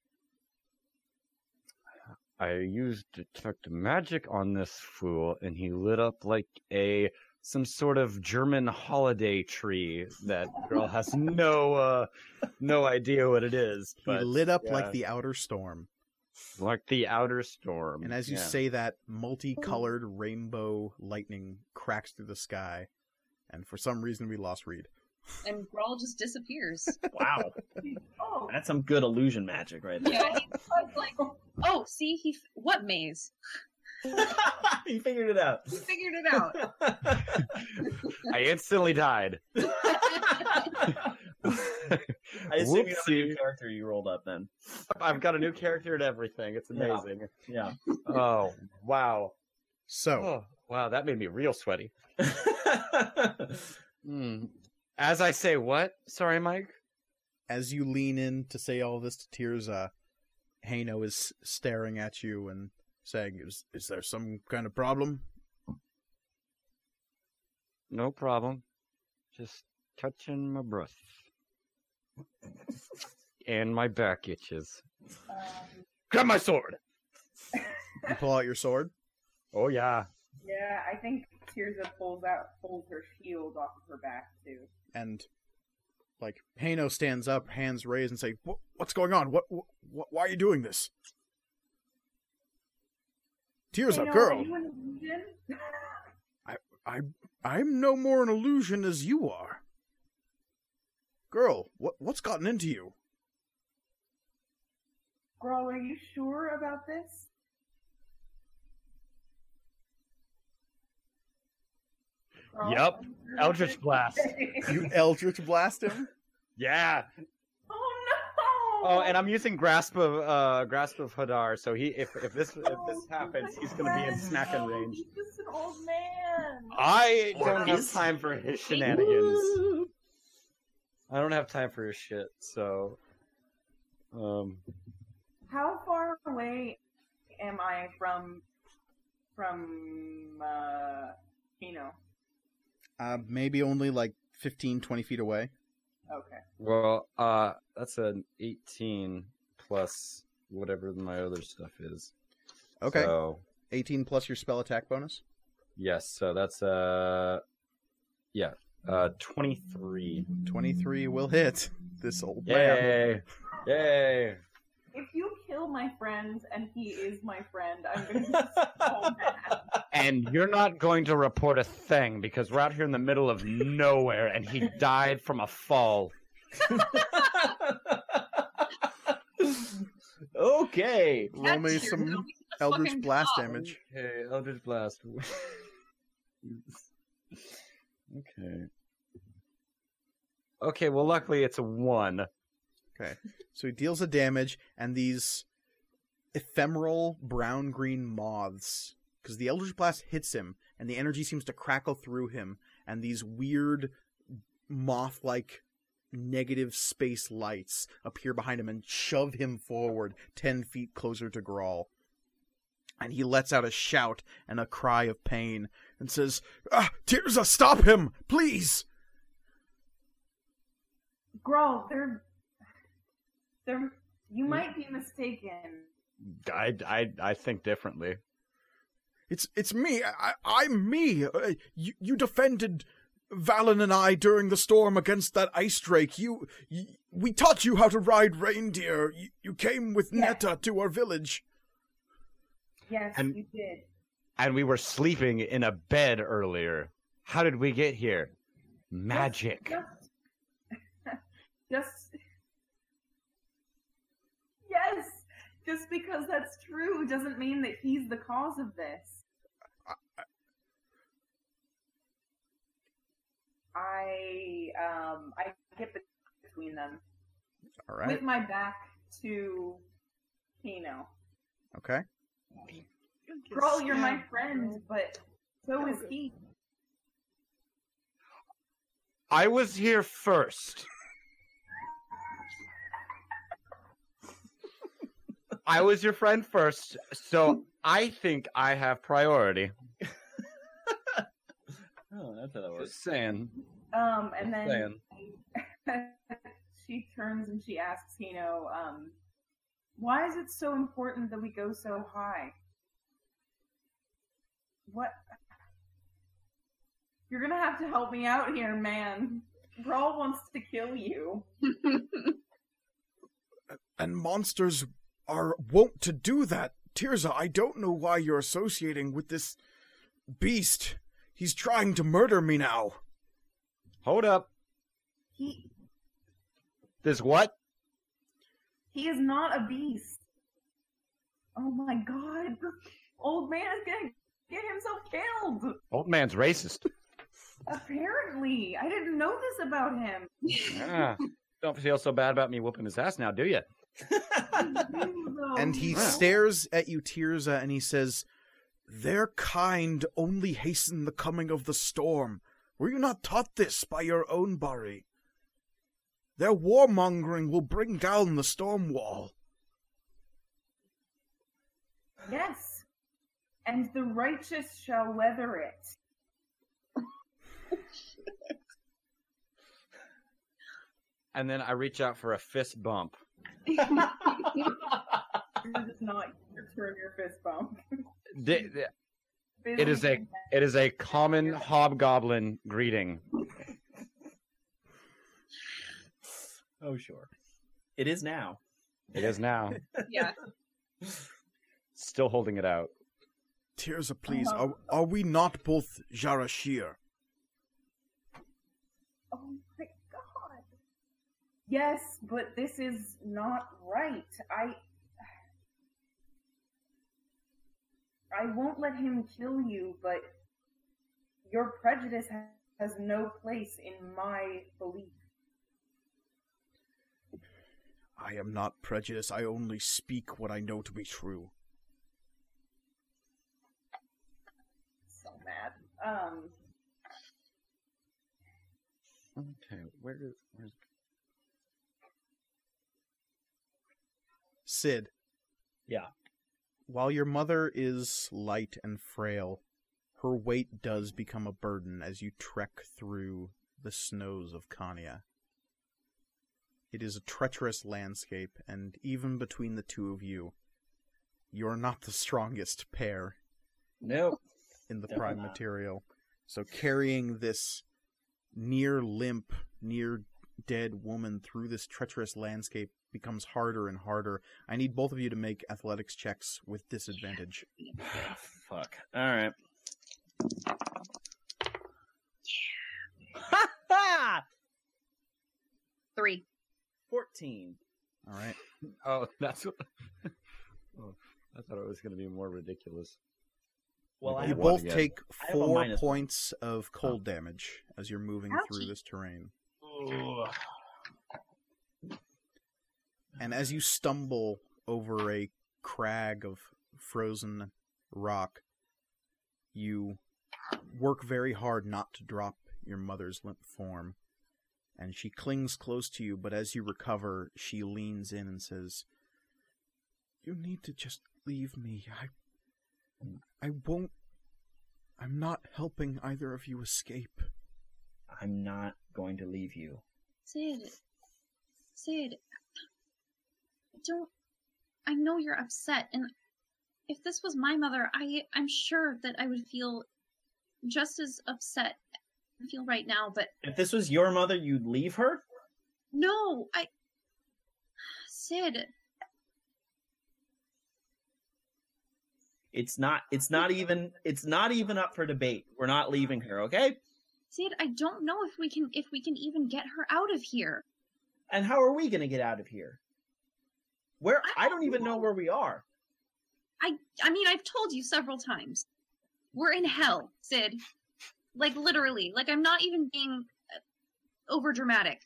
I used detect magic on this fool, and he lit up like a some sort of German holiday tree that girl has no uh no idea what it is. He lit up yeah, like the outer storm. like the outer storm. And as you yeah. say that, multicolored rainbow lightning cracks through the sky. And for some reason, we lost Reed. and Brawl just disappears. Wow, Oh, that's some good illusion magic right there. yeah, he's like, oh, see, he f- what maze? he figured it out. He figured it out. I instantly died. I assume you have a new Whoopsie. character you rolled up then. I've got a new character and everything. It's Yeah. amazing. Yeah. Oh wow. So, Oh wow, that made me real sweaty. Hmm. As I say, what? Sorry, Mike. as you lean in to say all this to Tirza, Heino is staring at you and saying, "Is is there some kind of problem?" No problem. Just touching my breath. And my back itches. Grab my sword. You pull out your sword. Oh yeah. Yeah, I think Tirza pulls out, pulls her shield off of her back too. and like Heino stands up, hands raised, and say, "What's going on? What, wh- Why are you doing this?" Tears up, girl. Are you an illusion? I I'm no more an illusion as you are. Girl, what what's gotten into you? Girl, are you sure about this? Girl, Yup. are you sure Eldritch Blast. You Eldritch blast him. Yeah. oh no! Oh, and I'm using grasp of uh grasp of Hadar, so he if if this if this happens, he's gonna be in snacking range. He's just an old man. I don't have time for his shenanigans. I don't have time for his shit, so um How far away am I from from uh you know? Uh, maybe only like 15, 20 feet away. Okay. well uh that's an eighteen plus whatever my other stuff is. Okay. So 18 plus your spell attack bonus. yes, so that's uh, yeah, uh, twenty three. 23 will hit this old man. Yay! Yay! If you kill my friend and he is my friend, I'm gonna be so mad. And you're not going to report a thing because we're out here in the middle of nowhere, and he died from a fall. okay. Roll me That's some your- Eldritch fucking Blast job. damage. Okay, Eldritch Blast. okay. Okay, well, luckily it's a one. Okay. So he deals a damage, and these ephemeral brown green moths, because the Eldritch Blast hits him, and the energy seems to crackle through him, and these weird moth like negative space lights appear behind him and shove him forward 10 feet closer to Grawl. And he lets out a shout and a cry of pain and says, ah, Tirza, stop him! Please! Grawl, they're they're you might be mistaken. I, I, I think differently. It's it's me. I, I'm me. Uh, you you defended Valynn and I during the storm against that ice drake. You, you we taught you how to ride reindeer. You, you came with Yeah. Netta to our village. Yes, And- you did. And we were sleeping in a bed earlier. How did we get here? Magic. Just, just yes. Just because that's true doesn't mean that he's the cause of this. I um I get between them All right. with my back to Heino. Okay. Grawl, you're my friend, but so is he. I was here first. I was your friend first, so I think I have priority. Oh, that's how that works. Just saying. Um, and Just then saying. she turns and she asks Heino, um, why is it so important that we go so high? What? You're gonna have to help me out here, man. Brawl wants to kill you. And monsters are wont to do that. Tirza, I don't know why you're associating with this beast. He's trying to murder me now. Hold up. He This what? he is not a beast. Oh my god, old man is gonna get himself killed. Old man's racist. Apparently, I didn't know this about him. Ah, don't feel so bad about me whooping his ass now, do you? And he stares at you, Tirza, and he says, Their kind only hasten the coming of the storm. Were you not taught this by your own Bari? Their warmongering will bring down the storm wall. Yes, and the righteous shall weather it. And then I reach out for a fist bump. This is not your turn your fist bump. Di- di- It is a it is a common hobgoblin greeting. Oh, sure. It is now. It is now. yeah. Still holding it out. Tirza, please, Uh-huh. are, are we not both Jarashir? Oh my god. Yes, but this is not right. I. I won't let him kill you, but your prejudice has no place in my belief. I am not prejudiced. I only speak what I know to be true. So mad. Um, Okay, where is where's Sid. Yeah. While your mother is light and frail, her weight does become a burden as you trek through the snows of Cania. It is a treacherous landscape, and even between the two of you, you're not the strongest pair Nope. in the Definitely prime not. material. So carrying this near limp, near dead woman through this treacherous landscape becomes harder and harder. I need both of you to make athletics checks with disadvantage. Fuck. All right. Three. Fourteen. All right. Oh, that's what. oh, I thought it was going to be more ridiculous. Well, I You you both take I have a four minus one. points of cold oh. damage as you're moving through this terrain. Ugh. And as you stumble over a crag of frozen rock, you work very hard not to drop your mother's limp form. And she clings close to you, but as you recover, she leans in and says, You need to just leave me. I. I won't. I'm not helping either of you escape. I'm not going to leave you. Sid. Sid. Don't. I know you're upset, and if this was my mother, I I'm sure that I would feel just as upset. I feel right now, but If this was your mother, you'd leave her? no, I. Sid, It's not it's not even it's not even up for debate. We're not leaving her, okay? Sid, I don't know if we can if we can even get her out of here. And how are we going to get out of here? Where I I don't even know where we are. I I mean, I've told you several times. We're in hell, Sid. Like literally. Like I'm not even being uh, over dramatic.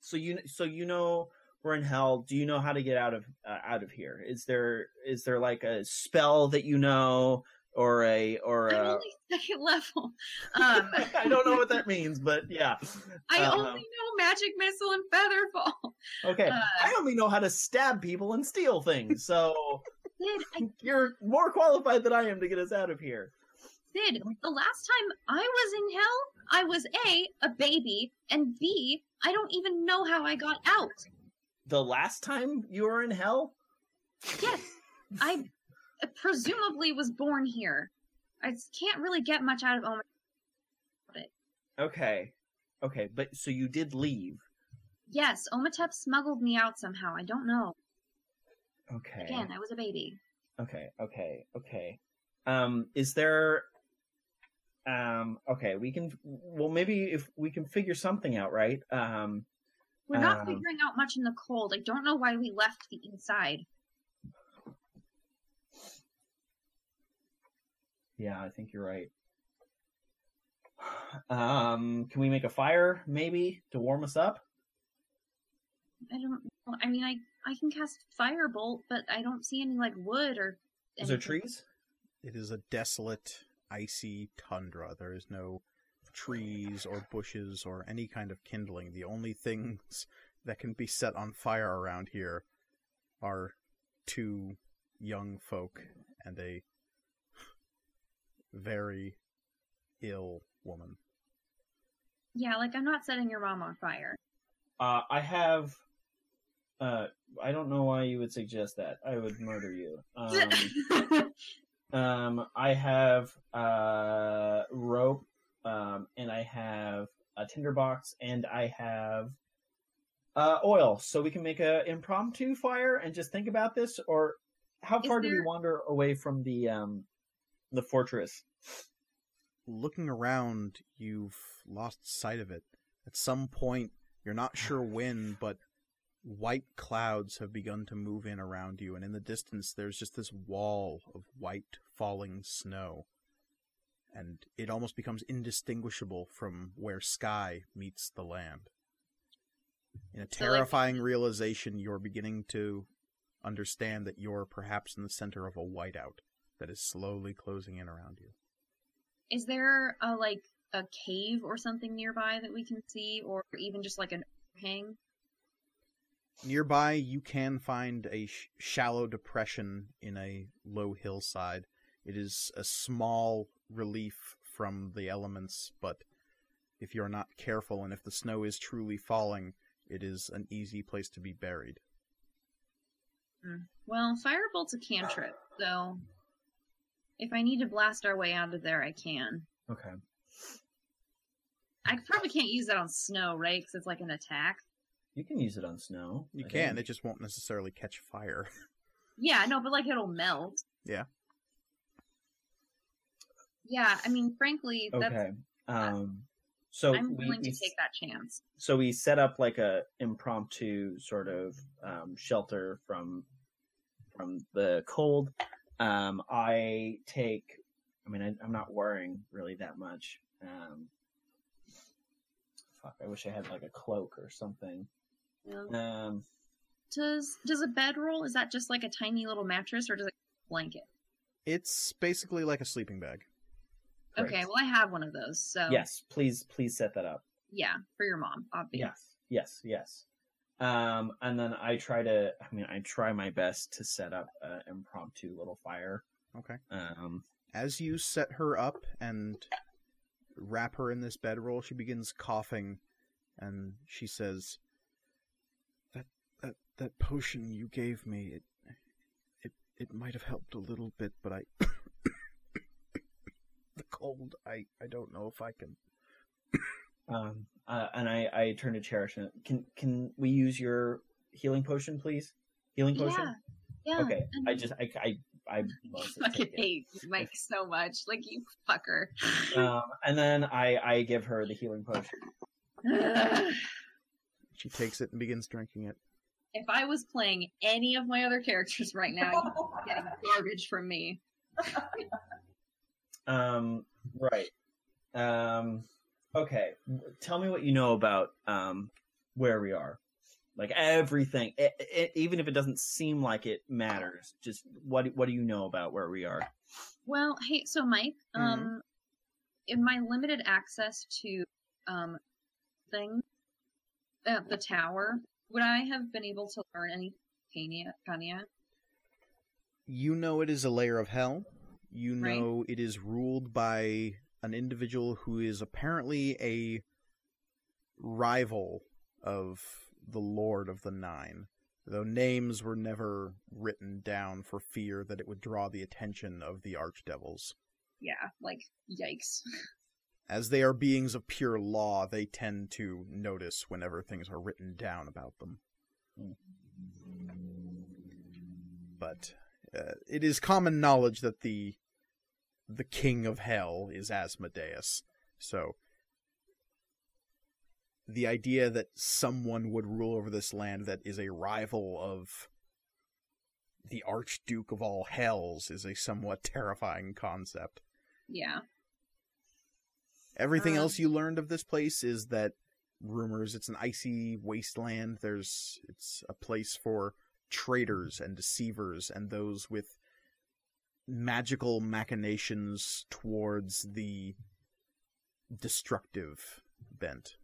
So you so you know we're in hell. Do you know how to get out of uh, out of here? Is there is there like a spell that you know or a or a only second level. Um I don't know what that means, but yeah. I Um, only know magic missile and featherfall. Okay. uh, I only know how to stab people and steal things. So Sid, I, you're more qualified than I am to get us out of here. Sid, the last time I was in hell, I was A, a baby, and B, I don't even know how I got out. The last time you were in hell? Yes, I presumably was born here. I can't really get much out of Omen. Okay. Okay, but so you did leave. Yes, Omatep smuggled me out somehow. I don't know. Okay. Again, I was a baby. Okay, okay, okay. Um, is there um okay, we can well maybe if we can figure something out, right? Um We're not Um, figuring out much in the cold. I don't know why we left the inside. Yeah, I think you're right. Um, can we make a fire maybe to warm us up? I don't. know. I mean, I I can cast firebolt, but I don't see any like wood or. Is there trees? It is a desolate, icy tundra. There is no trees or bushes or any kind of kindling. The only things that can be set on fire around here are two young folk and a very ill woman. Yeah, like I'm not setting your mom on fire. Uh, I have. Uh, I don't know why you would suggest that. I would murder you. Um, um, I have uh rope, um, and I have a tinderbox, and I have uh oil, so we can make a impromptu fire and just think about this. Or how Is far do we wander away from the um the fortress? Looking around, you've lost sight of it. At some point, you're not sure when, but white clouds have begun to move in around you, and in the distance, there's just this wall of white falling snow. And it almost becomes indistinguishable from where sky meets the land. In a So, like- terrifying realization, you're beginning to understand that you're perhaps in the center of a whiteout that is slowly closing in around you. Is there a like a cave or something nearby that we can see, or even just like an hang? Nearby, you can find a sh- shallow depression in a low hillside. It is a small relief from the elements, but if you're not careful and if the snow is truly falling, it is an easy place to be buried. Hmm. Well, Firebolt's a cantrip, so if I need to blast our way out of there, I can. Okay. I probably can't use that on snow, right? Because it's like an attack. You can use it on snow. You I can. think. It just won't necessarily catch fire. Yeah, no, but like it'll melt. Yeah. Yeah, I mean, frankly, that's Okay. Um. So I'm willing we to take that chance. so we set up like a impromptu sort of um, shelter from from the cold. Um, I take. I mean, I, I'm not worrying really that much. Um, fuck, I wish I had like a cloak or something. Yeah. Um, Does does a bedroll is that just like a tiny little mattress or does it blanket? It's basically like a sleeping bag. great. Okay, well I have one of those, so Yes, please, please set that up. yeah, for your mom, obviously. Yes, yes, yes. Um, and then I try to. I mean, I try my best to set up an impromptu little fire. Okay. Um, As you set her up and wrap her in this bedroll, she begins coughing, and she says, "That that that potion you gave me, it it it might have helped a little bit, but I the cold. I I don't know if I can." Um, uh, and I, I turn to Cherish. And, can can we use your healing potion, please? Healing potion. Yeah, yeah. Okay. and- I just I I I I fucking hate Mike so much. Like you fucker. Um, and then I I give her the healing potion. She takes it and begins drinking it. if I was playing any of my other characters right now, you'd be getting garbage from me. Um, right. Um, okay. Tell me what you know about um where we are. Like everything, I I even if it doesn't seem like it matters. Just what what do you know about where we are? Well, hey, so Mike, Mm-hmm. um, in my limited access to um things at the tower, would I have been able to learn any Cania? Cania? You know it is a layer of hell. You Right. know it is ruled by an individual who is apparently a rival of the Lord of the Nine, though names were never written down for fear that it would draw the attention of the archdevils. Yeah, like yikes. As they are beings of pure law, they tend to notice whenever things are written down about them. But uh, it is common knowledge that the the king of hell is Asmodeus. So the idea that someone would rule over this land that is a rival of the archduke of all hells is a somewhat terrifying concept. Yeah. Everything Um, else you learned of this place is that rumors it's an icy wasteland. There's it's a place for traitors and deceivers and those with magical machinations towards the destructive bent.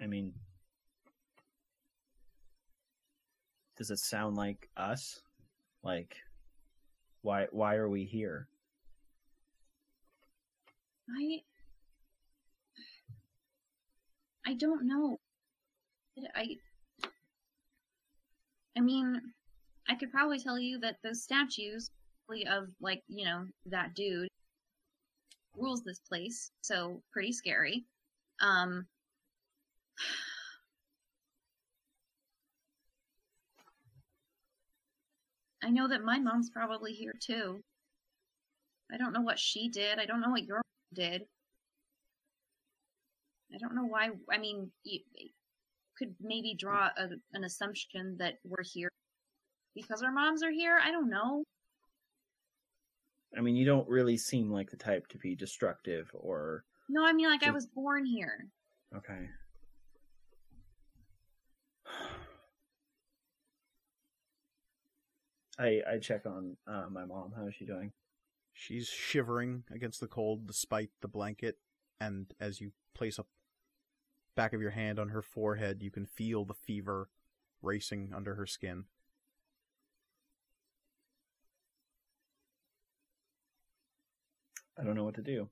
I mean, does it sound like us? Like, why why are we here? I I don't know. I I mean, I could probably tell you that those statues of like, you know, that dude rules this place, so pretty scary. Um I know that my mom's probably here too. I don't know what she did. I don't know what your did. I don't know why. I mean, you could maybe draw a, an assumption that we're here because our moms are here. I don't know. I mean, you don't really seem like the type to be destructive or No, I mean like I was born here. okay. I I check on uh, my mom. How is she doing? She's shivering against the cold despite the blanket, and as you place a back of your hand on her forehead, you can feel the fever racing under her skin. I don't know what to do.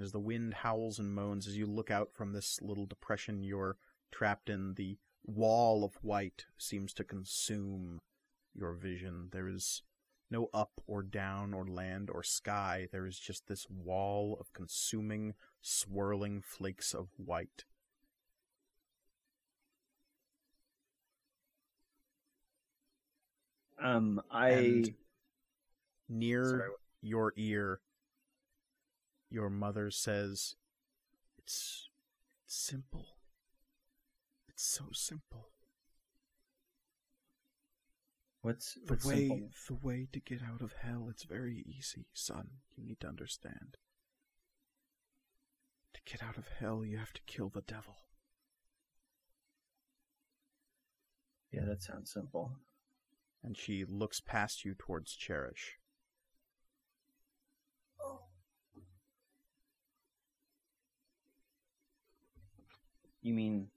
As the wind howls and moans as you look out from this little depression you're trapped in the wall of white seems to consume your vision. There is no up or down or land or sky. There is just this wall of consuming, swirling flakes of white. Um, I And near Sorry. your ear, your mother says, "It's simple. It's so simple. what's The what's way, simple? the way to get out of hell, it's very easy, son. You need to understand. To get out of hell, you have to kill the devil. Yeah, that sounds simple. And she looks past you towards Cherish. You mean?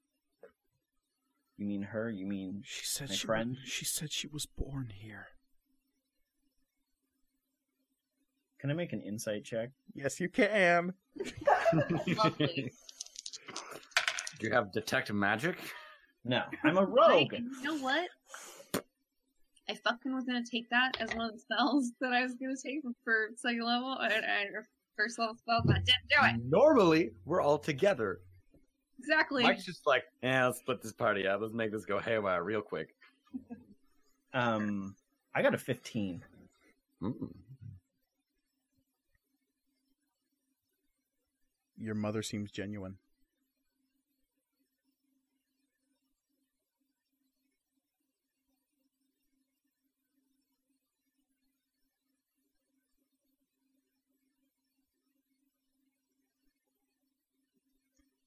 You mean her? You mean? She said My she friend? she said she was born here. Can I make an insight check? Yes, you can. Do you have detect magic? No, I'm a Like, rogue. you know what? I fucking was gonna take that as one of the spells that I was gonna take for second level and, and or first level spell, but I didn't do it. Normally, we're all together. Exactly. Mike's just like, yeah, let's split this party up. Let's make this go haywire real quick. Um, I got a 15. Mm. Your mother seems genuine.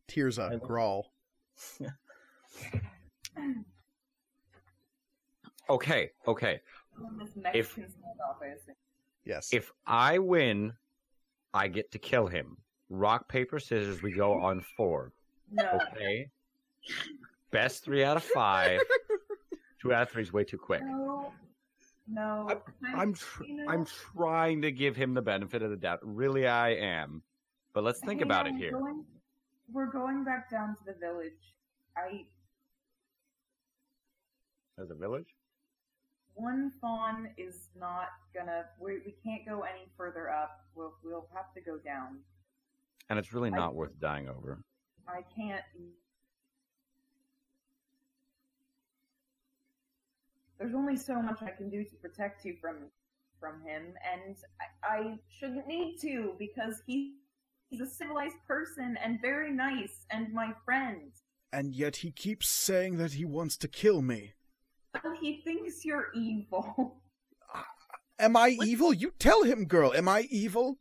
Tirza, I- Grawl. Okay, okay. This Mexican standoff, I assume. Yes. If I win, I get to kill him. Rock, paper, scissors, we go on four. No. Okay? Best three out of five. Two out of three is way too quick. No. No. I'm tr- I'm trying to give him the benefit of the doubt. Really, I am. But let's think Hey, about it I'm here. Going, we're going back down to the village. I As a village? one fawn is not gonna. We we can't go any further up. We'll we'll have to go down. And it's really I- not worth dying over. I can't. There's only so much I can do to protect you from from him, and I, I shouldn't need to because he, he's a civilized person and very nice and my friend. And yet he keeps saying that he wants to kill me. Oh, he thinks you're evil. Am I evil? You tell him, girl. Am I evil?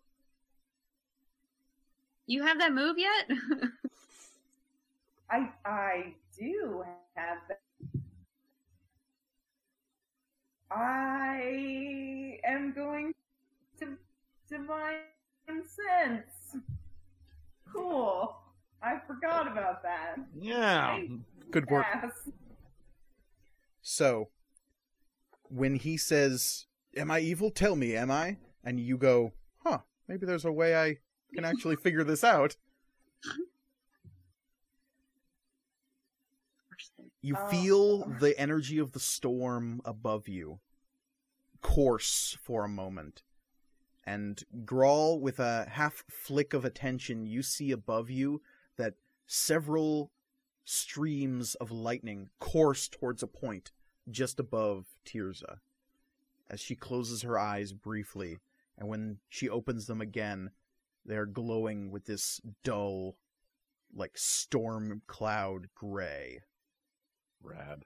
you have that move yet? I I do have that. I am going to divine sense. Cool. I forgot about that. Yeah. Good work. Yes. So, when he says, Am I evil? Tell me, am I? And you go, Huh, maybe there's a way I can actually figure this out. You Oh. feel the energy of the storm above you course for a moment. And Grawl, with a half flick of attention, you see above you that several streams of lightning course towards a point just above Tirza. As she closes her eyes briefly, and when she opens them again, they're glowing with this dull, like storm cloud gray. Rad.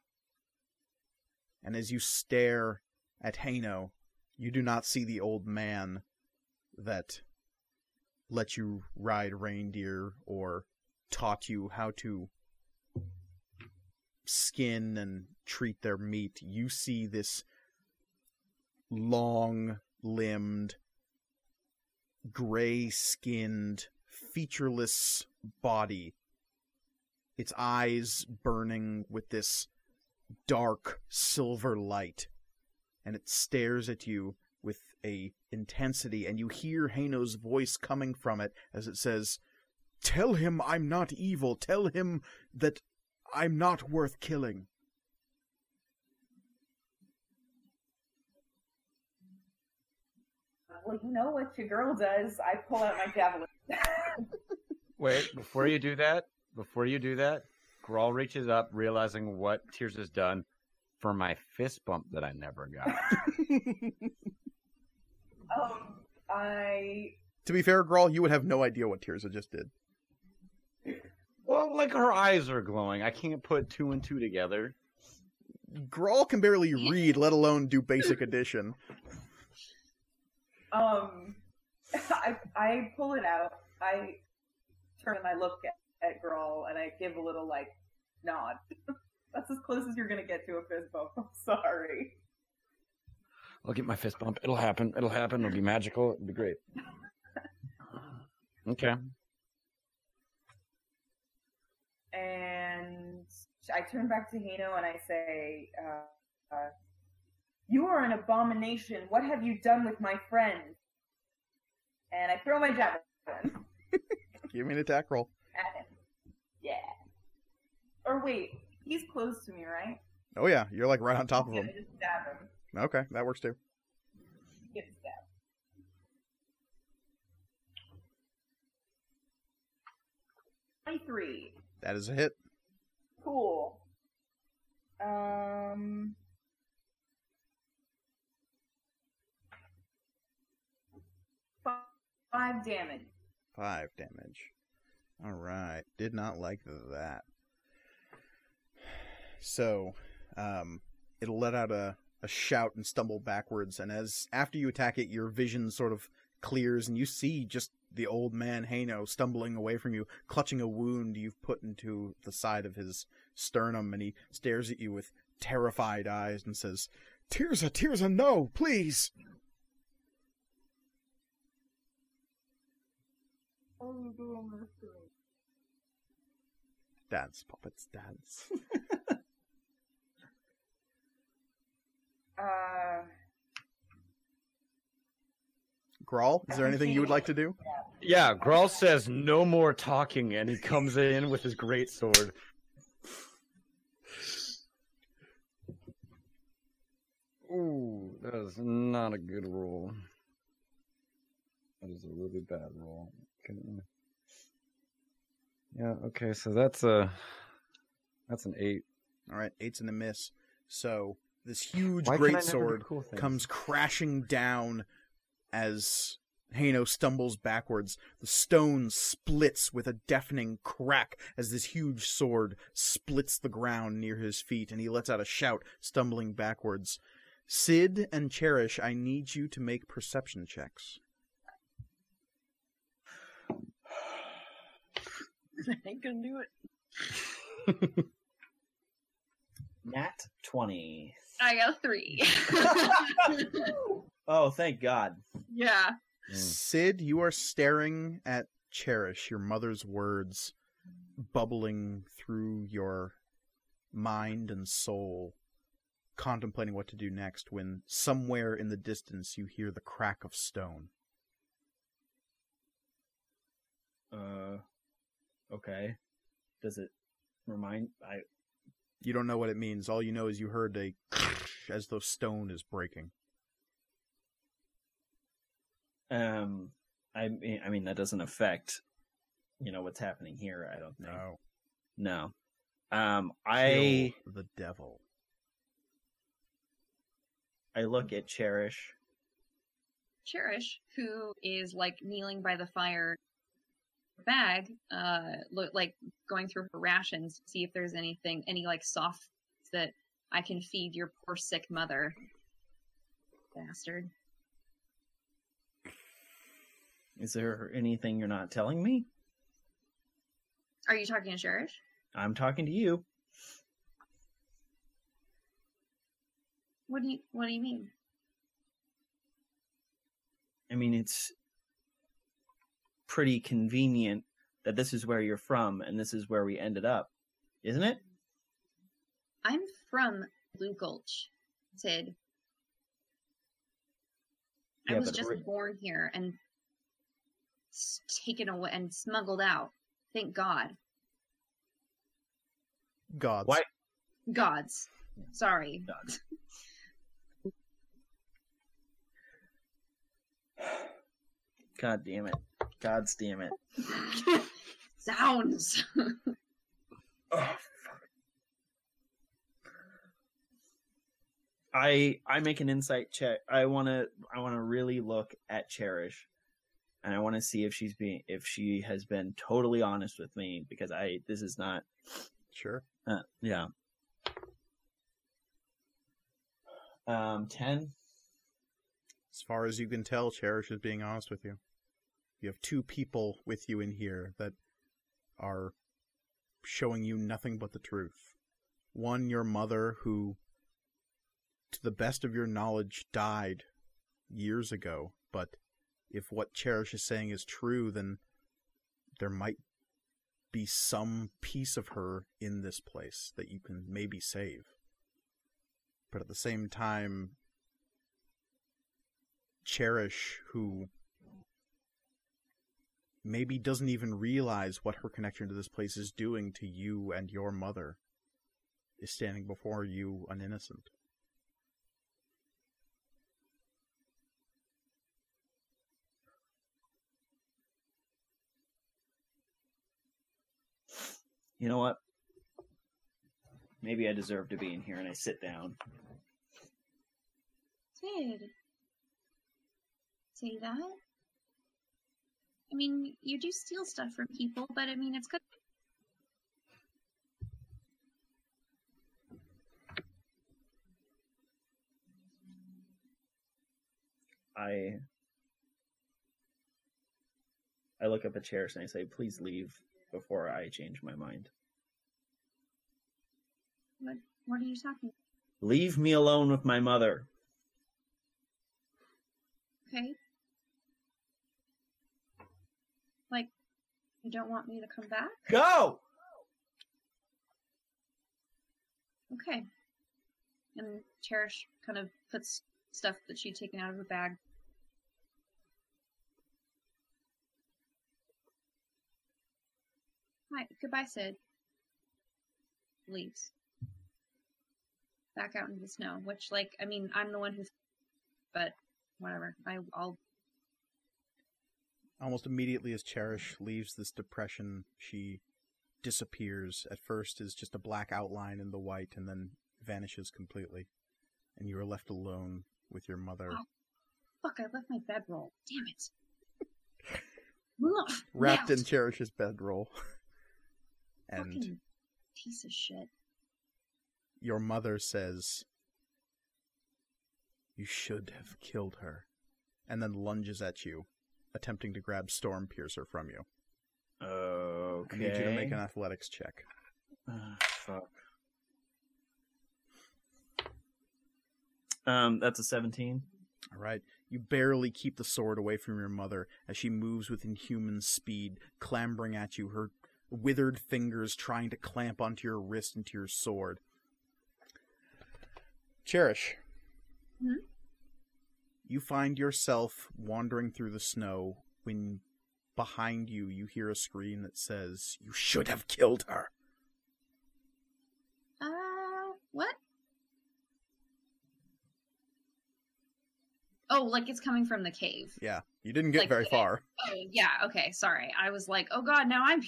And as you stare at Heino, you do not see the old man that let you ride reindeer or taught you how to skin and treat their meat. You see this long limbed, gray skinned, featureless body. Its eyes burning with this dark silver light and it stares at you a intensity and you hear Heino's voice coming from it as it says tell him i'm not evil tell him that I'm not worth killing. Well, you know what your girl does. I pull out my javelin. Wait, before you do that, before you do that, Grawl reaches up, realizing what Tears has done for my fist bump that I never got. um, I To be fair, Grawl, you would have no idea what Tirza just did. well, like her eyes are glowing. I can't put two and two together. Grawl can barely read, let alone do basic addition. um, I I pull it out. I turn and I look at, at Grawl and I give a little like nod. That's as close as you're gonna get to a fist bump. I'm sorry. I'll get my fist bump. It'll happen. It'll happen. It'll be magical. It'll be great. Okay. and I turn back to Heino and I say, uh, uh, "You are an abomination. What have you done with my friend?" And I throw my javelin Give me an attack roll. at him. Yeah. Or wait, he's close to me, right? Oh yeah, you're like right on top of him. I just stab him. Okay, that works too. Stabbed. Twenty-three. That is a hit. Cool. Um. Five damage. Five damage. All right. Did not like that. So, um, it'll let out a, a shout and stumble backwards, and as after you attack it, your vision sort of clears, and you see just the old man Heino stumbling away from you, clutching a wound you've put into the side of his sternum, and he stares at you with terrified eyes and says, "Tirza, Tirza, no, please." Dance, puppets, dance. Uh, Grawl, is there anything you would like to do? Yeah, Grawl says no more talking, and he comes in with his great sword. Ooh, that is not a good roll. That is a really bad roll. Okay. Yeah. Okay. So that's a that's an eight. All right, eight's in the miss. So this huge Why great sword cool comes crashing down as Heino stumbles backwards. The stone splits with a deafening crack as this huge sword splits the ground near his feet, and he lets out a shout, stumbling backwards. Sid and Cherish, I need you to make perception checks. I ain't gonna do it. Nat 20. I got three. Oh, thank God. yeah. Mm. Sid, you are staring at Cherish, your mother's words bubbling through your mind and soul, contemplating what to do next when somewhere in the distance you hear the crack of stone. Uh, okay. Does it remind I? You don't know what it means. All you know is you heard a as though stone is breaking. Um, I mean, I mean that doesn't affect, you know, what's happening here. I don't think. No. No. Um, I Kill the devil. I look at Cherish. Cherish, who is like kneeling by the fire bag, uh, look like going through her rations to see if there's anything, any like soft that I can feed your poor sick mother. Bastard. Is there anything you're not telling me? Are you talking to Cherish? I'm talking to you. What do you What do you mean? I mean, it's pretty convenient that this is where you're from and this is where we ended up, isn't it? I'm from Blue Gulch, Sid. I was but just ori- born here and taken away and smuggled out. Thank God. Gods. Why- Gods. Sorry. Gods. God damn it. God's damn it. Sounds. Oh, I I make an insight check. I want to I want to really look at Cherish, and I want to see if she's being if she has been totally honest with me because I this is not Sure. uh, yeah. Um, ten. As far as you can tell, Cherish is being honest with you. You have two people with you in here that are showing you nothing but the truth. One, your mother, who, to the best of your knowledge, died years ago. But if what Cherish is saying is true, then there might be some piece of her in this place that you can maybe save. But at the same time, Cherish, who maybe doesn't even realize what her connection to this place is doing to you and your mother, is standing before you an innocent. You know what? Maybe I deserve to be in here, and I sit down. Sid. Say that? I mean, you do steal stuff from people, but I mean, it's good. I I look up at Cherish and I say, "Please leave before I change my mind. What, what are you talking Leave me alone with my mother." Okay. Like, you don't want me to come back? Go. Okay. And Cherish kind of puts stuff that she'd taken out of her bag. Hi, goodbye, Sid. Leaves. Back out into the snow, which, like, I mean, I'm the one who's. But, whatever. I, I'll. Almost immediately as Cherish leaves this depression, she disappears. At first is just a black outline in the white and then vanishes completely. And you are left alone with your mother, Oh. Fuck, I left my bedroll. Damn it. Wrapped in. Cherish's bedroll. and Fucking piece of shit. your mother says, You should have killed her. And then lunges at you, attempting to grab Stormpiercer from you. Okay. I need you to make an athletics check. Ah, fuck. Um, that's a seventeen. All right. You barely keep the sword away from your mother as she moves with inhuman speed, clambering at you, her withered fingers trying to clamp onto your wrist and to your sword. Cherish. Hmm? You find yourself wandering through the snow when behind you you hear a scream that says, You should have killed her. Uh, what? Oh, like it's coming from the cave. Yeah. You didn't get Like, very far. Oh, yeah, okay, sorry. I was like, oh god, now I'm.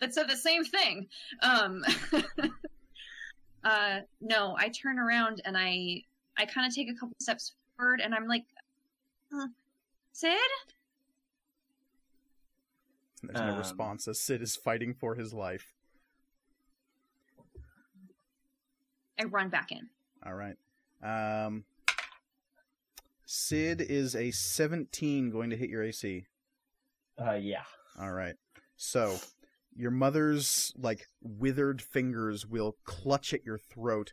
That said the same thing. Um, uh, no, I turn around and I, I kind of take a couple steps forward, and I'm like, uh, Sid? There's no Um, response as Sid is fighting for his life. I run back in. All right. Um, Sid is a 17 going to hit your AC. Uh, yeah. All right. So, your mother's like withered fingers will clutch at your throat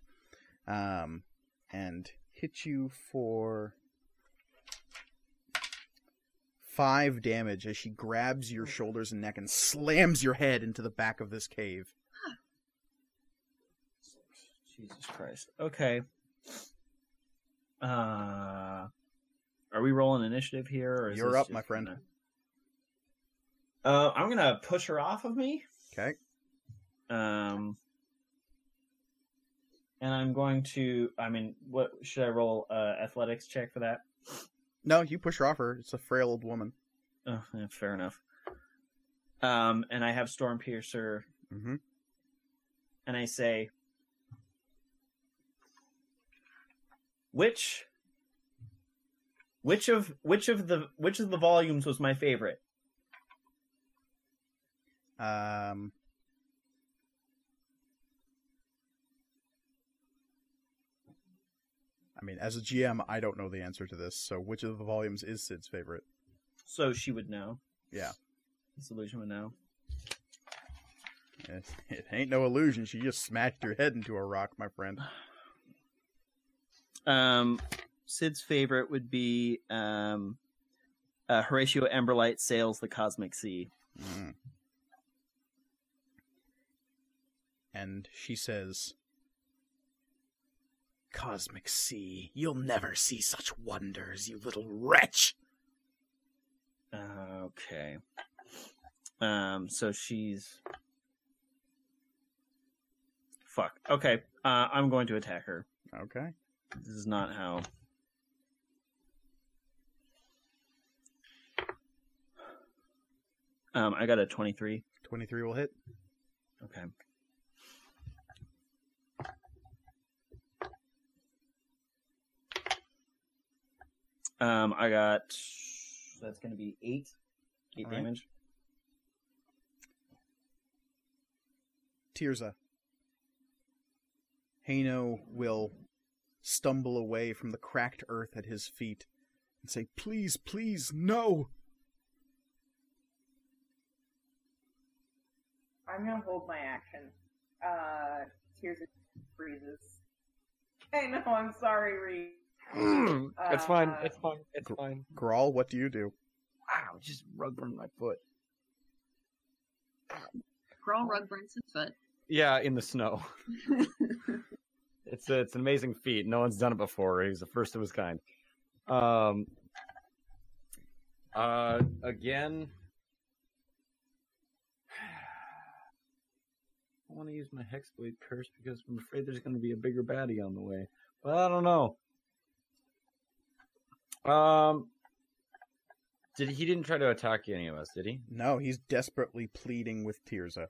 um and hit you for 5 damage as she grabs your shoulders and neck and slams your head into the back of this cave. Jesus Christ. Okay. Uh, are we rolling initiative here? Or is You're up, my friend. gonna- Uh, I'm gonna push her off of me. Okay? Um, and I'm going to. I mean, what should I roll? Uh, athletics check for that. No, you push her off her. It's a frail old woman. Oh, yeah, fair enough. Um, and I have Storm Piercer, Mm-hmm. and I say, which, which of which of the which of the volumes was my favorite? Um, I mean, as a GM, I don't know the answer to this. So, which of the volumes is Sid's favorite? So she would know. Yeah. This illusion would know. It, it ain't no illusion. She just smashed her head into a rock, my friend. Um, Sid's favorite would be um, uh, Horatio Emberlight sails the cosmic sea. Mm. And she says, Cosmic Sea, you'll never see such wonders, you little wretch! Uh, okay. Um, so she's. Fuck. Okay. Uh, I'm going to attack her. Okay. This is not how. Um, I got a 23. 23 will hit. Okay. Um, I got. That's going to be eight. Eight All right. damage. Tirza. Heino will stumble away from the cracked earth at his feet and say, Please, please, no! I'm gonna hold my action. Uh, Tirza freezes. I know, I'm sorry, Reed. it's fine. Uh, It's fine. It's fine. Grawl, what do you do? Wow, just rug burn my foot. Grawl rug burns his foot. Yeah, in the snow. it's a, it's an amazing feat. No one's done it before. He's the first of his kind. Um. Uh, again. I want to use my hexblade curse because I'm afraid there's going to be a bigger baddie on the way. But I don't know. Um. Did he didn't try to attack any of us? Did he? No, he's desperately pleading with Tirza.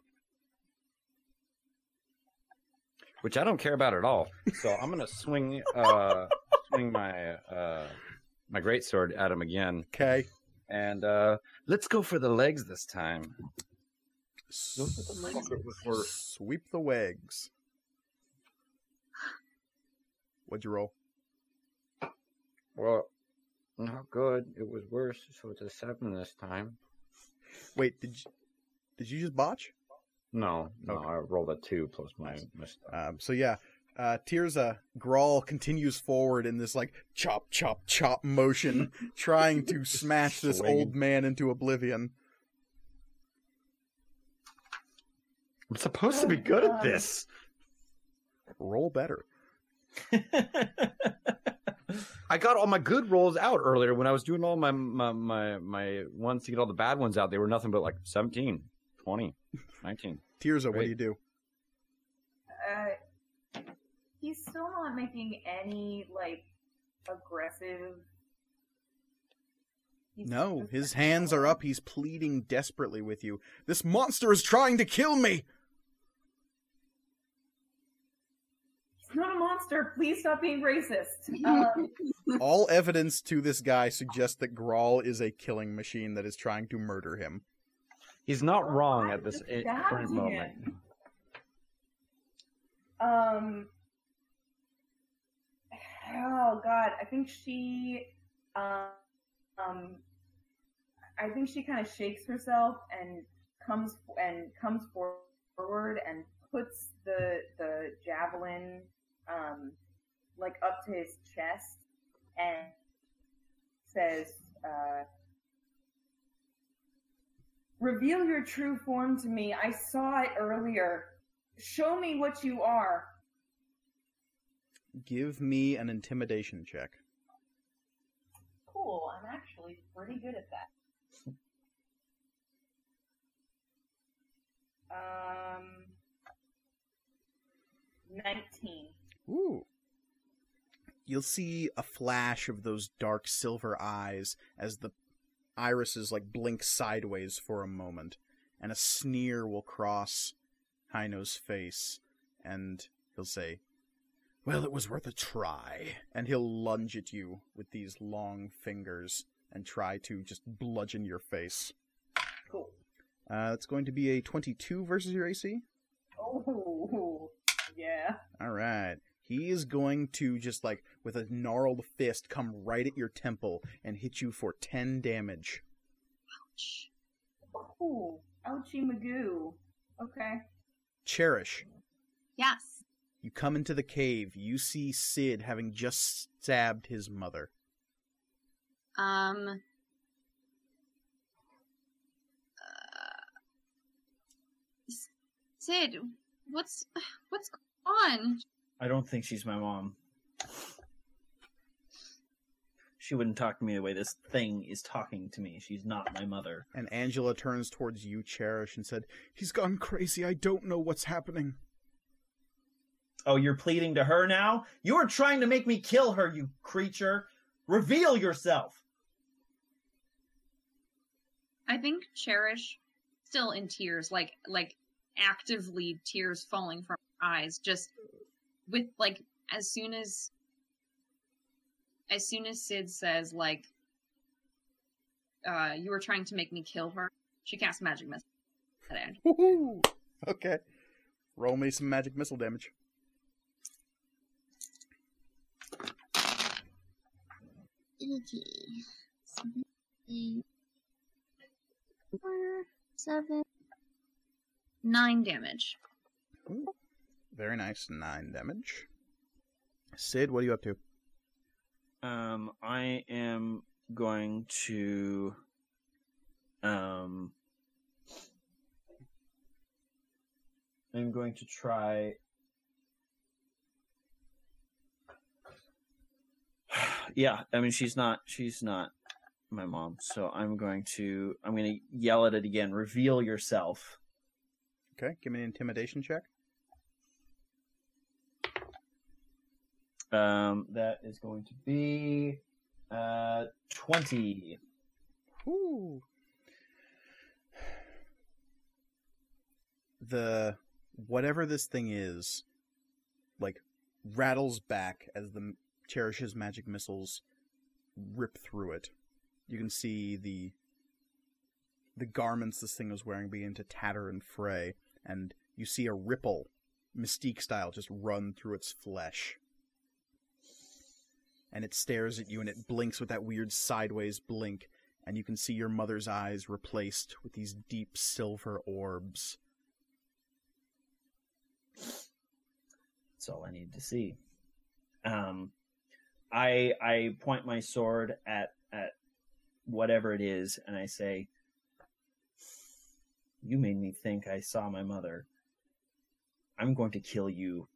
which I don't care about at all. So I'm gonna swing uh swing my uh my great sword at him again, Okay. and uh let's go for the legs this time. Sweep the wags. What'd you roll? Well, not good. It was worse. So it's a seven this time. Wait, did you, did you just botch? No, no, Okay. I rolled a two plus my stuff. Um, so yeah, uh, Tirza Grawl continues forward in this like chop, chop, chop motion, trying to smash this Swinging. old man into oblivion. I'm supposed to be good at Um, this. Roll better. I got all my good rolls out earlier when I was doing all my my my, my ones to get all the bad ones out. They were nothing but like 17, 20, 19. Tirza, what do you do? Uh, he's still not making any like aggressive. He's No, his hands are up. He's pleading desperately with you. This monster is trying to kill me. Not monster. Please stop being racist. Um, All evidence to this guy suggests that Grawl is a killing machine that is trying to murder him. He's not wrong I at this just i- current moment. Um. Oh God, I think she, um, um, I think she kind of shakes herself and comes and comes forward and puts the the javelin, um, like up to his chest and says, uh, "Reveal your true form to me. I saw it earlier." Show me what you are. Give me an intimidation check. Cool. I'm actually pretty good at that. Um, 19. Ooh. You'll see a flash of those dark silver eyes as the irises like blink sideways for a moment, and a sneer will cross Heino's face, and he'll say, Well, it was worth a try. And he'll lunge at you with these long fingers and try to just bludgeon your face. Cool. Uh, it's going to be a 22 versus your AC. Oh, yeah. All right. He is going to just like with a gnarled fist come right at your temple and hit you for 10 damage. Oh, ouchie magoo. Okay. Cherish, Yes. you come into the cave. You see Sid having just stabbed his mother. Um. uh, Sid, what's what's going on? I don't think she's my mom. She wouldn't talk to me the way this thing is talking to me. She's not my mother. And Angela turns towards you, Cherish, and said, He's gone crazy. I don't know what's happening. Oh, you're pleading to her now? You are trying to make me kill her, you creature. Reveal yourself. I think Cherish, still in tears, like like actively tears falling from her eyes, just with like as soon as as soon as Sid says like uh you were trying to make me kill her, she casts magic missile at Angela. Woohoo! Okay. Roll me some magic missile damage. Seven, eight, four, seven, nine damage. Very nice. Nine damage. Sid, what are you up to? Um, I am going to um I'm going to try Yeah, I mean she's not she's not my mom, so I'm going to I'm going to yell at it again. Reveal yourself. Okay, give me an intimidation check. Um that is going to be uh 20. Whew. The whatever this thing is, like rattles back as the cherishes magic missiles rip through it. You can see the the garments this thing was wearing begin to tatter and fray, and you see a ripple, mystique style, just run through its flesh. And it stares at you and it blinks with that weird sideways blink, and you can see your mother's eyes replaced with these deep silver orbs. That's all I need to see. Um, I I point my sword at at whatever it is, and I say, "You made me think I saw my mother. I'm going to kill you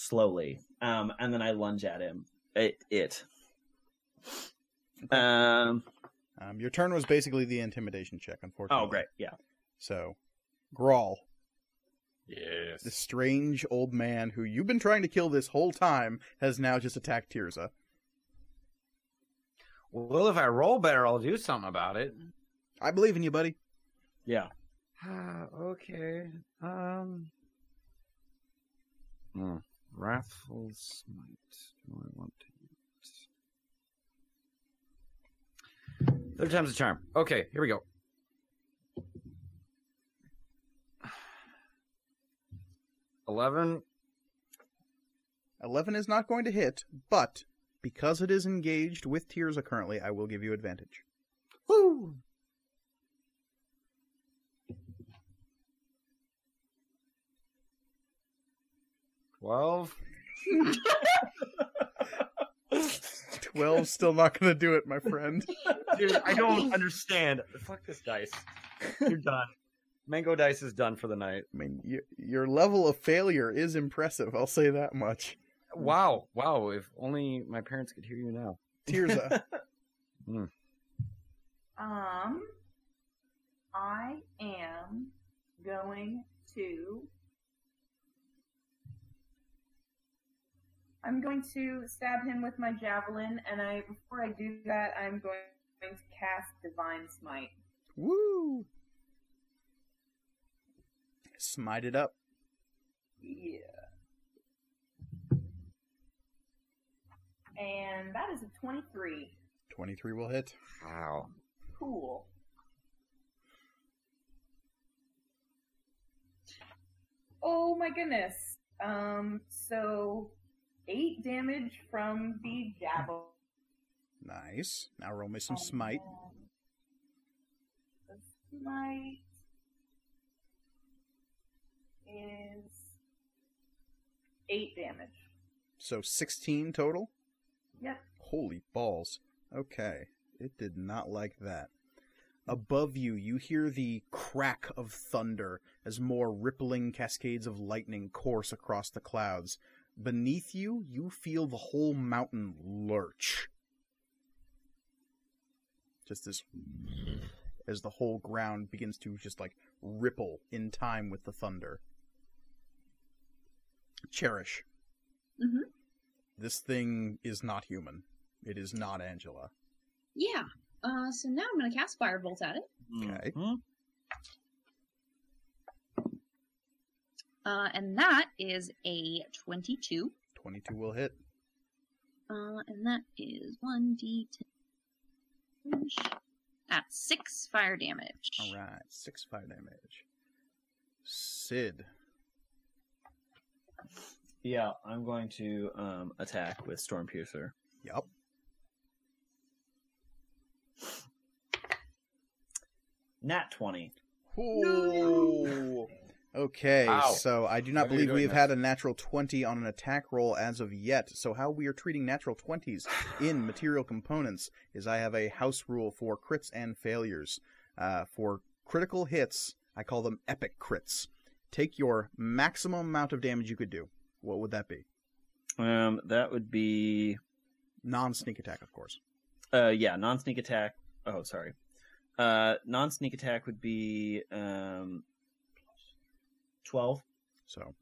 slowly." Um, and then I lunge at him. It it. Um. Um, your turn was basically the intimidation check, unfortunately. Oh, great. Yeah. So, Grawl, Yes. the strange old man who you've been trying to kill this whole time, has now just attacked Tirza. Well, if I roll better, I'll do something about it. I believe in you, buddy. Yeah. Ah, okay. Um. Hmm. Wrathful smite. Do I want to use? Third time's a charm. Okay, here we go. Eleven. 11 is not going to hit, but because it is engaged with Tirza currently, I will give you advantage. Woo! Twelve. 12 still not going to do it, my friend. Dude, I don't understand. Fuck this dice. You're done. Mango dice is done for the night. I mean, y- your level of failure is impressive, I'll say that much. Wow, wow. If only my parents could hear you now. Tirza, Um, I am going to I'm going to stab him with my javelin, and I before I do that, I'm going to cast Divine Smite. Woo! Smite it up. Yeah. And that is a 23. 23 will hit. Wow. Cool. Oh my goodness. Um, so eight damage from the javelin. Nice. Now roll me some smite. The smite is eight damage. So 16 total? Yep. Holy balls. Okay. It did not like that. Above you, you hear the crack of thunder as more rippling cascades of lightning course across the clouds. Beneath you, you feel the whole mountain lurch. Just as as the whole ground begins to just like ripple in time with the thunder. Cherish. Mhm. This thing is not human. It is not Angela. Yeah. Uh, so now I'm gonna cast Firebolt at it. Okay. Mhm. Uh, and that is a 22. 22 will hit. Uh, and that is 1d10. At 6 fire damage. All right, six fire damage. Sid. Yeah, I'm going to um, attack with Storm Piercer. Yup. Nat 20. Ooh. Okay, Ow. so I do not Why believe we have this? had a natural 20 on an attack roll as of yet. So how we are treating natural 20s in material components is I have a house rule for crits and failures. Uh, for critical hits, I call them epic crits. Take your maximum amount of damage you could do. What would that be? Um, that would be Non-sneak attack, of course. uh, yeah, non-sneak attack. Oh, sorry. Uh, non-sneak attack would be um, 12. So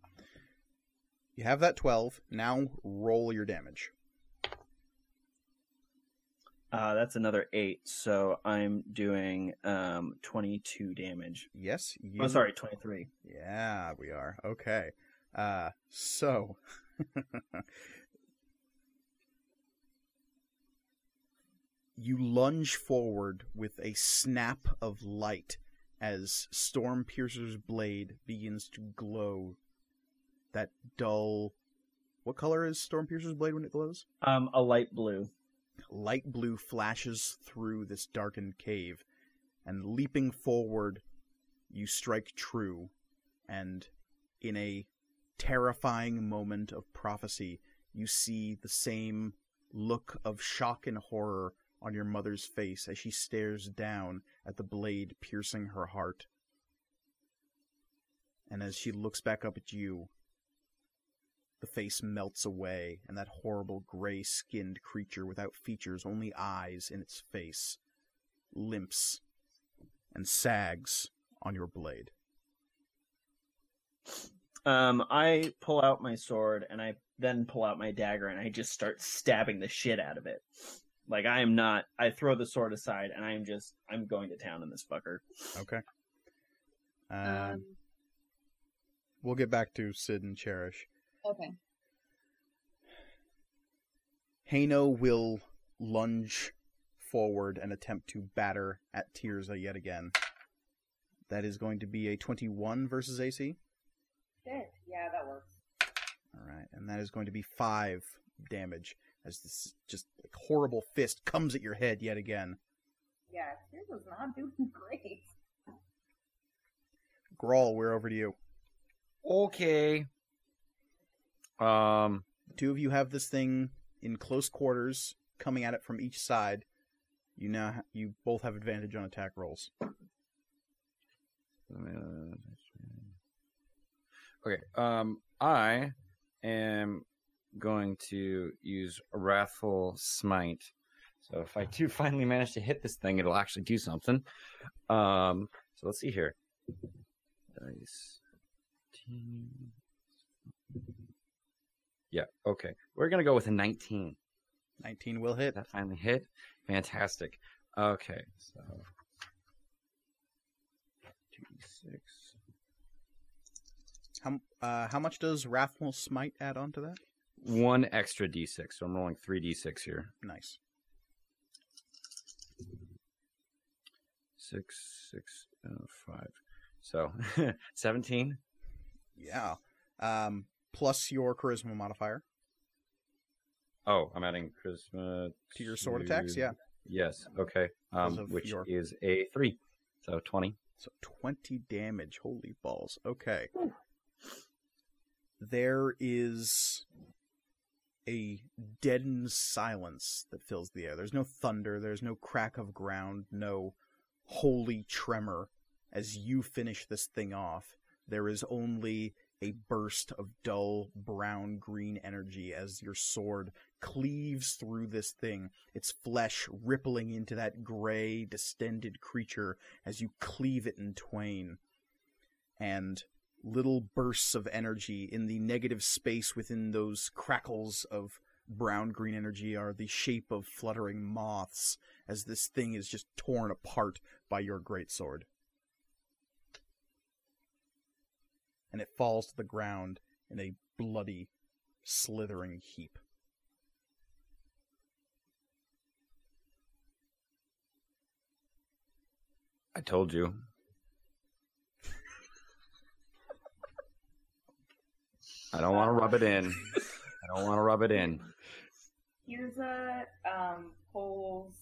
you have that 12. Now roll your damage. Uh, that's another 8, so I'm doing um 22 damage. Yes, you. Oh, sorry, 23. Yeah, we are. Okay. Uh, so. you lunge forward with a snap of light as Storm Piercer's blade begins to glow. That dull. What color is Storm Piercer's blade when it glows? Um, a light blue. light blue flashes through this darkened cave, and leaping forward, you strike true, and in a terrifying moment of prophecy, you see the same look of shock and horror on your mother's face as she stares down at the blade piercing her heart. And as she looks back up at you, the face melts away, and that horrible gray skinned creature without features, only eyes in its face, limps and sags on your blade. Um, I pull out my sword and I then pull out my dagger and I just start stabbing the shit out of it. Like I am not. I throw the sword aside and I am just. I'm going to town in this fucker. Okay. Um, Um, we'll get back to Sid and Cherish. okay. Heino will lunge forward and attempt to batter at Tirza yet again. That is going to be a 21 versus AC. Shit. Yeah, that works. All right, and that is going to be five damage as this just like, horrible fist comes at your head yet again. Yeah, Tirza was not doing great. Grawl, we're over to you. Okay. Um. The two of you have this thing in close quarters, coming at it from each side. You now ha- you both have advantage on attack rolls. Okay. Um. I am going to use Wrathful Smite. So if I do finally manage to hit this thing, it'll actually do something. Um. So let's see here. Dice. Yeah. Okay. We're gonna go with a 19. 19 will hit. That finally hit. Fantastic. Okay. So. Two six. How uh, how much does Wrathful Smite add on to that? One extra d6. So I'm rolling three d6 here. Nice. Six, six, uh, five. So 17. Yeah. Um, plus your charisma modifier Oh, I'm adding charisma to your sword attacks. Yeah. Yes. Okay. Um, which your- is a three. So 20. So 20 damage. Holy balls. Okay. There is a deadened silence that fills the air. There's no thunder, there's no crack of ground, no holy tremor. As you finish this thing off, there is only a burst of dull brown green energy as your sword cleaves through this thing, its flesh rippling into that gray, distended creature as you cleave it in twain. And little bursts of energy in the negative space within those crackles of brown green energy are the shape of fluttering moths as this thing is just torn apart by your greatsword. And it falls to the ground in a bloody, slithering heap. I told you. I don't want to rub it in. I don't want to rub it in. Here's a um pulls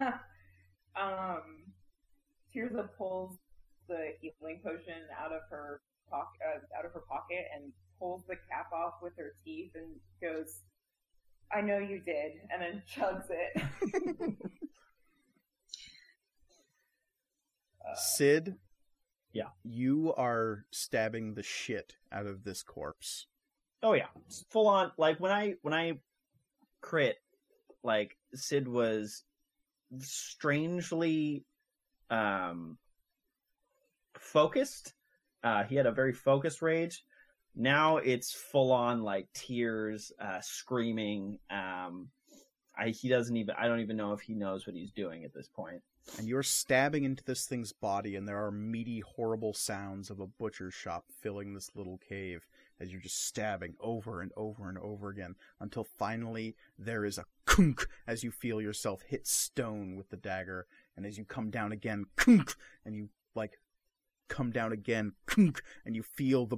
um Tirza pulls the healing potion out of her pocket uh, out of her pocket and pulls the cap off with her teeth and goes I know you did and then chugs it. uh, Sid? Yeah. You are stabbing the shit out of this corpse. Oh yeah, full on. Like when I when I crit, like Sid was strangely um focused. Uh, he had a very focused rage. Now it's full on like tears, uh, screaming. Um, I he doesn't even. I don't even know if he knows what he's doing at this point. And you're stabbing into this thing's body, and there are meaty, horrible sounds of a butcher's shop filling this little cave as you're just stabbing over and over and over again until finally there is a kunk as you feel yourself hit stone with the dagger, and as you come down again, kunk, and you like come down again, and you feel the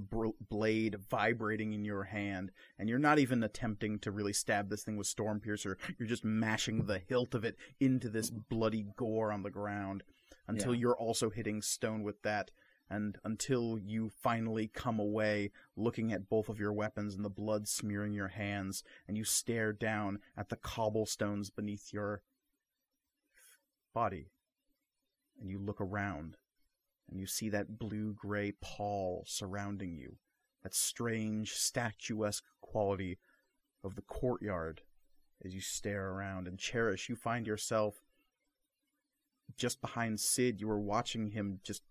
blade vibrating in your hand, and you're not even attempting to really stab this thing with Storm Piercer. You're just mashing the hilt of it into this bloody gore on the ground until Yeah. you're also hitting stone with that. And until you finally come away looking at both of your weapons and the blood smearing your hands, and you stare down at the cobblestones beneath your body. And you look around, and you see that blue gray pall surrounding you, that strange statuesque quality of the courtyard as you stare around. And Cherish, you find yourself just behind Sid. You were watching him just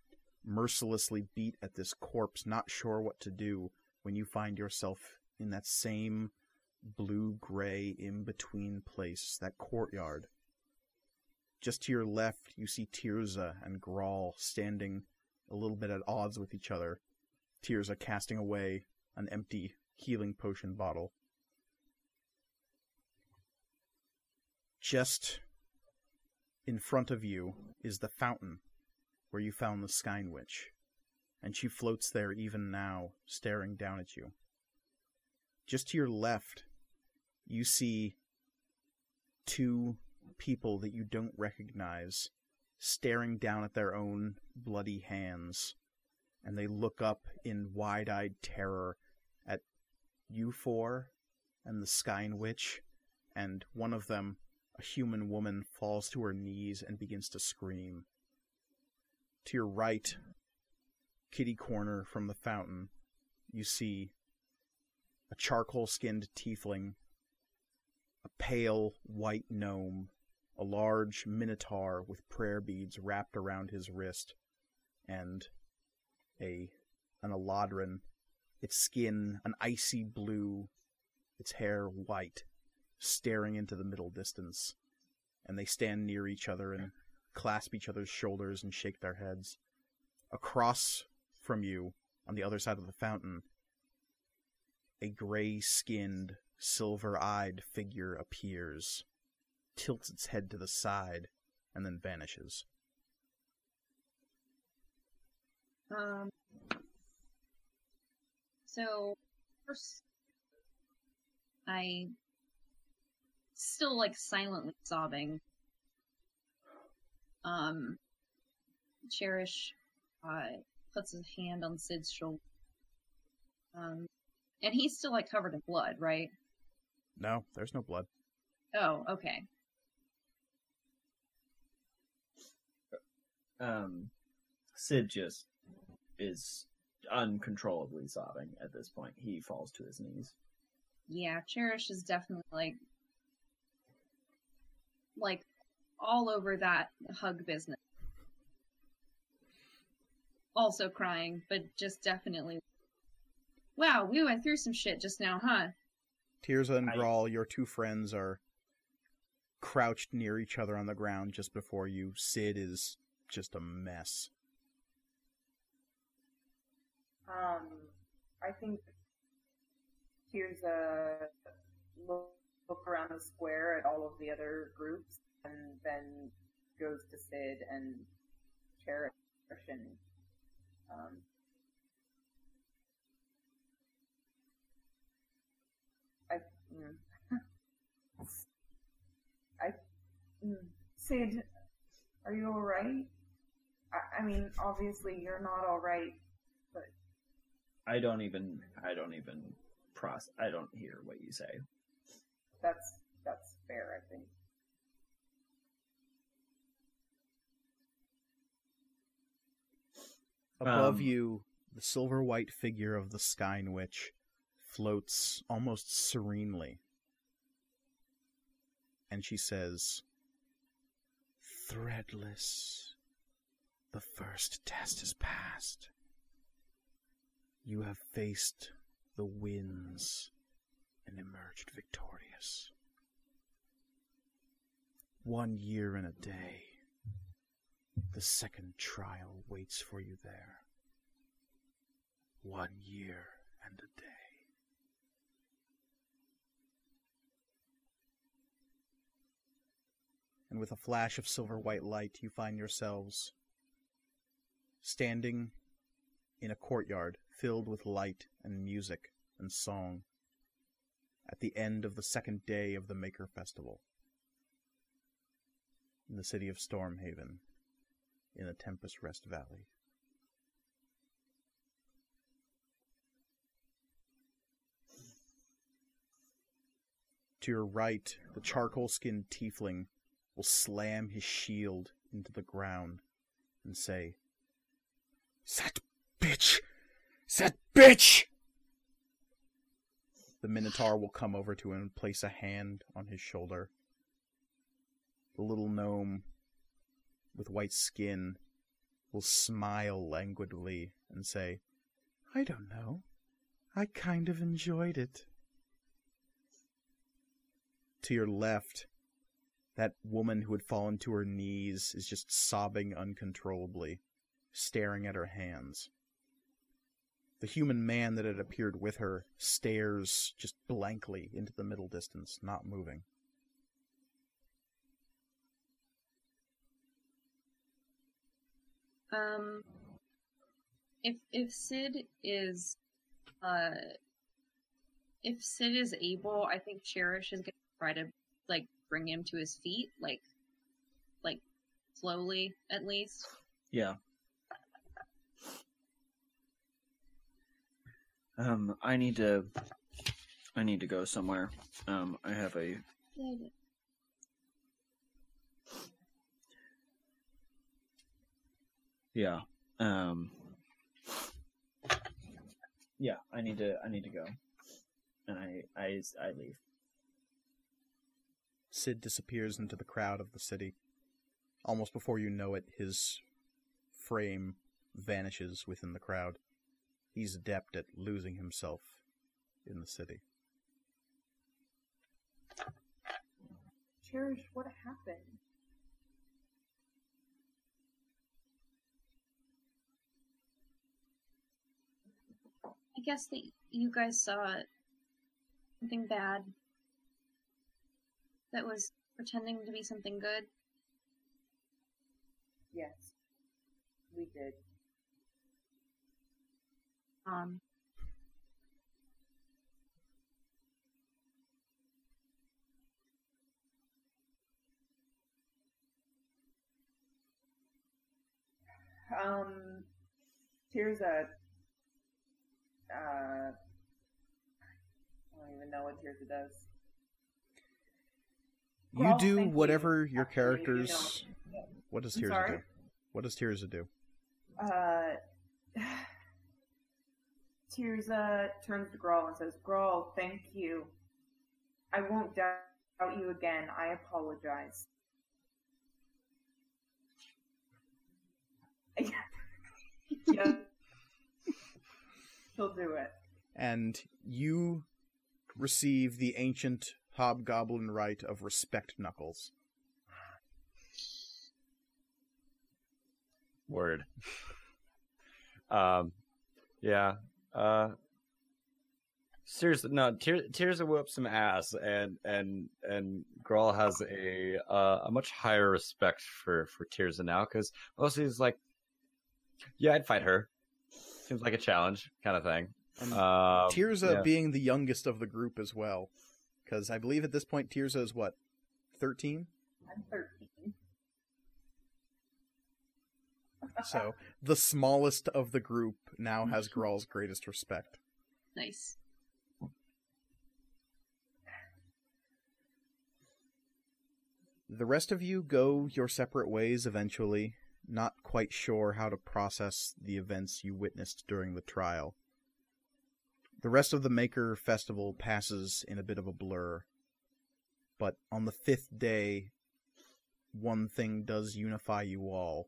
mercilessly beat at this corpse, not sure what to do, when you find yourself in that same blue gray in between place, that courtyard. Just to your left, you see Tirza and Grawl standing a little bit at odds with each other. Tirza casting away an empty healing potion bottle. Just in front of you is the fountain where you found the Skyn Witch, and she floats there even now, staring down at you. Just to your left, you see two people that you don't recognize staring down at their own bloody hands, and they look up in wide eyed terror at you four and the Skyn Witch, and one of them, a human woman, falls to her knees and begins to scream. To your right, kitty corner from the fountain, you see a charcoal skinned tiefling, a pale white gnome, a large minotaur with prayer beads wrapped around his wrist, and a an eladrin, its skin an icy blue, its hair white, staring into the middle distance. And they stand near each other and clasp each other's shoulders and shake their heads. Across from you, on the other side of the fountain, a gray skinned, silver eyed figure appears, tilts its head to the side, and then vanishes. Um. So first, I still like silently sobbing. Um, Cherish uh, puts his hand on Sid's shoulder. Um, and he's still like covered in blood, right? No, there's no blood. Oh, okay. Um, Sid just is uncontrollably sobbing at this point. He falls to his knees. Yeah, Cherish is definitely like like all over that hug business. Also crying, but just definitely Wow, we went through some shit just now, huh? Tirza and Grawl, your two friends, are crouched near each other on the ground just before you. Sid is just a mess. Um, I think here's a look, look around the square at all of the other groups, and then goes to Sid and Cherish and um, mm, I mm, Sid, are you all right? I, I mean, obviously you're not all right. But. I don't even. I don't even process. I don't hear what you say. That's that's fair, I think. Above Um, you, the silver white figure of the Skyn Witch floats almost serenely. And she says, Threadless, the first test is passed. You have faced the winds and emerged victorious. One year and a day. The second trial waits for you there. One year and a day. And with a flash of silver white light, you find yourselves standing in a courtyard filled with light and music and song at the end of the second day of the Maker Festival in the city of Stormhaven in the Tempest Rest Valley. To your right, the charcoal skinned tiefling will slam his shield into the ground and say, That bitch! That bitch! The Minotaur will come over to him and place a hand on his shoulder. The little gnome with white skin will smile languidly and say, I don't know. I kind of enjoyed it. To your left, that woman who had fallen to her knees is just sobbing uncontrollably, staring at her hands. The human man that had appeared with her stares just blankly into the middle distance, not moving. Um, if if Sid is, uh, if Sid is able, I think Cherish is gonna try to like bring him to his feet, like, like slowly at least. Yeah. Um, I need to. I need to go somewhere. Um, I have a. Yeah. Um. Yeah, I need to. I need to go, and I. I. I leave. Sid disappears into the crowd of the city. Almost before you know it, his frame vanishes within the crowd. He's adept at losing himself in the city. Cherish, what happened? I guess that you guys saw something bad that was pretending to be something good. Yes, we did. Um, Um, Tirza, uh, I don't even know what Tirza does. You do whatever your characters. What does I'm Tirza sorry? do? What does Tirza do? Uh, Tirza turns to Grawl and says, Grawl, thank you. I won't doubt you again. I apologize. yeah. She'll do it. And you receive the ancient hobgoblin rite of respect knuckles. Word. um, yeah. Uh, seriously, no. Tear, Tears will whoop some ass, and and and Grawl has a uh, a much higher respect for for Tears now because mostly he's like, yeah, I'd fight her. Seems like a challenge kind of thing. And Um, Tirza yeah. being the youngest of the group as well. Because I believe at this point Tirza is what? 13? I'm 13. So the smallest of the group now has Grawl's greatest respect. nice. The rest of you go your separate ways eventually, not quite sure how to process the events you witnessed during the trial. The rest of the Maker Festival passes in a bit of a blur. But on the fifth day, one thing does unify you all,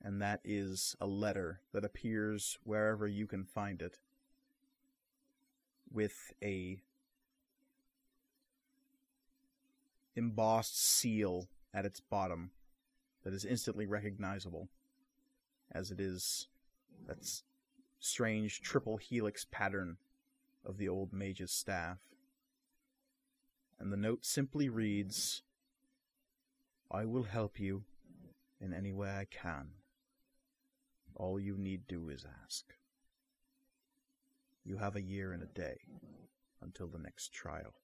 and that is a letter that appears wherever you can find it with a embossed seal at its bottom that is instantly recognizable as it is that strange triple helix pattern of the old mage's staff. And the note simply reads, I will help you in any way I can. All you need do is ask. You have a year and a day until the next trial.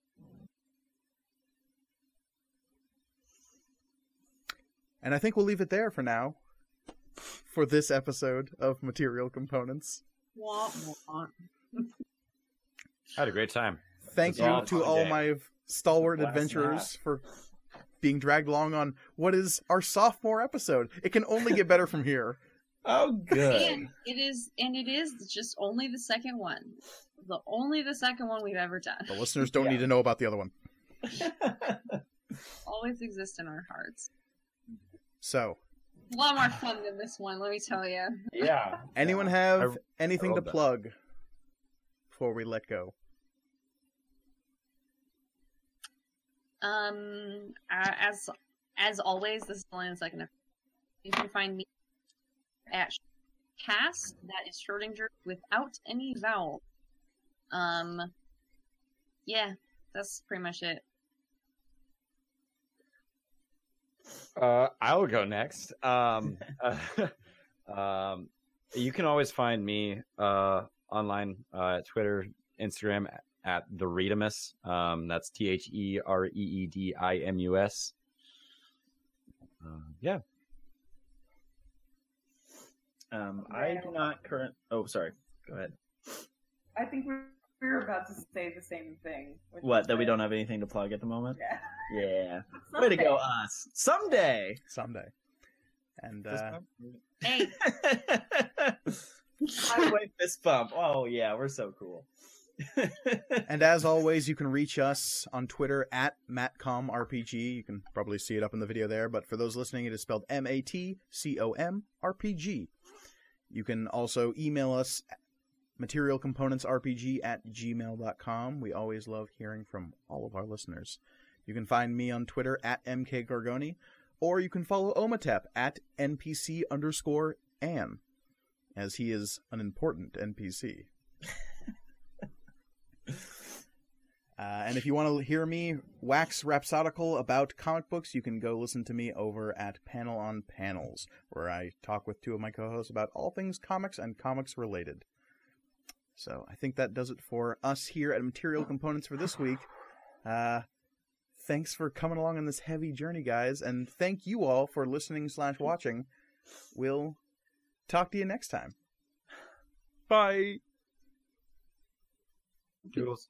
And I think we'll leave it there for now. For this episode of Material Components. Wah, wah. I had a great time. Thank It's all you to all day. my stalwart Blast and adventurers for being dragged along on what is our sophomore episode. It can only get better from here. Oh, good. And it is, and it is just only the second one. The only the second one we've ever done. The listeners don't Yeah. need to know about the other one. Always exist in our hearts. So, A lot more fun than this one, let me tell you. yeah. anyone I- have anything I to love that. plug before we let go? Um, uh, as as always, this is only the second. episode. You can find me at cast. That is Schrodinger without any vowel. Um, yeah, that's pretty much it. Uh, I'll go next. Um, um, you can always find me uh, online uh, at Twitter, Instagram at the Reedimus. Um, that's T H E R E E D I M U S. Uh, yeah. Um, I do not current. Oh, sorry. Go ahead. I think we we were about to say the same thing. What? That we don't have anything to plug at the moment? Yeah. Yeah. Way to go, us. Someday. Someday. And uh, Hey, Highway fist bump. Oh yeah, we're so cool. And as always, you can reach us on Twitter at MatcomRPG. You can probably see it up in the video there, but for those listening, it is spelled M A T C O M R P G. You can also email us materialcomponentsrpg at gmail.com. We always love hearing from all of our listeners. You can find me on Twitter at mkgargoni, or you can follow Omatep at npc underscore Ann, as he is an important NPC. Uh, and if you want to hear me wax rhapsodical about comic books, you can go listen to me over at Panel on Panels, where I talk with two of my co hosts about all things comics and comics related. So I think that does it for us here at Material Components for this week. Uh, thanks for coming along on this heavy journey, guys, and thank you all for listening slash watching. We'll talk to you next time. Bye. Toodles.